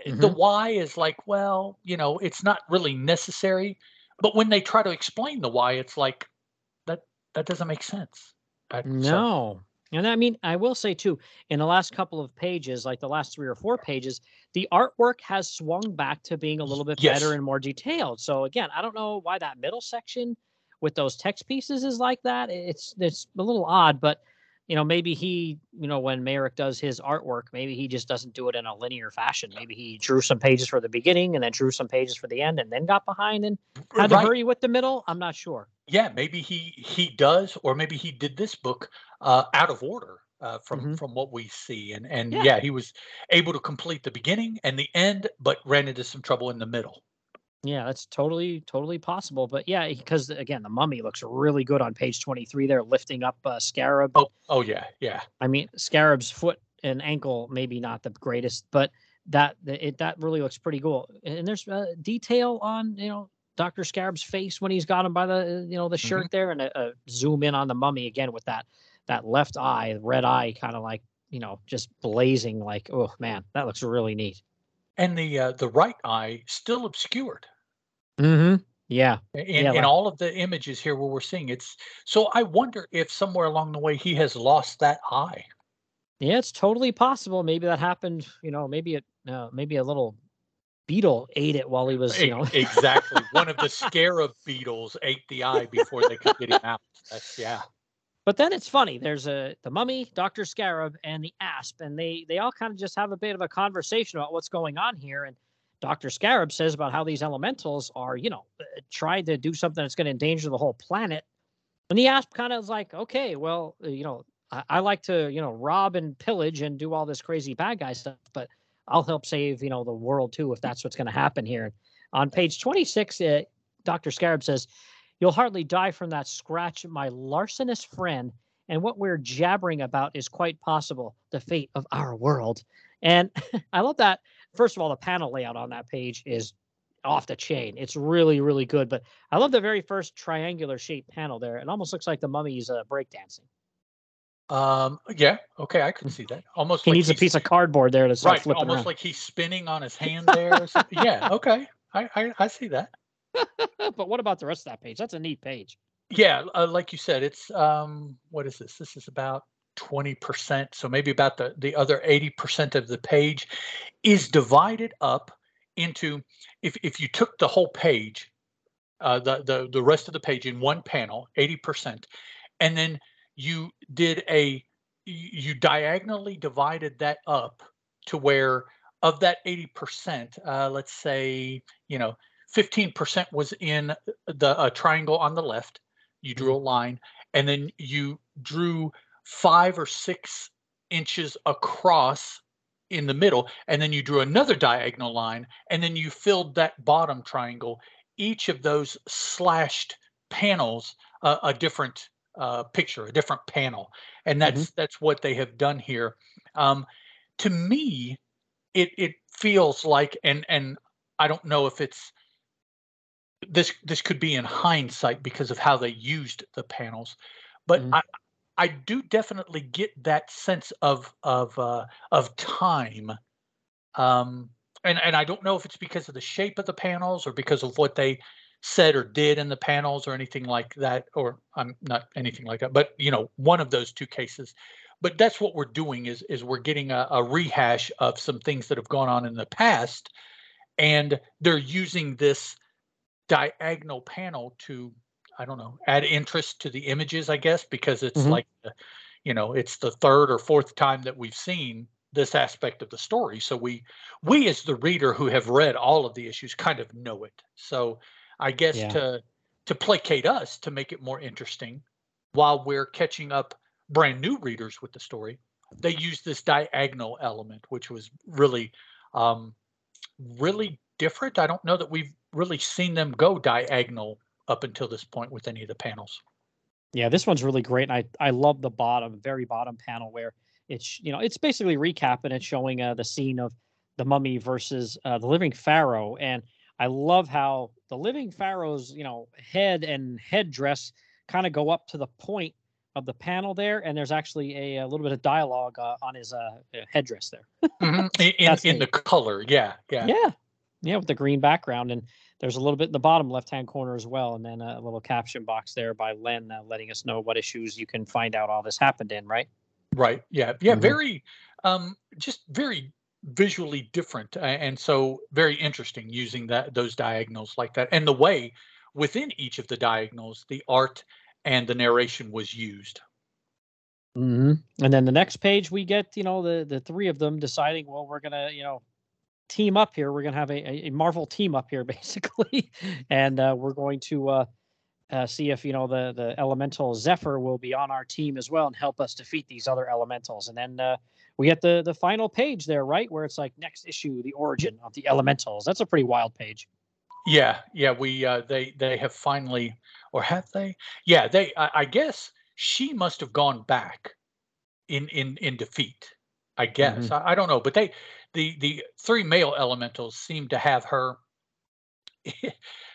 Speaker 2: Mm-hmm. The why is like, well, you know, it's not really necessary. But when they try to explain the why, it's like that that doesn't make sense.
Speaker 1: no. So. And I mean, I will say too, in the last couple of pages, like the last three or four pages, the artwork has swung back to being a little bit yes. better and more detailed. So again, I don't know why that middle section with those text pieces is like that. It's it's a little odd, but you know, maybe he, you know, when Mayerik does his artwork, maybe he just doesn't do it in a linear fashion. Maybe he drew some pages for the beginning and then drew some pages for the end and then got behind and had right. to hurry with the middle. I'm not sure.
Speaker 2: Yeah, maybe he he does, or maybe he did this book uh, out of order uh, from mm-hmm. from what we see, and and yeah. yeah, he was able to complete the beginning and the end, but ran into some trouble in the middle.
Speaker 1: Yeah, that's totally totally possible. But yeah, because again, the mummy looks really good on page 23 there, lifting up uh, Scarab.
Speaker 2: Oh, oh yeah, yeah.
Speaker 1: I mean, Scarab's foot and ankle maybe not the greatest, but that it that really looks pretty cool. And there's uh, detail on you know Doctor Scarab's face when he's got him by the you know the shirt mm-hmm. there, and a, a zoom in on the mummy again with that that left eye, red eye, kind of like you know just blazing. Like oh man, that looks really neat.
Speaker 2: And the uh, the right eye still obscured.
Speaker 1: Mm-hmm. Yeah.
Speaker 2: In,
Speaker 1: yeah,
Speaker 2: in like, all of the images here where we're seeing it's so I wonder if somewhere along the way he has lost that eye.
Speaker 1: Yeah, it's totally possible. Maybe that happened, you know, maybe it uh, maybe a little beetle ate it while he was, you know.
Speaker 2: exactly. One of the scarab beetles ate the eye before they could get him out. That's yeah.
Speaker 1: But then it's funny. There's a the mummy, Doctor Scarab, and the asp, and they they all kind of just have a bit of a conversation about what's going on here. And Dr. Scarab says about how these elementals are, you know, uh, trying to do something that's going to endanger the whole planet. And the asp kind of is like, okay, well, uh, you know, I, I, like to, you know, rob and pillage and do all this crazy bad guy stuff, but I'll help save, you know, the world too if that's what's going to happen here. On page 26, uh, Dr. Scarab says, You'll hardly die from that scratch, my larcenous friend. And what we're jabbering about is quite possible the fate of our world. And I love that first of all, the panel layout on that page is off the chain. It's really, really good. But I love the very first triangular shaped panel there. It almost looks like the mummy's uh, breakdancing.
Speaker 2: Um. Yeah. Okay. I can see that. Almost.
Speaker 1: He like needs a piece of cardboard there to start right, flipping
Speaker 2: Almost
Speaker 1: around.
Speaker 2: like he's spinning on his hand there. yeah. Okay. I, I I see that.
Speaker 1: but what about the rest of that page? That's a neat page.
Speaker 2: Yeah. Uh, like you said, it's um. What is this? This is about 20%, so maybe about the, the other 80% of the page is divided up into if, if you took the whole page, uh, the, the, the rest of the page in one panel, 80%, and then you did a, you diagonally divided that up to where of that 80%, uh, let's say, you know, 15% was in the uh, triangle on the left, you drew mm-hmm. a line, and then you drew five or six inches across in the middle, and then you drew another diagonal line, and then you filled that bottom triangle. Each of those slashed panels uh, a different uh, picture, a different panel, and that's mm-hmm. that's what they have done here. Um, to me, it it feels like, and and I don't know if it's this this could be in hindsight because of how they used the panels, but mm-hmm. I, I do definitely get that sense of of uh, of time, um, and and I don't know if it's because of the shape of the panels or because of what they said or did in the panels or anything like that, or I'm um, not anything like that, but you know, one of those two cases. But that's what we're doing is is we're getting a, a rehash of some things that have gone on in the past, and they're using this diagonal panel to I don't know, add interest to the images, I guess, because it's mm-hmm. like, you know, it's the third or fourth time that we've seen this aspect of the story. So we, we as the reader who have read all of the issues, kind of know it. So I guess yeah. to to placate us to make it more interesting, while we're catching up brand new readers with the story, they use this diagonal element, which was really, um, really different. I don't know that we've really seen them go diagonal up until this point with any of the panels.
Speaker 1: Yeah, this one's really great, and I I love the bottom, very bottom panel where it's you know it's basically recapping it, showing uh, the scene of the mummy versus uh, the living pharaoh, and I love how the living pharaoh's you know head and headdress kind of go up to the point of the panel there, and there's actually a, a little bit of dialogue uh, on his uh, headdress there.
Speaker 2: mm-hmm. In, in the color, yeah, yeah,
Speaker 1: yeah, yeah, with the green background, and there's a little bit in the bottom left hand corner as well, and then a little caption box there by Len uh, letting us know what issues you can find out all this happened in, right?
Speaker 2: Right. Yeah. Yeah. Mm-hmm. Very, um, just very visually different, and so very interesting using that those diagonals like that, and the way within each of the diagonals the art and the narration was used.
Speaker 1: Mm-hmm. And then the next page, we get you know the the three of them deciding, well, we're gonna you know team up here. We're gonna have a, a Marvel team up here basically, and uh, we're going to uh, uh, see if you know the the elemental Zephyr will be on our team as well and help us defeat these other elementals. And then uh, we get the the final page there, right, where it's like next issue, the origin of the elementals. That's a pretty wild page.
Speaker 2: Yeah, yeah, we uh, they they have finally, or have they? Yeah, they. I, I guess she must have gone back in in in defeat. I guess mm-hmm. I, I, don't know, but they the the three male elementals seem to have her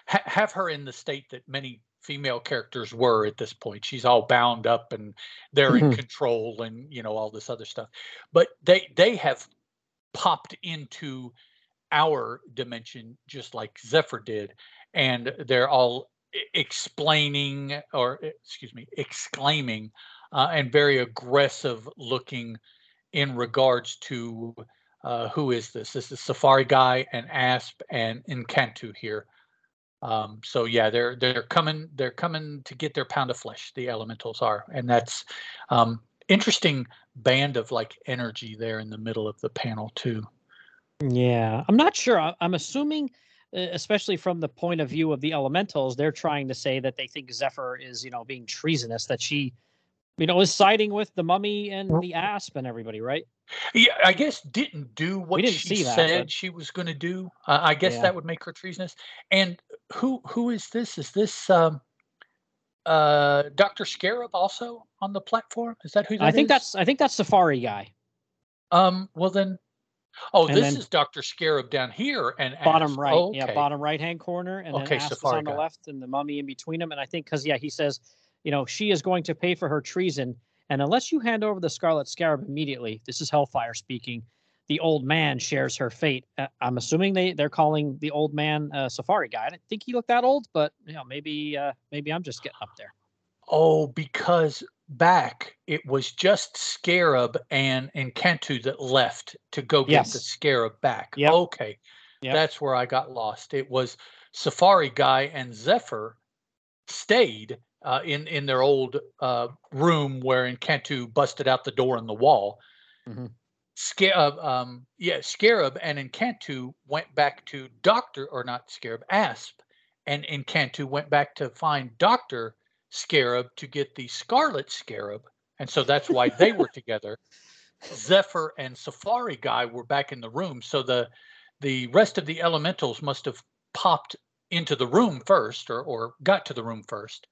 Speaker 2: have her in the state that many female characters were at this point. She's all bound up and they're mm-hmm. in control and you know all this other stuff. But they they have popped into our dimension just like Zephyr did and they're all explaining or excuse me exclaiming uh, and very aggressive looking in regards to uh, who is this? This is Safari Guy and Asp and N'Kantu here. Um, so yeah, they're they're coming they're coming to get their pound of flesh. The elementals are, and that's um, interesting band of like energy there in the middle of the panel too.
Speaker 1: Yeah, I'm not sure. I'm assuming, especially from the point of view of the elementals, they're trying to say that they think Zephyr is, you know, being treasonous, that she, you know, is siding with the mummy and the asp and everybody, right?
Speaker 2: Yeah, I guess didn't do what didn't she that, said but... she was going to do. Uh, I guess yeah. that would make her treasonous. And who who is this? Is this um, uh, Doctor Scarab also on the platform? Is that who that
Speaker 1: I think
Speaker 2: is?
Speaker 1: that's I think that's Safari guy.
Speaker 2: Um. Well then. Oh, and this is Doctor Scarab down here and
Speaker 1: bottom right. Oh, okay. Yeah, bottom right hand corner, and okay, then Safari on the left, and the mummy in between them. And I think because yeah, he says, you know, she is going to pay for her treason and unless you hand over the Scarlet Scarab immediately, this is Hellfire speaking, the old man shares her fate. Uh, I'm assuming they they're calling the old man uh, Safari guy. I didn't think he looked that old, but you know maybe uh, maybe I'm just getting up there.
Speaker 2: Oh, because back it was just Scarab and N'Kantu that left to go get yes. the Scarab back. Yep. Okay, yep. that's where I got lost. It was Safari guy and Zephyr stayed uh, in in their old uh, room where N'Kantu busted out the door in the wall. Mm-hmm. Scarab, um, yeah, Scarab and N'Kantu went back to Doctor or not Scarab, Asp, and N'Kantu went back to find Doctor Scarab to get the Scarlet Scarab, and so that's why they were together. Zephyr and Safari Guy were back in the room, so the the rest of the elementals must have popped into the room first or, or got to the room first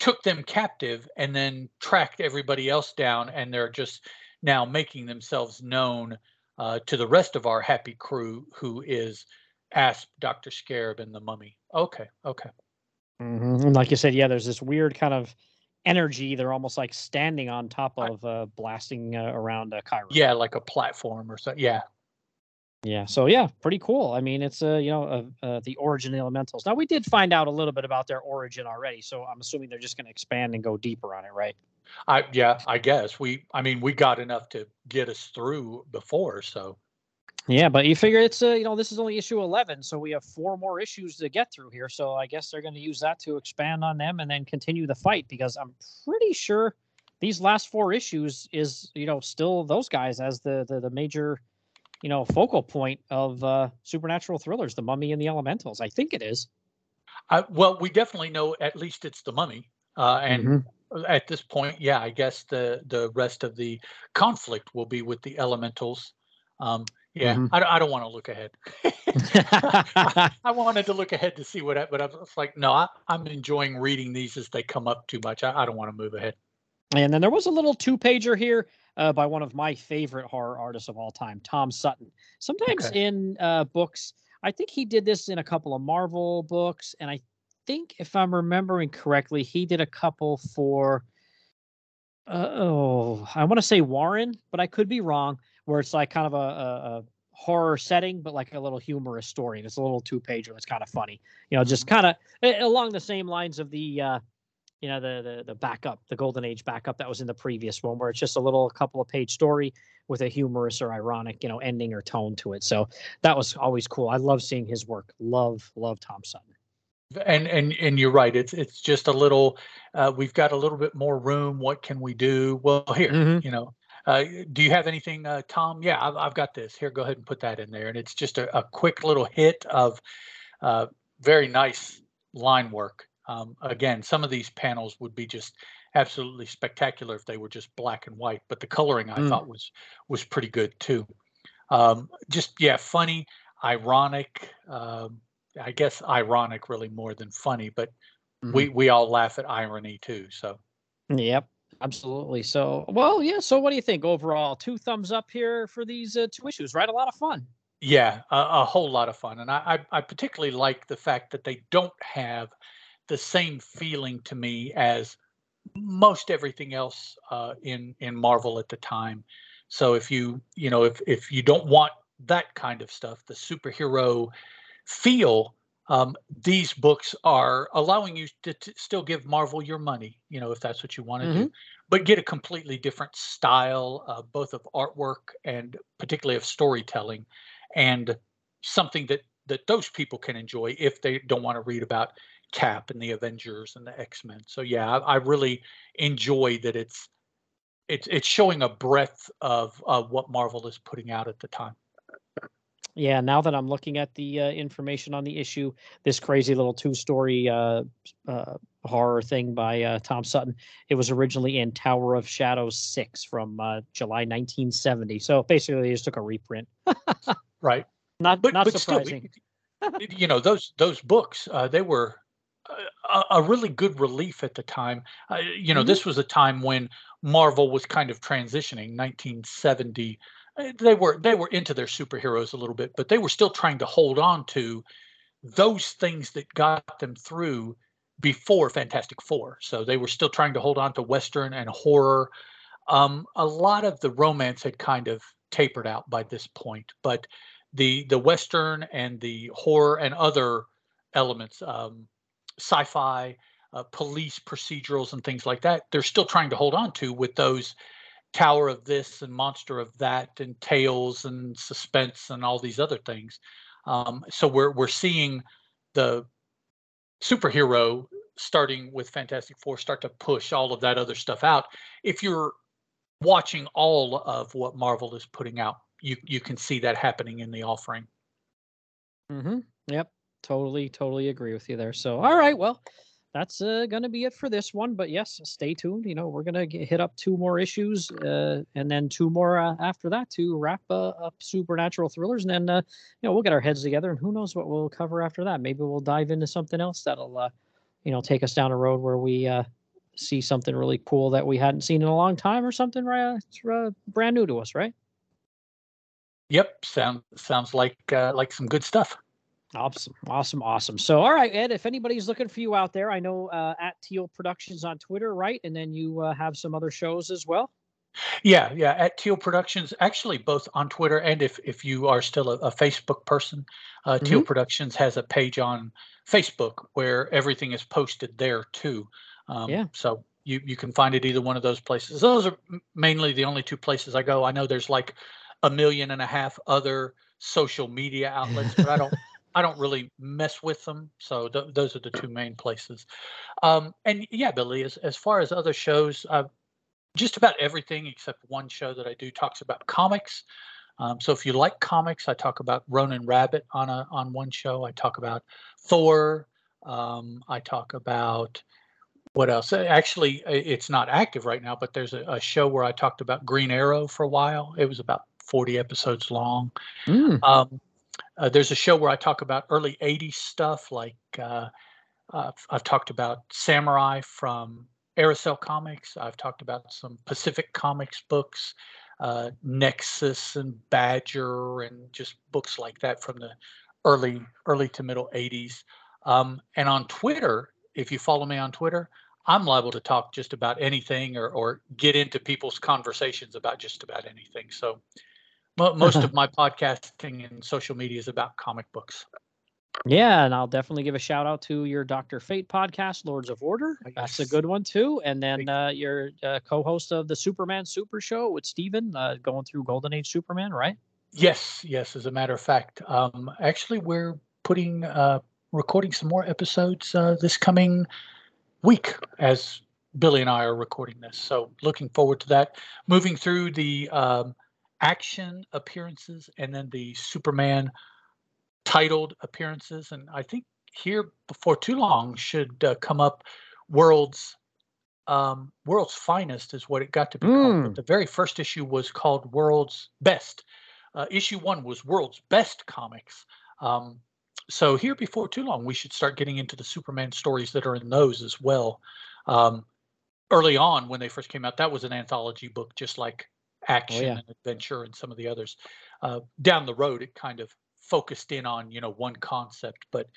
Speaker 2: took them captive and then tracked everybody else down and they're just now making themselves known uh, to the rest of our happy crew who is Asp, Dr. Scarab, and the mummy. Okay, okay.
Speaker 1: Mm-hmm. And like you said, yeah, there's this weird kind of energy. They're almost like standing on top of uh, blasting uh, around uh, Cairo.
Speaker 2: Yeah, like a platform or something. Yeah,
Speaker 1: yeah. So yeah, pretty cool. I mean, it's uh, you know, uh, uh, the origin elementals. Now we did find out a little bit about their origin already, so I'm assuming they're just going to expand and go deeper on it, right?
Speaker 2: I yeah, I guess we. I mean, we got enough to get us through before, so.
Speaker 1: Yeah, but you figure it's uh, you know, this is only issue 11, so we have four more issues to get through here. So I guess they're going to use that to expand on them and then continue the fight because I'm pretty sure these last four issues is you know still those guys as the the, the major you know focal point of uh, supernatural thrillers, The Mummy and the Elementals. I think it is.
Speaker 2: Uh, well, we definitely know at least it's The Mummy, uh, and mm-hmm. at this point, yeah, I guess the the rest of the conflict will be with the Elementals. Um, yeah, mm-hmm. I, I don't want to look ahead. I, I, wanted to look ahead to see what, I, but I was like, no, I, am enjoying reading these as they come up too much. I, I don't want to move ahead.
Speaker 1: And then there was a little two pager here uh, by one of my favorite horror artists of all time, Tom Sutton. Sometimes okay. in uh, books, I think he did this in a couple of Marvel books, and I think if I'm remembering correctly, he did a couple for. Uh, oh, I want to say Warren, but I could be wrong. Where it's like kind of a, a, a horror setting, but like a little humorous story, and it's a little two pager. It's kind of funny, you know, just kind of along the same lines of the, uh, you know, the the the backup, the Golden Age backup that was in the previous one, where it's just a little couple of page story with a humorous or ironic, you know, ending or tone to it. So that was always cool. I love seeing his work. Love love Tom Sutton.
Speaker 2: And and and you're right. It's it's just a little. Uh, we've got a little bit more room. What can we do? Well, here, mm-hmm. you know, uh, do you have anything, uh, Tom? Yeah, I've, I've, got this. Here, go ahead and put that in there. And it's just a, a quick little hit of uh, very nice line work. Um, again, some of these panels would be just absolutely spectacular if they were just black and white, but the coloring I mm. thought was was pretty good too. Um, just yeah, funny, ironic. Um, I guess ironic really more than funny, but mm-hmm. we we all laugh at irony too. So.
Speaker 1: Yep, Absolutely. So, well, yeah. So, what do you think overall? Two thumbs up here for these uh, two issues, right? A lot of fun.
Speaker 2: Yeah, a, a whole lot of fun, and I, I, I particularly like the fact that they don't have the same feeling to me as most everything else uh, in in Marvel at the time. So if you you know if if you don't want that kind of stuff, the superhero feel um, these books are allowing you to, to, still give Marvel your money, you know, if that's what you want to mm-hmm. do, but get a completely different style, uh, both of artwork and particularly of storytelling, and something that that those people can enjoy if they don't want to read about Cap and the Avengers and the X Men. So yeah, I, I, really enjoy that it's it's it's showing a breadth of of what Marvel is putting out at the time.
Speaker 1: Yeah, now that I'm looking at the uh, information on the issue, this crazy little two-story uh, uh, horror thing by uh, Tom Sutton, it was originally in Tower of Shadows six from uh, July 1970. So basically, they just took a reprint.
Speaker 2: right.
Speaker 1: Not but, not but surprising.
Speaker 2: Still, you know those those books uh, they were a, a, really good relief at the time. you know, mm-hmm. this was a time when Marvel was kind of transitioning. 1970 Eh, they were they were into their superheroes a little bit, but they were still trying to hold on to those things that got them through before Fantastic Four. So they were still trying to hold on to Western and horror. Um, a lot of the romance had kind of tapered out by this point, but the the Western and the horror and other elements, um, sci-fi, uh, police procedurals, and things like that, they're still trying to hold on to with those tower of this and monster of that and tales and suspense and all these other things. Um, so we're we're seeing the superhero starting with fantastic four start to push all of that other stuff out. If you're watching all of what marvel is putting out you you can see that happening in the offering.
Speaker 1: Mm-hmm. Yep totally totally agree with you there so all right well that's uh, going to be it for this one. But yes, stay tuned. You know, we're going to hit up two more issues uh, and then two more uh, after that to wrap uh, up supernatural thrillers. And then, uh, you know, we'll get our heads together and who knows what we'll cover after that. Maybe we'll dive into something else that'll, uh, you know, take us down a road where we see something really cool that we hadn't seen in a long time or something right, brand new to us, right?
Speaker 2: Yep. Sounds sounds like like some good stuff.
Speaker 1: Awesome, awesome, awesome. So, all right, Ed, if anybody's looking for you out there, I know uh, at Teal Productions on Twitter, right? And then you uh, have some other shows as well.
Speaker 2: Yeah, yeah, at Teal Productions, actually both on Twitter and if if you are still a, a Facebook person, uh, mm-hmm. Teal Productions has a page on Facebook where everything is posted there too. Um, yeah. So you you can find it either one of those places. Those are mainly the only two places I go. I know there's like a million and a half other social media outlets, but I don't I don't really mess with them. So th- those are the two main places. Um, and yeah, Billy, as as far as other shows, uh, just about everything except one show that I do talks about comics. Um, so if you like comics, I talk about Ronin Rabbit on a on one show. I talk about Thor. Um, I talk about what else? Actually, it's not active right now, but there's a, a, show where I talked about Green Arrow for a while. It was about 40 episodes long. Mm. Um, uh, there's a show where I talk about early 80s stuff, like uh, uh, I've talked about Samurai from Aircel Comics. I've talked about some Pacific Comics books, uh, Nexus and Badger, and just books like that from the early early to middle 80s. Um, and on Twitter, if you follow me on Twitter, I'm liable to talk just about anything or, or get into people's conversations about just about anything. So most of my podcasting and social media is about comic books.
Speaker 1: Yeah, and I'll definitely give a shout out to your Doctor Fate podcast, Lords of Order.
Speaker 2: Oh,
Speaker 1: That's a good one too. And then uh, your uh, co-host of the Superman Super Show with Steven, uh, going through Golden Age Superman, right?
Speaker 2: Yes, yes. As a matter of fact, um, actually, we're putting uh, recording some more episodes uh, this coming week as Billy and I are recording this. So looking forward to that. Moving through the um, action appearances and then the Superman titled appearances, and I think here before too long should uh, come up World's um, World's Finest is what it got to be called.
Speaker 1: Mm.
Speaker 2: But the very first issue was called World's Best. Uh, issue one was World's Best Comics. Um, so here before too long, we should start getting into the Superman stories that are in those as well. Um, early on, when they first came out, that was an anthology book, just like action
Speaker 1: yeah.
Speaker 2: and adventure and some of the others. Uh, down the road, it kind of focused in on you know one concept, but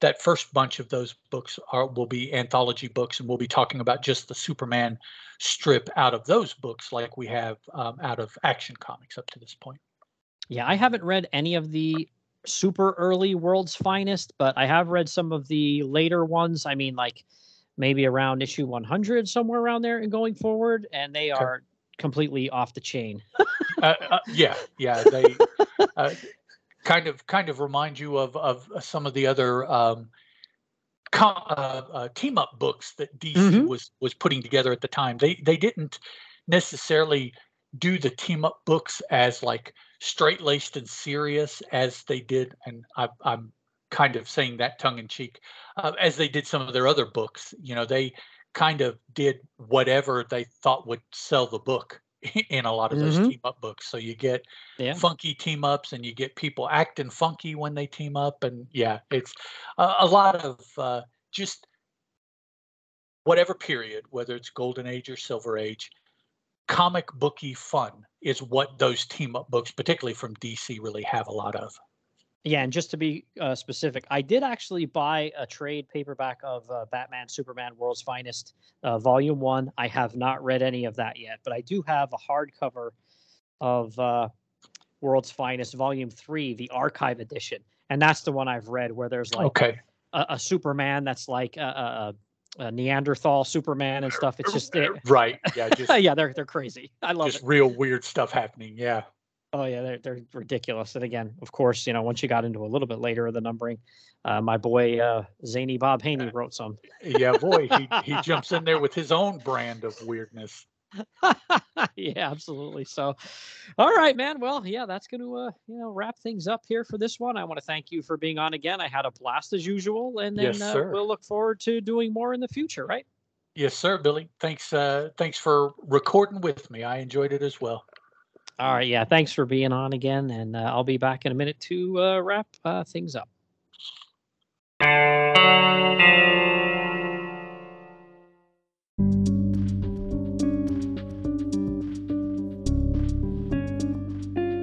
Speaker 2: that first bunch of those books are will be anthology books, and we'll be talking about just the Superman strip out of those books, like we have um, out of Action Comics up to this point.
Speaker 1: Yeah, I haven't read any of the super early World's Finest, but I have read some of the later ones. I mean, like maybe around issue 100, somewhere around there, and going forward, and they are completely off the chain.
Speaker 2: uh, uh, yeah, yeah, they uh, kind of kind of remind you of of some of the other um, com- uh, uh, team up books that DC
Speaker 1: Mhm.
Speaker 2: was was putting together at the time. They they didn't necessarily do the team up books as like straight laced and serious as they did, and I, I'm kind of saying that tongue in cheek, uh, as they did some of their other books. You know, they kind of did whatever they thought would sell the book in a lot of those
Speaker 1: Mhm.
Speaker 2: team up books. So you get
Speaker 1: Yeah.
Speaker 2: funky team ups and you get people acting funky when they team up. And yeah, it's a, a lot of uh, just whatever period, whether it's golden age or silver age, comic booky fun is what those team up books, particularly from DC, really have a lot of.
Speaker 1: Yeah, and just to be uh, specific, I did actually buy a trade paperback of uh, Batman Superman World's Finest, uh, Volume One. I have not read any of that yet, but I do have a hardcover of uh, World's Finest Volume Three, the Archive Edition, and that's the one I've read where there's like
Speaker 2: Okay.
Speaker 1: a, a Superman that's like a, a, a Neanderthal Superman and stuff. It's just it,
Speaker 2: Right. Yeah. Just,
Speaker 1: yeah, they're they're crazy. I love it.
Speaker 2: just
Speaker 1: it.
Speaker 2: real weird stuff happening. Yeah.
Speaker 1: Oh yeah, they're they're ridiculous. And again, of course, you know, once you got into a little bit later of the numbering, uh, my boy uh, Zany Bob Haney wrote some.
Speaker 2: Yeah. Boy, he, he jumps in there with his own brand of weirdness.
Speaker 1: yeah, absolutely. So, all right, man. Well, yeah, that's going to uh, you know wrap things up here for this one. I want to thank you for being on again. I had a blast as usual, and then
Speaker 2: Yes,
Speaker 1: uh, we'll look forward to doing more in the future. Right?
Speaker 2: Yes, sir, Billy. Thanks. Uh, thanks for recording with me. I enjoyed it as well.
Speaker 1: All right. Yeah. Thanks for being on again, and uh, I'll be back in a minute to uh, wrap uh, things up. All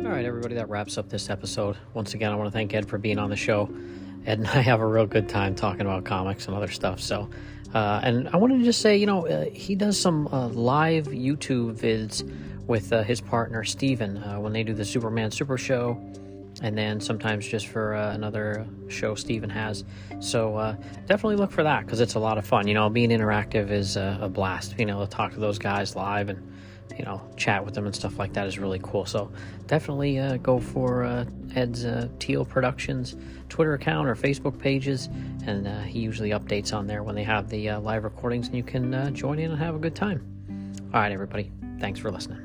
Speaker 1: right, everybody, that wraps up this episode. Once again, I want to thank Ed for being on the show. Ed and I have a real good time talking about comics and other stuff. So, uh, and I wanted to just say, you know, uh, he does some uh, live YouTube vids with uh, his partner Steven uh, when they do the Superman Super Show, and then sometimes just for uh, another show Steven has. So definitely look for that because it's a lot of fun. You know, being interactive is a blast. You know, to talk to those guys live and you know chat with them and stuff like that is really cool. So definitely uh, go for uh, Ed's uh, Teal Productions Twitter account or Facebook pages, and uh, he usually updates on there when they have the uh, live recordings, and you can uh, join in and have a good time. All right, everybody. Thanks for listening.